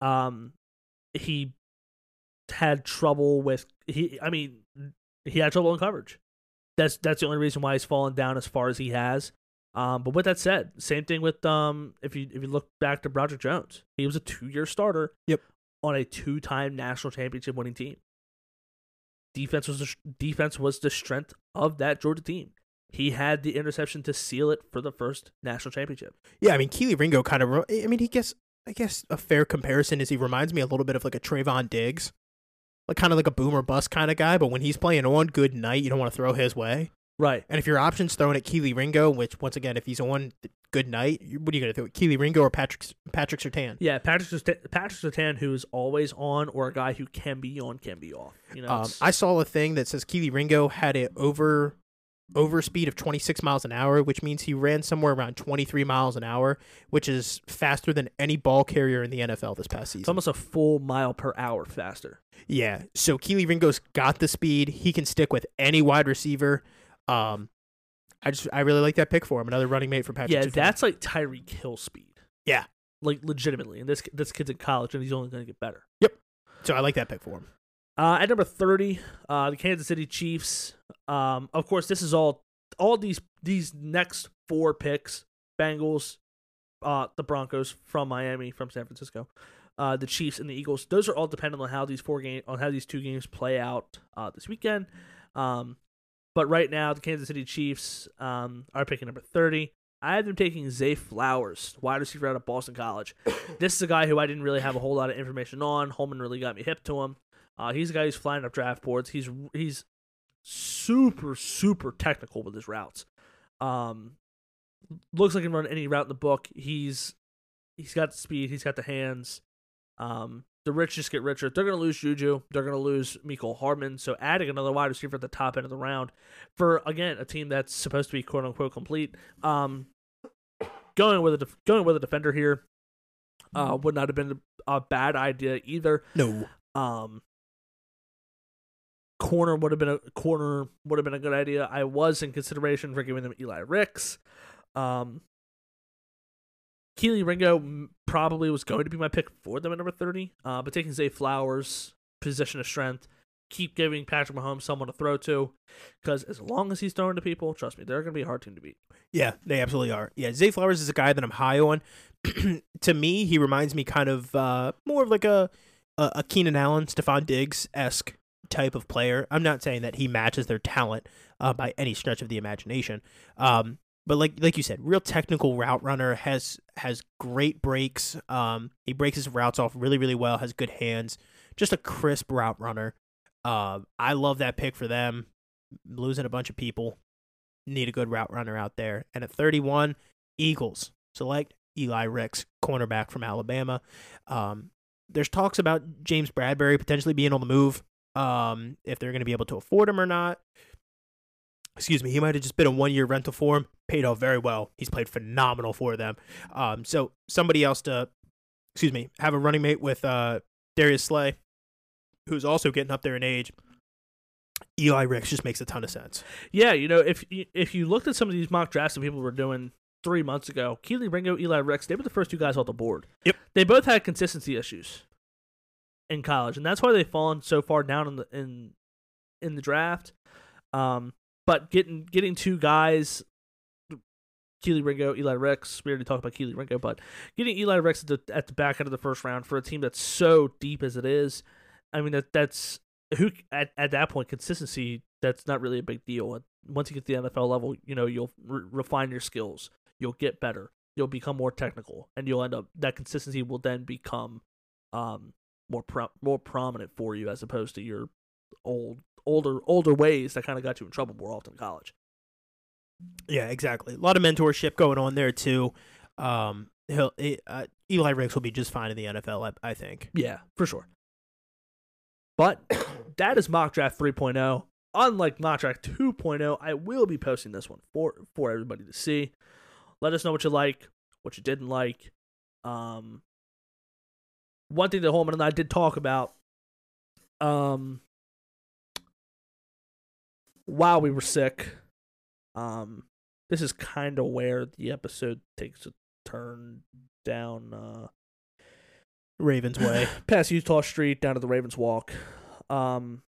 Um, he had trouble with he. I mean, He had trouble in coverage. That's that's the only reason why he's fallen down as far as he has. Um, but with that said, same thing with um, if you if you look back to Broderick Jones, he was a two year starter. Yep. On a two time national championship winning team. Defense was the, defense was the strength of that Georgia team. He had the interception to seal it for the first national championship. Yeah, I mean Kelee Ringo kind of. I mean, he gets. I guess a fair comparison is he reminds me a little bit of like a Trevon Diggs, like kind of like a boomer bust kind of guy. But when he's playing on good night, you don't want to throw his way. Right. And if your option's thrown at Kelee Ringo, which once again, if he's on good night, what are you going to throw? Kelee Ringo or Patrick Patrick Surtain? Yeah, Patrick Surtain, Patrick Surtain, who is always on, or a guy who can be on, can be off. You know, um, I saw a thing that says Kelee Ringo had it over over speed of 26 miles an hour, which means he ran somewhere around 23 miles an hour, which is faster than any ball carrier in the NFL this past season. It's almost a full mile per hour faster. Yeah. So Kelee Ringo's got the speed. He can stick with any wide receiver. Um, I just I really like that pick for him. Another running mate for Patrick. Yeah, that's like Tyreek Hill speed. Yeah. Like legitimately, and this this kid's in college, and he's only going to get better. Yep. So I like that pick for him. Uh, at number thirty, uh, the Kansas City Chiefs. Um, of course, this is all all these these next four picks: Bengals, uh, the Broncos from Miami, from San Francisco, uh, the Chiefs and the Eagles. Those are all dependent on how these four game on how these two games play out uh, this weekend. Um, but right now, the Kansas City Chiefs um, are picking number thirty. I have them taking Zay Flowers, wide receiver out of Boston College. this is a guy who I didn't really have a whole lot of information on. Holman really got me hip to him. Uh, he's a guy who's flying up draft boards. He's he's super super technical with his routes. Um, looks like he can run any route in the book. He's he's got the speed. He's got the hands. Um, the rich just get richer. They're gonna lose Juju. They're gonna lose Mecole Hardman. So adding another wide receiver at the top end of the round for again a team that's supposed to be quote unquote complete. Um, going with a def- going with a defender here uh, would not have been a bad idea either. No. Um, corner would have been a corner would have been a good idea. I was in consideration for giving them Eli Ricks. Um, Kelee Ringo probably was going to be my pick for them at number thirty. Uh, but taking Zay Flowers, position of strength, keep giving Patrick Mahomes someone to throw to, because as long as he's throwing to people, trust me, they're going to be a hard team to beat. Yeah, they absolutely are. Yeah, Zay Flowers is a guy that I'm high on. to me, he reminds me kind of uh, more of like a a, Keenan Allen, Stefon Diggs esque type of player. I'm not saying that he matches their talent uh, by any stretch of the imagination. Um, but like like you said, real technical route runner has has great breaks. Um, he breaks his routes off really really well. Has good hands. Just a crisp route runner. Uh, I love that pick for them. Losing a bunch of people, need a good route runner out there. And at 31, Eagles select Eli Ricks, cornerback from Alabama. Um, there's talks about James Bradberry potentially being on the move. Um, if they're going to be able to afford him or not. Excuse me, he might have just been a one year rental for him. Paid off very well. He's played phenomenal for them. Um, so somebody else to, excuse me, have a running mate with uh, Darius Slay, who's also getting up there in age. Eli Ricks just makes a ton of sense. Yeah, you know, if you- if you looked at some of these mock drafts that people were doing three months ago, Kelee Ringo, Eli Ricks, they were the first two guys off the board. Yep. They both had consistency issues in college, and that's why they've fallen so far down in the in in the draft. Um, but getting getting two guys, Kelee Ringo, Eli Ricks. We already talked about Kelee Ringo, but getting Eli Ricks at the at the back end of the first round for a team that's so deep as it is, I mean that that's who at at that point consistency that's not really a big deal. Once you get to the NFL level, you know you'll re- refine your skills, you'll get better, you'll become more technical, and you'll end up that consistency will then become um more pro- more prominent for you as opposed to your old older older ways that kind of got you in trouble more often in college. Yeah, exactly. A lot of mentorship going on there too. Um, he'll he- uh, Eli Ricks will be just fine in the NFL, I, I think. Yeah, for sure. But that is mock draft 3.0. Unlike mock draft 2.0, I will be posting this one for for everybody to see. Let us know what you like, what you didn't like. Um, one thing that Holman and I did talk about, um, while we were sick, um, this is kind of where the episode takes a turn down. Uh, Ravens way. past Utah Street down to the Ravens Walk. Um,